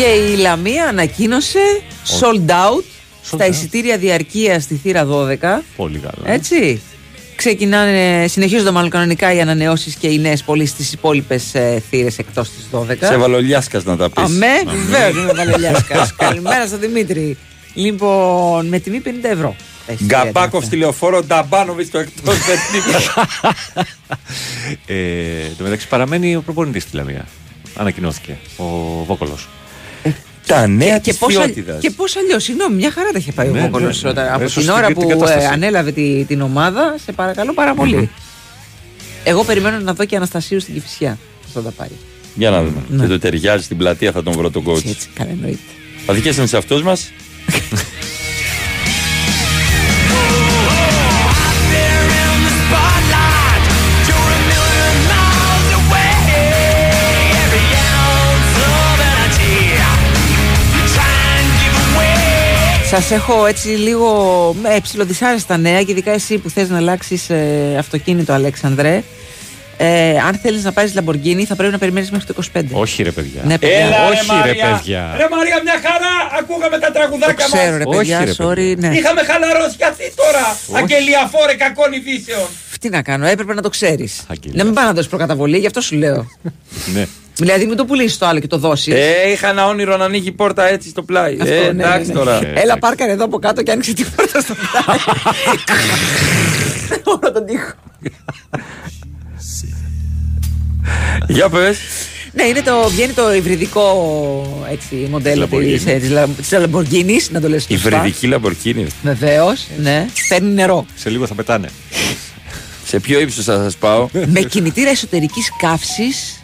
[SPEAKER 3] Και η Λαμία ανακοίνωσε sold out στα εισιτήρια διαρκεία στη θύρα 12
[SPEAKER 4] Πολύ καλά.
[SPEAKER 3] Έτσι. Ξεκινάνε, συνεχίζονται μάλλον κανονικά οι ανανεώσεις και οι νέες πωλήσει στις υπόλοιπες ε, θύρες εκτός της 12.
[SPEAKER 1] Σε βαλολιάσκας να τα πεις.
[SPEAKER 3] Αμέ, βεβαίω είμαι βαλελιάσκα. Καλημέρα στον Δημήτρη. Λοιπόν, με τιμή 50 ευρώ. τα εισιτήρια
[SPEAKER 1] Γκαμπάκοφ στη λεωφόρο, Νταμπάνοβιτς στο εκτός
[SPEAKER 4] Ε, εν τω μεταξύ παραμένει ο προπονητής στη Λαμία. Ανακοινώθηκε. Ο Βόκολος.
[SPEAKER 1] Τα νέα
[SPEAKER 3] και
[SPEAKER 1] της
[SPEAKER 3] πώς, αλ-
[SPEAKER 1] ποιότητας.
[SPEAKER 3] και πώς αλλιώς, συγγνώμη, μια χαρά τα είχε πάει
[SPEAKER 4] Ναι,
[SPEAKER 3] ο Βόκολος
[SPEAKER 4] ναι, ναι.
[SPEAKER 3] όταν- από
[SPEAKER 4] Έσωσε
[SPEAKER 3] την ώρα
[SPEAKER 4] την
[SPEAKER 3] που
[SPEAKER 4] κατάσταση.
[SPEAKER 3] ε, ανέλαβε τη- την ομάδα. Σε παρακαλώ πάρα πολύ. Εγώ περιμένω να δω και Αναστασίου στην Κυφυσιά. Πώς θα τα πάει.
[SPEAKER 1] Για να δούμε.
[SPEAKER 3] Ναι.
[SPEAKER 1] Και το ταιριάζει στην πλατεία θα τον βρω τον coach.
[SPEAKER 3] Έτσι, καλά εννοείται.
[SPEAKER 1] Θα δικέσαι σε αυτού
[SPEAKER 13] μας.
[SPEAKER 3] Σας έχω έτσι λίγο ε, ψηλοδυσάρεστα νέα και ειδικά εσύ που θες να αλλάξεις αυτοκίνητο, Αλέξανδρε. Ε, αν θέλεις να πάρεις Λαμποργκίνη, θα πρέπει να περιμένεις μέχρι το 25.
[SPEAKER 4] Όχι ρε παιδιά.
[SPEAKER 3] Ναι, παιδιά.
[SPEAKER 1] Έλα,
[SPEAKER 4] Όχι,
[SPEAKER 1] ρε,
[SPEAKER 4] ρε,
[SPEAKER 1] Μαρία.
[SPEAKER 4] παιδιά.
[SPEAKER 1] Ρε Μαρία, μια χαρά! Ακούγαμε τα
[SPEAKER 3] Το
[SPEAKER 1] τραγουδάκια
[SPEAKER 3] ξέρω,
[SPEAKER 1] μας.
[SPEAKER 3] ρε
[SPEAKER 4] Όχι,
[SPEAKER 3] παιδιά,
[SPEAKER 4] ρε,
[SPEAKER 3] sorry.
[SPEAKER 4] παιδιά.
[SPEAKER 3] Ναι.
[SPEAKER 1] Είχαμε χαλαρώσει κι αυτή τώρα. Αγγελιαφόρε κακών ειδήσεων.
[SPEAKER 3] Τι να κάνω, έπρεπε να το ξέρεις.
[SPEAKER 4] Αγγελία.
[SPEAKER 3] Να μην πάει να δώσεις προκαταβολή, γι' αυτό σου λέω.
[SPEAKER 4] Ναι.
[SPEAKER 3] Δηλαδή, μην το πουλήσεις το άλλο και το δώσεις.
[SPEAKER 1] Ε, είχα ένα όνειρο να ανοίγει η πόρτα έτσι στο πλάι.
[SPEAKER 3] Αυτό,
[SPEAKER 1] ε,
[SPEAKER 3] ναι,
[SPEAKER 1] εντάξει
[SPEAKER 3] ναι.
[SPEAKER 1] τώρα.
[SPEAKER 3] Έλα, πάρκαρε εδώ από κάτω και άνοιξε την πόρτα στο πλάι. Όλο τον τοίχο.
[SPEAKER 1] Για πες.
[SPEAKER 3] Ναι, είναι το, βγαίνει το υβριδικό έτσι, μοντέλο
[SPEAKER 1] Lamborghini.
[SPEAKER 3] της, ε, της, Λα- της Lamborghini, να το λες
[SPEAKER 1] Η βρυδική Λαμπορκίνη.
[SPEAKER 3] Βεβαίως, ναι. Παίρνει νερό.
[SPEAKER 4] Σε λίγο θα πετάνε.
[SPEAKER 1] Σε ποιο ύψος θα σας πάω;
[SPEAKER 3] με κινητήρα εσωτερικής καύσης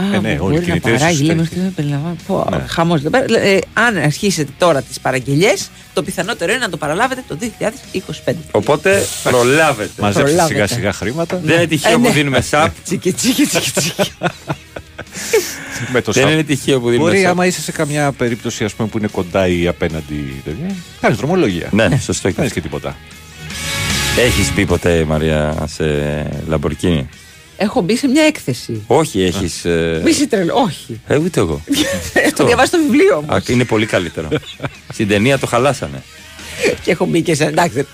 [SPEAKER 3] Α,
[SPEAKER 4] Ε, ναι,
[SPEAKER 3] που
[SPEAKER 4] όλοι
[SPEAKER 3] μπορεί να
[SPEAKER 4] κινητήρες
[SPEAKER 3] παράγει, λέμε
[SPEAKER 4] εσωτερικές.
[SPEAKER 3] αυτό, περιλαμβάνει. Πω,
[SPEAKER 4] Ναι.
[SPEAKER 3] χαμός. Ε, αν αρχίσετε τώρα τις παραγγελίες, το πιθανότερο είναι να το παραλάβετε το 2025.
[SPEAKER 1] Οπότε προλάβετε.
[SPEAKER 4] Μαζέψτε
[SPEAKER 3] Προλάβετε.
[SPEAKER 4] σιγά σιγά χρήματα.
[SPEAKER 1] Δεν είναι τυχαίο
[SPEAKER 3] Ε,
[SPEAKER 1] που
[SPEAKER 3] ναι.
[SPEAKER 1] δίνουμε σαπ.
[SPEAKER 3] Τσίκι, τσίκι, τσίκι, τσίκι.
[SPEAKER 4] Με το
[SPEAKER 1] Δεν
[SPEAKER 4] σαπ.
[SPEAKER 1] είναι τυχαίο που δίνουμε
[SPEAKER 4] Μπορεί
[SPEAKER 1] σαπ.
[SPEAKER 4] άμα είσαι σε καμιά περίπτωση ας πούμε, που είναι κοντά ή απέναντι. τέτοια, Κάνεις δρομολογία.
[SPEAKER 1] Ναι, σωστό.
[SPEAKER 4] Κάνεις και τίποτα.
[SPEAKER 1] Έχεις μπει ποτέ, Μαρία, σε Λαμπορκίνη;
[SPEAKER 3] Έχω μπει σε μια έκθεση.
[SPEAKER 1] Όχι, έχεις.
[SPEAKER 3] Μη είσαι τρελό, όχι.
[SPEAKER 1] Ε, ούτε εγώ.
[SPEAKER 3] Έχω διαβάσει το βιβλίο μου.
[SPEAKER 1] Α, Είναι πολύ καλύτερο. Στην ταινία το χαλάσανε.
[SPEAKER 3] και έχω μπει και σε. Εντάξει,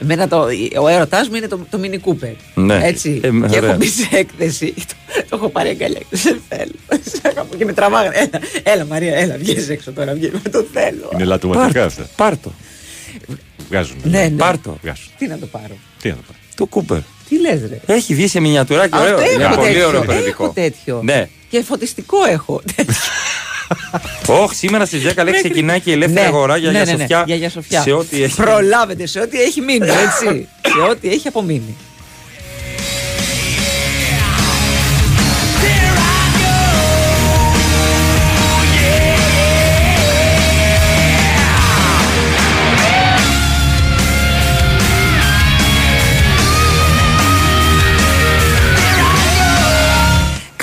[SPEAKER 3] εμένα το, ο έρωτάς μου είναι το, το Mini Cooper.
[SPEAKER 1] Ναι.
[SPEAKER 3] Έτσι.
[SPEAKER 1] Ε,
[SPEAKER 3] και
[SPEAKER 1] ωραία.
[SPEAKER 3] έχω μπει σε έκθεση. Το, το έχω πάρει αγκαλιά. Δεν θέλω. Σε αγαπώ. και με τραβάγανε. Έλα, έλα Μαρία, έλα, βγες έξω τώρα. Βγες. Το θέλω.
[SPEAKER 4] Είναι λατωματικά αυτά.
[SPEAKER 1] Πάρτο.
[SPEAKER 4] Βγάζουν.
[SPEAKER 3] Ναι, ναι.
[SPEAKER 1] Πάρτο.
[SPEAKER 4] Βγάζουν.
[SPEAKER 3] Τι να το πάρω.
[SPEAKER 4] Τι να το πάρει.
[SPEAKER 1] Το Κούπερ.
[SPEAKER 3] Τι λες, ρε;
[SPEAKER 1] Έχει βγει σε μινιατουράκι.
[SPEAKER 3] Αυτό
[SPEAKER 1] Ωραίο. Είναι
[SPEAKER 3] έχω
[SPEAKER 1] πολύ
[SPEAKER 3] τέτοιο.
[SPEAKER 1] ωραίο
[SPEAKER 3] Έχω
[SPEAKER 1] περιοδικό.
[SPEAKER 3] τέτοιο.
[SPEAKER 1] Ναι.
[SPEAKER 3] Και φωτιστικό έχω.
[SPEAKER 1] Όχι, σήμερα στις 10 λέει ξεκινάει και η ελεύθερη
[SPEAKER 3] Ναι,
[SPEAKER 1] αγορά για
[SPEAKER 3] ναι,
[SPEAKER 1] Αγία
[SPEAKER 3] ναι, ναι,
[SPEAKER 1] Σοφιά.
[SPEAKER 3] για Αγία Σοφιά.
[SPEAKER 1] Σε ό,τι έχει.
[SPEAKER 3] Προλάβετε σε ό,τι έχει μείνει, έτσι. σε ό,τι έχει απομείνει.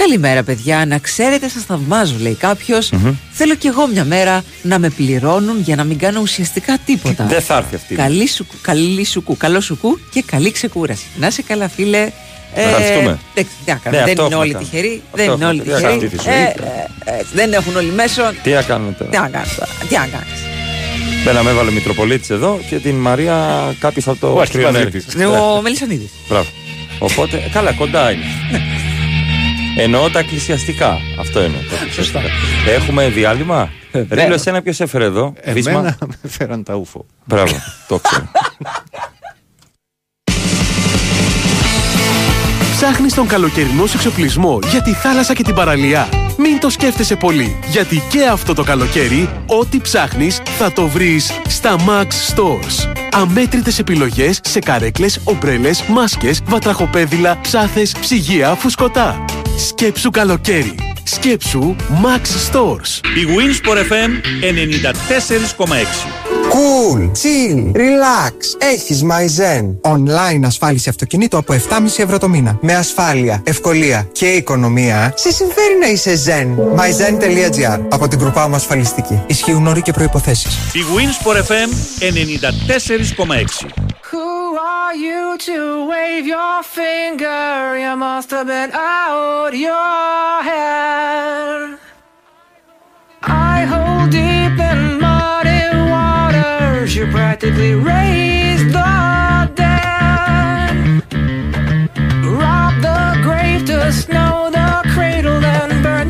[SPEAKER 3] Καλημέρα, παιδιά. Να ξέρετε, σας θαυμάζω, λέει κάποιος. Θέλω κι εγώ μια μέρα να με πληρώνουν για να μην κάνω ουσιαστικά τίποτα.
[SPEAKER 1] Δεν θα έρθει αυτή.
[SPEAKER 3] Καλή σου, καλή σου κου, καλό σου κου και καλή ξεκούραση. Να είσαι καλά, φίλε.
[SPEAKER 1] Ευχαριστούμε.
[SPEAKER 3] εντάξει, τι να κάνουμε,
[SPEAKER 1] Ναι,
[SPEAKER 3] δεν
[SPEAKER 1] αυτό
[SPEAKER 3] είναι
[SPEAKER 1] έχουμε
[SPEAKER 3] όλοι
[SPEAKER 1] κάνει.
[SPEAKER 3] τυχεροί.
[SPEAKER 1] Αυτό
[SPEAKER 3] Δεν είναι
[SPEAKER 1] έχουμε
[SPEAKER 3] όλοι
[SPEAKER 1] κάνει. Τι να
[SPEAKER 3] τυχεροί.
[SPEAKER 1] κάνουμε, τι σου
[SPEAKER 3] Ε,
[SPEAKER 1] είπε.
[SPEAKER 3] ε, ε, δεν έχουν όλοι μέσο.
[SPEAKER 1] Τι να κάνουμε τώρα;
[SPEAKER 3] Τι να κάνεις τώρα; Τι να κάνεις;
[SPEAKER 1] Μπένα με έβαλε Μητροπολίτης εδώ και την Μαρία κάποιος από το
[SPEAKER 4] Ο Αρχιπαζίτης.
[SPEAKER 1] Τριονέρι.
[SPEAKER 3] Είναι ο Μελισσανίδης.
[SPEAKER 1] Μπράβο. Οπότε, καλά, κοντά είναι. Εννοώ τα εκκλησιαστικά. Αυτό εννοώ. τα εκκλησιαστικά. Έχουμε διάλειμμα; Ρίλο, εσένα ποιος έφερε εδώ; Βίσμα;
[SPEAKER 4] Εμένα με φέραν τα ούφο.
[SPEAKER 1] Μπράβο, το ξέρω.
[SPEAKER 26] Ψάχνεις τον καλοκαιρινό σου εξοπλισμό για τη θάλασσα και την παραλία. Μην το σκέφτεσαι πολύ, γιατί και αυτό το καλοκαίρι, ό,τι ψάχνεις θα το βρεις στα Max Stores. Αμέτρητες επιλογές σε καρέκλες, ομπρέλες, μάσκες, βατραχοπέδιλα, ψάθες, ψυγεία, φουσκωτά. Σκέψου καλοκαίρι. Σκέψου Max Stores.
[SPEAKER 7] Η Winsport FM 94,6.
[SPEAKER 30] Cool, chill, relax. Έχεις Maizen. Online ασφάλιση αυτοκινήτου από 7,5 ευρώ το μήνα. Με ασφάλεια, ευκολία και οικονομία. Σε συμφέρει να είσαι Zen. Maizen.gr Από την κρουπά μου ασφαλιστική. Ισχύουν όροι και προϋποθέσεις.
[SPEAKER 7] Η Winsport FM 94,6.
[SPEAKER 13] Are you to wave your finger? You must have been out your head. I hold deep in muddy waters. You practically raised the dead. Rob the grave to snow the cradle, then burn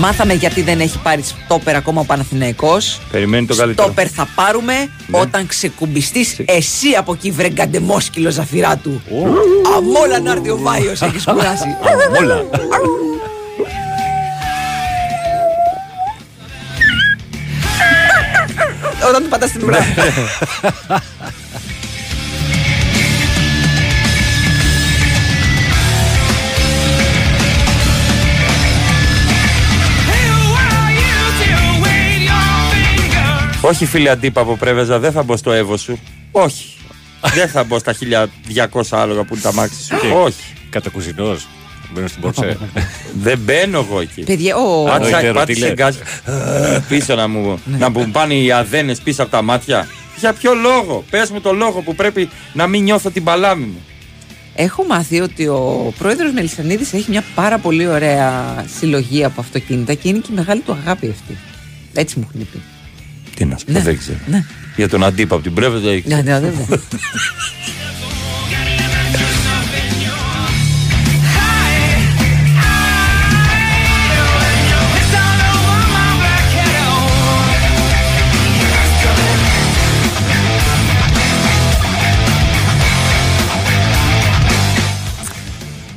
[SPEAKER 3] Μάθαμε γιατί δεν έχει πάρει στόπερ ακόμα ο Παναθηναϊκός.
[SPEAKER 1] Περιμένει το καλύτερο.
[SPEAKER 3] Στόπερ θα πάρουμε
[SPEAKER 1] Ναι.
[SPEAKER 3] όταν ξεκουμπιστείς εσύ από εκεί, βρε γκαντεμόσκυλο ζαφυρά του. Αμόλα να έρθει ο Βάιος, έχεις κουράσει.
[SPEAKER 1] Αμόλα.
[SPEAKER 3] Όταν του πατάς την ουρά.
[SPEAKER 1] Όχι φίλε αντίπα από πρέβεζα, δεν θα μπω στο εύω σου. Όχι. δεν θα μπω στα 1200 άλογα που είναι τα μάξι σου. Όχι.
[SPEAKER 4] Κατακουζινός. Μπαίνω στην πόρσε.
[SPEAKER 1] δεν μπαίνω εγώ εκεί.
[SPEAKER 3] Παιδιά, ο-
[SPEAKER 1] Πάτησα-
[SPEAKER 4] Ο
[SPEAKER 1] Πάτησε
[SPEAKER 4] Ιτεροτηλέ.
[SPEAKER 1] γκάζ ε, πίσω να μου, να μου πάνε οι αδένες πίσω από τα μάτια. Για ποιο λόγο, πες μου το λόγο που πρέπει να μην νιώθω την παλάμη μου.
[SPEAKER 3] Έχω μάθει ότι ο πρόεδρος Μελισανίδης έχει μια πάρα πολύ ωραία συλλογή από αυτοκίνητα και είναι και η μεγάλη του αγάπη αυτή. Έτσι μου έχουν πει.
[SPEAKER 1] Τι να σου πω,
[SPEAKER 3] Ναι,
[SPEAKER 1] δεν ξέρω.
[SPEAKER 3] ναι.
[SPEAKER 1] Για τον αντίπα από την πρέβεζα ήξερα.
[SPEAKER 3] Ναι, ναι, βέβαια.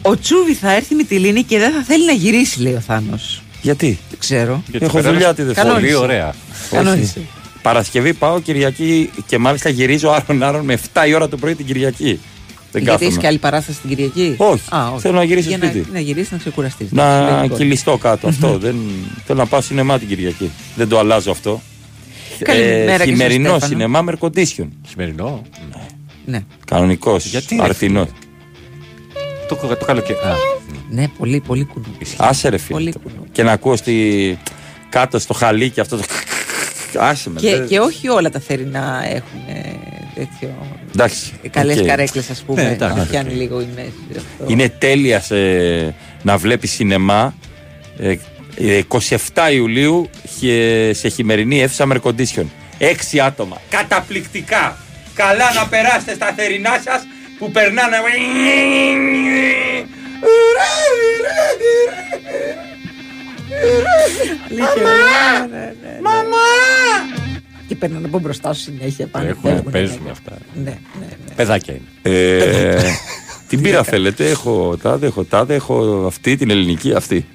[SPEAKER 3] Ο Τσούβι θα έρθει με τη Λίνη και δεν θα θέλει να γυρίσει, λέει ο Θάνος.
[SPEAKER 1] Γιατί;
[SPEAKER 3] Δεν ξέρω.
[SPEAKER 1] Γιατί Έχω δουλειά τη Δευτέρα.
[SPEAKER 3] Κανόνισε.
[SPEAKER 1] Πολύ ωραία.
[SPEAKER 3] Κανόνισε.
[SPEAKER 1] Όχι. Παρασκευή πάω Κυριακή και μάλιστα γυρίζω άρον άρον με 7 η ώρα το πρωί την Κυριακή. Δεν
[SPEAKER 3] Γιατί
[SPEAKER 1] κάθομαι.
[SPEAKER 3] έχεις και άλλη παράσταση την Κυριακή;
[SPEAKER 1] Όχι.
[SPEAKER 3] Α, όχι.
[SPEAKER 1] Θέλω να γυρίσω
[SPEAKER 3] Για
[SPEAKER 1] σπίτι.
[SPEAKER 3] Να, να γυρίσεις να ξεκουραστείς.
[SPEAKER 1] Να κυλιστώ κάτω αυτό. Δεν... Θέλω να πάω σινεμά την Κυριακή. Δεν το αλλάζω αυτό.
[SPEAKER 3] Καλημέρα και στον
[SPEAKER 1] χειμερινό
[SPEAKER 3] Στέφανο.
[SPEAKER 1] σινεμά με air condition.
[SPEAKER 4] Χειμερινό.
[SPEAKER 3] Ναι.
[SPEAKER 1] Κανονικός.
[SPEAKER 4] Γιατί, ρε
[SPEAKER 1] Αρθινό.
[SPEAKER 4] Το, το καλοκαίρι. Α,
[SPEAKER 3] Ναι, πολύ, πολύ κουνού.
[SPEAKER 1] Άσε ρε φίλε.
[SPEAKER 3] Πολύ
[SPEAKER 1] Και να ακούω στη... κάτω στο χαλί και αυτό το. Άσε με.
[SPEAKER 3] Και,
[SPEAKER 1] δεν-
[SPEAKER 3] και όχι όλα τα θερινά έχουν ε, τέτοιο.
[SPEAKER 1] Εντάξει.
[SPEAKER 3] Καλές
[SPEAKER 1] οκ.
[SPEAKER 3] καρέκλες, ας πούμε.
[SPEAKER 1] Ναι, εντάξει.
[SPEAKER 3] να πιάνει λίγο η μέση. αυτό.
[SPEAKER 1] Είναι τέλεια σε- να βλέπεις σινεμά. Ε, ε, 27 Ιουλίου χε- σε χειμερινή αίθουσα με air condition. Έξι άτομα. Καταπληκτικά. Καλά να περάσετε στα θερινά σας που περνάνε.
[SPEAKER 3] Μαμά! Μαμά! Και παίρνουν από μπροστά σου συνέχεια πάνω.
[SPEAKER 4] Έχουμε,
[SPEAKER 3] φεύγουνε,
[SPEAKER 4] παίζουν
[SPEAKER 3] ναι.
[SPEAKER 4] αυτά.
[SPEAKER 3] Ναι, ναι, ναι.
[SPEAKER 4] Παιδάκια είναι.
[SPEAKER 1] Ε, την πύρα θέλετε, έχω τάδε, έχω τάδε, έχω αυτή, την ελληνική, αυτή.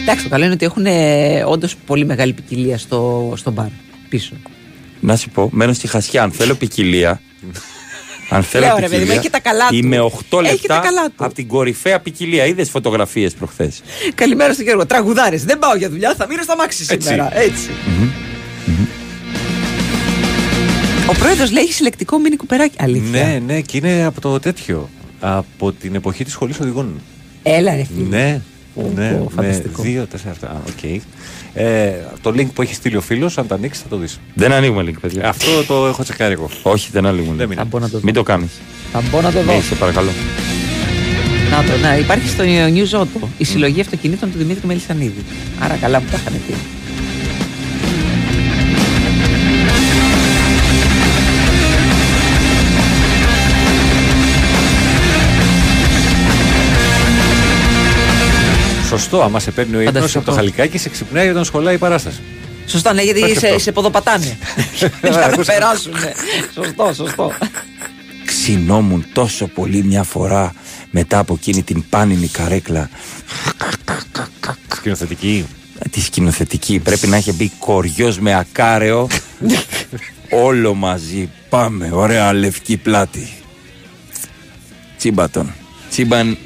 [SPEAKER 3] Εντάξει, το καλό είναι ότι έχουν όντω πολύ μεγάλη ποικιλία στο, στο μπαρ πίσω.
[SPEAKER 1] Να σου πω, μένω στη Χασιά. Αν θέλω ποικιλία. Αν θέλω
[SPEAKER 3] Λέω, ρε παιδί μου,
[SPEAKER 1] ποικιλία.
[SPEAKER 3] έχει τα καλά του.
[SPEAKER 1] Είμαι 8
[SPEAKER 3] Έχει τα
[SPEAKER 1] λεπτά
[SPEAKER 3] καλά του.
[SPEAKER 1] από την κορυφαία ποικιλία. Είδες φωτογραφίες προχθές;
[SPEAKER 3] Καλημέρα στον Γιώργο. Τραγουδάρε. Δεν πάω για δουλειά, θα μείνω στ' αμάξι
[SPEAKER 1] Έτσι.
[SPEAKER 3] σήμερα. Έτσι. Ο πρόεδρος λέει έχει συλλεκτικό Mini Cooper άκι. Αλήθεια.
[SPEAKER 4] Ναι, ναι, και είναι από το τέτοιο. Από την εποχή της σχολής οδηγών.
[SPEAKER 3] Έλα, ρε φίλε.
[SPEAKER 4] Ναι,
[SPEAKER 3] Πω,
[SPEAKER 4] ναι,
[SPEAKER 3] πω,
[SPEAKER 4] με
[SPEAKER 3] φανταστικό.
[SPEAKER 4] δύο, τέσσερα αυτά. Α, οκ. Ε, το link που έχει στείλει ο φίλος, αν το ανοίξεις θα το δεις.
[SPEAKER 1] Δεν ανοίγουμε link, παιδιά.
[SPEAKER 4] Αυτό το έχω τσεκάρει εγώ.
[SPEAKER 1] Όχι, δεν ανοίγουμε
[SPEAKER 4] Δεν
[SPEAKER 1] link.
[SPEAKER 4] μείνει.
[SPEAKER 3] μπω να το δω.
[SPEAKER 1] Μην το κάνεις.
[SPEAKER 3] Θα μπω να το δω.
[SPEAKER 1] Ναι, σε παρακαλώ.
[SPEAKER 3] Να το, να, υπάρχει στο News Auto η συλλογή αυτοκινήτων του Δημήτρη Μελισανίδη. Άρα καλά μου τα είχαν πει.
[SPEAKER 4] Σωστό, άμα σε παίρνει ο ύπνος
[SPEAKER 3] Φανταστικό.
[SPEAKER 4] από το χαλικάκι, σε ξυπνάει όταν σχολάει η παράσταση.
[SPEAKER 3] Σωστά, ναι, γιατί
[SPEAKER 4] Υπάρχει
[SPEAKER 3] σε,
[SPEAKER 4] αυτό.
[SPEAKER 3] σε ποδοπατάνε. Για να περάσουν. Σωστό, σωστό.
[SPEAKER 1] Ξυνόμουν τόσο πολύ μια φορά μετά από εκείνη την πάνινη καρέκλα.
[SPEAKER 4] Σκηνοθετική.
[SPEAKER 1] Τη σκηνοθετική. Πρέπει να είχε μπει κοριός με ακάρεο. Όλο μαζί. Πάμε. Ωραία λευκή πλάτη. Τσίμπατον. Τσίμπαν.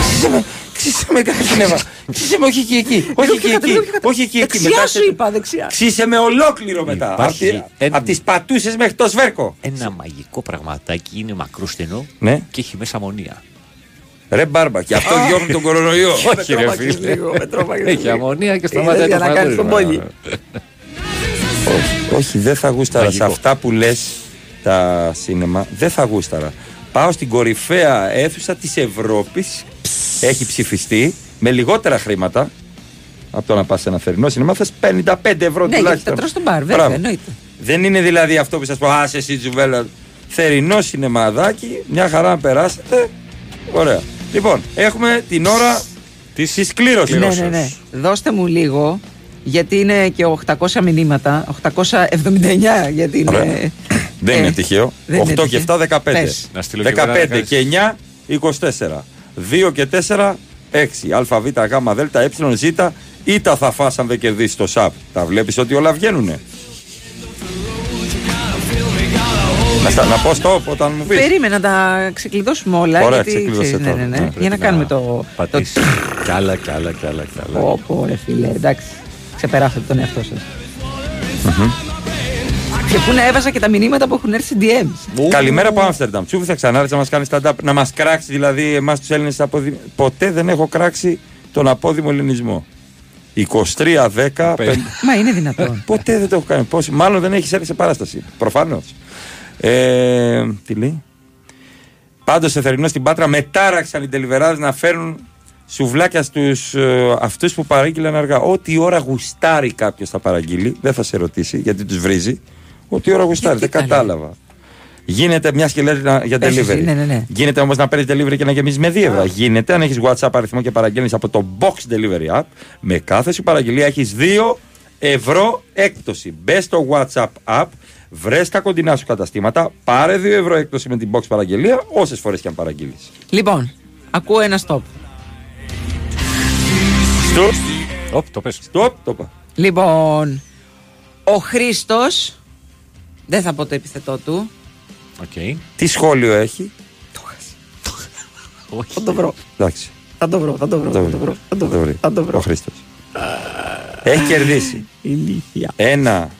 [SPEAKER 1] Ξύσε με, ξύσε με κάτι νεύα. Ξύσε με, όχι εκεί, εκεί. Όχι εκεί, εκεί. Όχι εκεί, εκεί.
[SPEAKER 3] Δεξιά
[SPEAKER 1] Μετά
[SPEAKER 3] σου
[SPEAKER 1] σε-
[SPEAKER 3] είπα, δεξιά.
[SPEAKER 1] Ξύσε με ολόκληρο μετά.
[SPEAKER 4] Υπάρχει
[SPEAKER 1] Από,
[SPEAKER 4] ένα-
[SPEAKER 1] τις πατούσες μέχρι το σβέρκο.
[SPEAKER 4] Ένα μαγικό πραγματάκι είναι μακρούστενο
[SPEAKER 1] Ναι.
[SPEAKER 4] και έχει μέσα αμμονία.
[SPEAKER 1] Ρε μπάρμπα, και αυτό διώχνει τον κορονοϊό.
[SPEAKER 4] Όχι, ρε φίλε. Έχει αμμονία και σταματάει
[SPEAKER 3] για
[SPEAKER 4] το
[SPEAKER 3] να κάνεις τον
[SPEAKER 4] φαγούρισμα.
[SPEAKER 3] πόλη.
[SPEAKER 1] όχι, όχι, δεν θα γούσταρα.
[SPEAKER 4] Μαγικό.
[SPEAKER 1] Σε αυτά που λες τα σίνεμα, δεν θα γούσταρα. Πάω στην κορυφαία αίθουσα της Ευρώπης. Έχει ψηφιστεί με λιγότερα χρήματα από το να πα σε ένα θερινό σινεμά. Θε 55 ευρώ
[SPEAKER 3] Ναι, γιατί
[SPEAKER 1] τουλάχιστον.
[SPEAKER 3] τα τρως στον μπαρ, βέβαια,
[SPEAKER 1] Μπράβο.
[SPEAKER 3] εννοείται.
[SPEAKER 1] Δεν είναι δηλαδή αυτό που σα πω, άσε εσύ τζουβέλα. Θερινό σινεμαδάκι, μια χαρά να περάσετε. Ωραία. Λοιπόν, έχουμε την ώρα τη κλήρωση.
[SPEAKER 3] Ναι, ναι, ναι. Δώστε μου λίγο, γιατί είναι και 800 μηνύματα. 879 γιατί είναι.
[SPEAKER 1] Ωραία. Δεν
[SPEAKER 3] Ε,
[SPEAKER 1] είναι τυχαίο.
[SPEAKER 3] δεν είναι
[SPEAKER 1] 8 και 7, 15.
[SPEAKER 3] Πες.
[SPEAKER 4] Να στείλω και
[SPEAKER 1] 15
[SPEAKER 4] εγώ να
[SPEAKER 1] και 9, 24. 2 και 4, 6. Α, Β, Γ, Δ, Ε, Ζ. Ήτα θα φας αν δεν κερδίσεις το ΣΑΠ. Τα βλέπεις ότι όλα βγαίνουνε. Να, στα- να πω stop όταν μου πεις.
[SPEAKER 3] Περίμενα να τα ξεκλειδώσουμε όλα.
[SPEAKER 1] Ωραία,
[SPEAKER 3] γιατί,
[SPEAKER 1] ξεκλείδωσε
[SPEAKER 3] ξέρεις, ναι,
[SPEAKER 1] τώρα.
[SPEAKER 3] ναι, ναι,
[SPEAKER 1] Ναι,
[SPEAKER 3] για να κάνουμε το. το...
[SPEAKER 4] Πατήσεις. Κι άλλα, κι άλλα, κι άλλα, κι άλλα.
[SPEAKER 3] Πω, πω, ρε φίλε, εντάξει. Ξεπεράσατε τον εαυτό σας. Και πού να έβαζα και τα μηνύματα που έχουν έρθει σε DMs.
[SPEAKER 1] Καλημέρα από Άμστερνταμ. Τσούφι θα ξανάρθει να μας κάνει stand-up, να μας κράξει δηλαδή εμάς τους Έλληνες αποδη... Ποτέ δεν έχω κράξει τον απόδημο ελληνισμό. 23, 10, 5.
[SPEAKER 3] Μα είναι δυνατόν.
[SPEAKER 1] Ποτέ δεν το έχω κάνει. Πώς, μάλλον δεν έχεις έρθει σε παράσταση. Προφανώς. Ε, τι λέει; Πάντως σε θερινό στην Πάτρα μετάραξαν οι τελειβεράδε να φέρουν σουβλάκια στους ε, αυτούς που παρήγγειλαν αργά. Ό,τι ώρα γουστάρει κάποιος θα παραγγείλει, δεν θα σε ρωτήσει γιατί τους βρίζει. Ό,τι ώρα γουστάρει, δεν κατάλαβα. Γίνεται μια και λέει να- για
[SPEAKER 3] Πες εσύ,
[SPEAKER 1] delivery.
[SPEAKER 3] ναι, ναι, ναι.
[SPEAKER 1] Γίνεται όμως να παίρνεις delivery και να γεμίζεις με 2 ευρώ. Γίνεται αν έχεις WhatsApp αριθμό και παραγγέλνεις από το Box Delivery App. Με κάθε σου παραγγελία έχεις 2 ευρώ έκπτωση. Μπες στο WhatsApp App, βρες τα κοντινά σου καταστήματα, πάρε 2 ευρώ έκπτωση με την Box παραγγελία, όσες φορές και αν παραγγείλεις.
[SPEAKER 3] Λοιπόν, ακούω ένα stop.
[SPEAKER 1] Stop.
[SPEAKER 4] Οπ, το πες.
[SPEAKER 1] Stop, το είπα.
[SPEAKER 3] Λοιπόν, ο Χρήστος Δεν θα πω το επιθετό του.
[SPEAKER 4] Οκ.
[SPEAKER 1] Τι σχόλιο έχει;
[SPEAKER 3] Θα το βρω.
[SPEAKER 1] Εντάξει.
[SPEAKER 3] Θα το βρω, θα το βρω.
[SPEAKER 1] Θα
[SPEAKER 3] Θα το βρω. Θα το βρω. Θα το βρω.
[SPEAKER 1] Ο Χρήστος. Έχει κερδίσει
[SPEAKER 3] Ηλίθεια.
[SPEAKER 1] ένα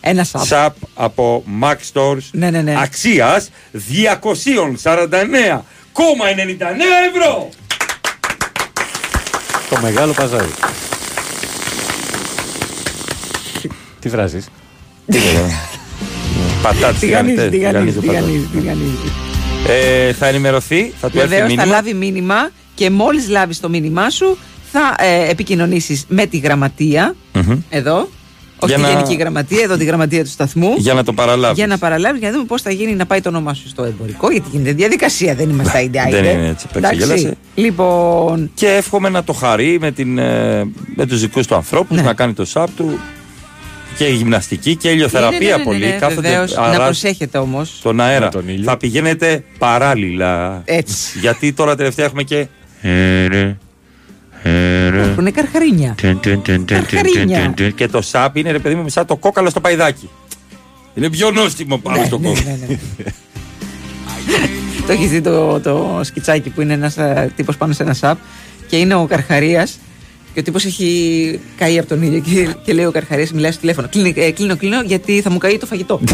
[SPEAKER 3] Ένα σαπ.
[SPEAKER 1] σαπ από Max Stores
[SPEAKER 3] Ναι, ναι, ναι.
[SPEAKER 1] αξίας 249,99 ευρώ.
[SPEAKER 4] Το μεγάλο παζάρι. Τι βράζεις.
[SPEAKER 1] Πατάτες
[SPEAKER 3] Τηγανίζει,
[SPEAKER 1] τηγανιτές,
[SPEAKER 3] τηγανίζει,
[SPEAKER 1] τηγανίζω
[SPEAKER 3] τηγανίζει,
[SPEAKER 1] πατάτες.
[SPEAKER 3] τηγανίζει.
[SPEAKER 1] Ε, θα ενημερωθεί, θα του έρθει
[SPEAKER 3] Βεβαίως θα
[SPEAKER 1] μήνυμα.
[SPEAKER 3] λάβει μήνυμα και μόλις λάβεις το μήνυμά σου θα ε, επικοινωνήσεις με τη γραμματεία.
[SPEAKER 1] Μμμ.
[SPEAKER 3] Εδώ. Όχι
[SPEAKER 1] Για
[SPEAKER 3] τη
[SPEAKER 1] να-
[SPEAKER 3] Γενική Γραμματεία, εδώ τη Γραμματεία του σταθμού.
[SPEAKER 1] Για να το παραλάβεις.
[SPEAKER 3] Για να παραλάβεις για να δούμε πώς θα γίνει να πάει το όνομά σου στο εμπορικό. Γιατί γίνεται διαδικασία, δεν είμαστε άιντε άιντε.
[SPEAKER 1] Δεν είναι έτσι,
[SPEAKER 3] Εντάξει.
[SPEAKER 1] γέλασε.
[SPEAKER 3] Λοιπόν,
[SPEAKER 1] Και εύχομαι να το χαρεί με, την, ε, με τους δικούς του ανθρώπους,
[SPEAKER 3] Ναι.
[SPEAKER 1] να κάνει το σαπ του και γυμναστική και ηλιοθεραπεία
[SPEAKER 3] ναι, ναι, ναι,
[SPEAKER 1] πολύ.
[SPEAKER 3] ναι,
[SPEAKER 1] Κάθονται
[SPEAKER 3] βεβαίως. να
[SPEAKER 1] αράζ-
[SPEAKER 3] προσέχετε όμως.
[SPEAKER 1] στον αέρα.
[SPEAKER 4] Με τον ήλιο.
[SPEAKER 1] Θα πηγαίνετε παράλληλα.
[SPEAKER 3] Έτσι.
[SPEAKER 1] Γιατί τώρα τελευταία έχουμε και.
[SPEAKER 3] Που είναι καρχαρίνια. Καρχαρίνια.
[SPEAKER 1] Και το σαπ είναι ρε παιδί μου σαν το κόκαλο στο παϊδάκι. Είναι πιο νόστιμο πάνω
[SPEAKER 3] Ναι,
[SPEAKER 1] στο
[SPEAKER 3] ναι,
[SPEAKER 1] κόκαλο.
[SPEAKER 3] ναι, ναι. Το έχει δει το, το σκιτσάκι που είναι ένας τύπος πάνω σε ένα σαπ και είναι ο Καρχαρίας. Και ο τύπος έχει καεί από τον ήλιο και, και λέει ο Καρχαρίας, μιλάει στο τηλέφωνο. Κλείνει, ε, κλείνω, κλείνω, γιατί θα μου καεί το φαγητό.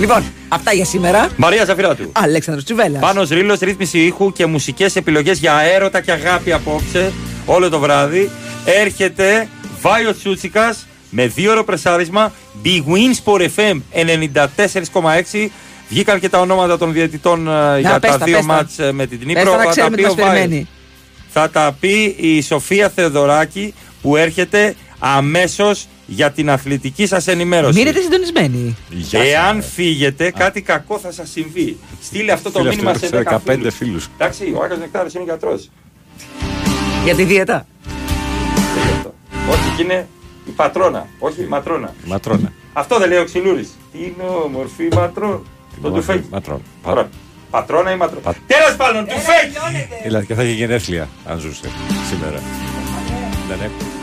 [SPEAKER 3] λοιπόν, αυτά για σήμερα.
[SPEAKER 1] Μαρία Ζαφυράτου.
[SPEAKER 3] Αλέξανδρος Τσουβέλλα.
[SPEAKER 1] Πάνω ρίλος, ρύθμιση ήχου και μουσικές επιλογές για έρωτα και αγάπη απόψε όλο το βράδυ. Έρχεται Βάιο Τσούτσικας με δύο ώρο πρεσάρισμα. Big Win Sport FM 94,6. Βγήκαν και τα ονόματα των διαιτητών ε, για
[SPEAKER 3] πες
[SPEAKER 1] τα
[SPEAKER 3] τα,
[SPEAKER 1] δύο
[SPEAKER 3] πες τα.
[SPEAKER 1] μάτς ε, με την
[SPEAKER 3] Πες
[SPEAKER 1] Νύπρο.
[SPEAKER 3] τα να
[SPEAKER 1] Θα τα
[SPEAKER 3] ξέρουμε
[SPEAKER 1] πει
[SPEAKER 3] τι
[SPEAKER 1] ο
[SPEAKER 3] μας
[SPEAKER 1] Βάιος.
[SPEAKER 3] περιμένει.
[SPEAKER 1] Θα τα πει η Σοφία Θεοδωράκη που έρχεται αμέσως για την αθλητική σας ενημέρωση.
[SPEAKER 3] Μείνετε συντονισμένοι.
[SPEAKER 1] Εάν φύγετε, κάτι κακό θα σας συμβεί. Στείλε αυτό το
[SPEAKER 4] Φίλε,
[SPEAKER 1] μήνυμα
[SPEAKER 4] αυτό
[SPEAKER 1] σε
[SPEAKER 4] σε
[SPEAKER 1] 15
[SPEAKER 4] 15
[SPEAKER 1] φίλους.
[SPEAKER 4] φίλους.
[SPEAKER 1] Εντάξει, ο Άκας Νεκτάρης είναι γιατρός.
[SPEAKER 3] Για τη δίαιτα.
[SPEAKER 1] Όχι, και είναι η πατρόνα, όχι η ματρόνα.
[SPEAKER 4] Ματρόνα.
[SPEAKER 1] Αυτό δεν λέει ο Ξυλούρη. Τι είναι όμορφη ματρόνα. Το τουφέκι.
[SPEAKER 4] Ματρόνα.
[SPEAKER 1] Τώρα, Πατρόνα ή ματρόνα. Τέλος πάντων, τουφέκι!
[SPEAKER 4] Δηλαδή και θα είχε γενέθλια αν ζούσε σήμερα. Δεν έχω.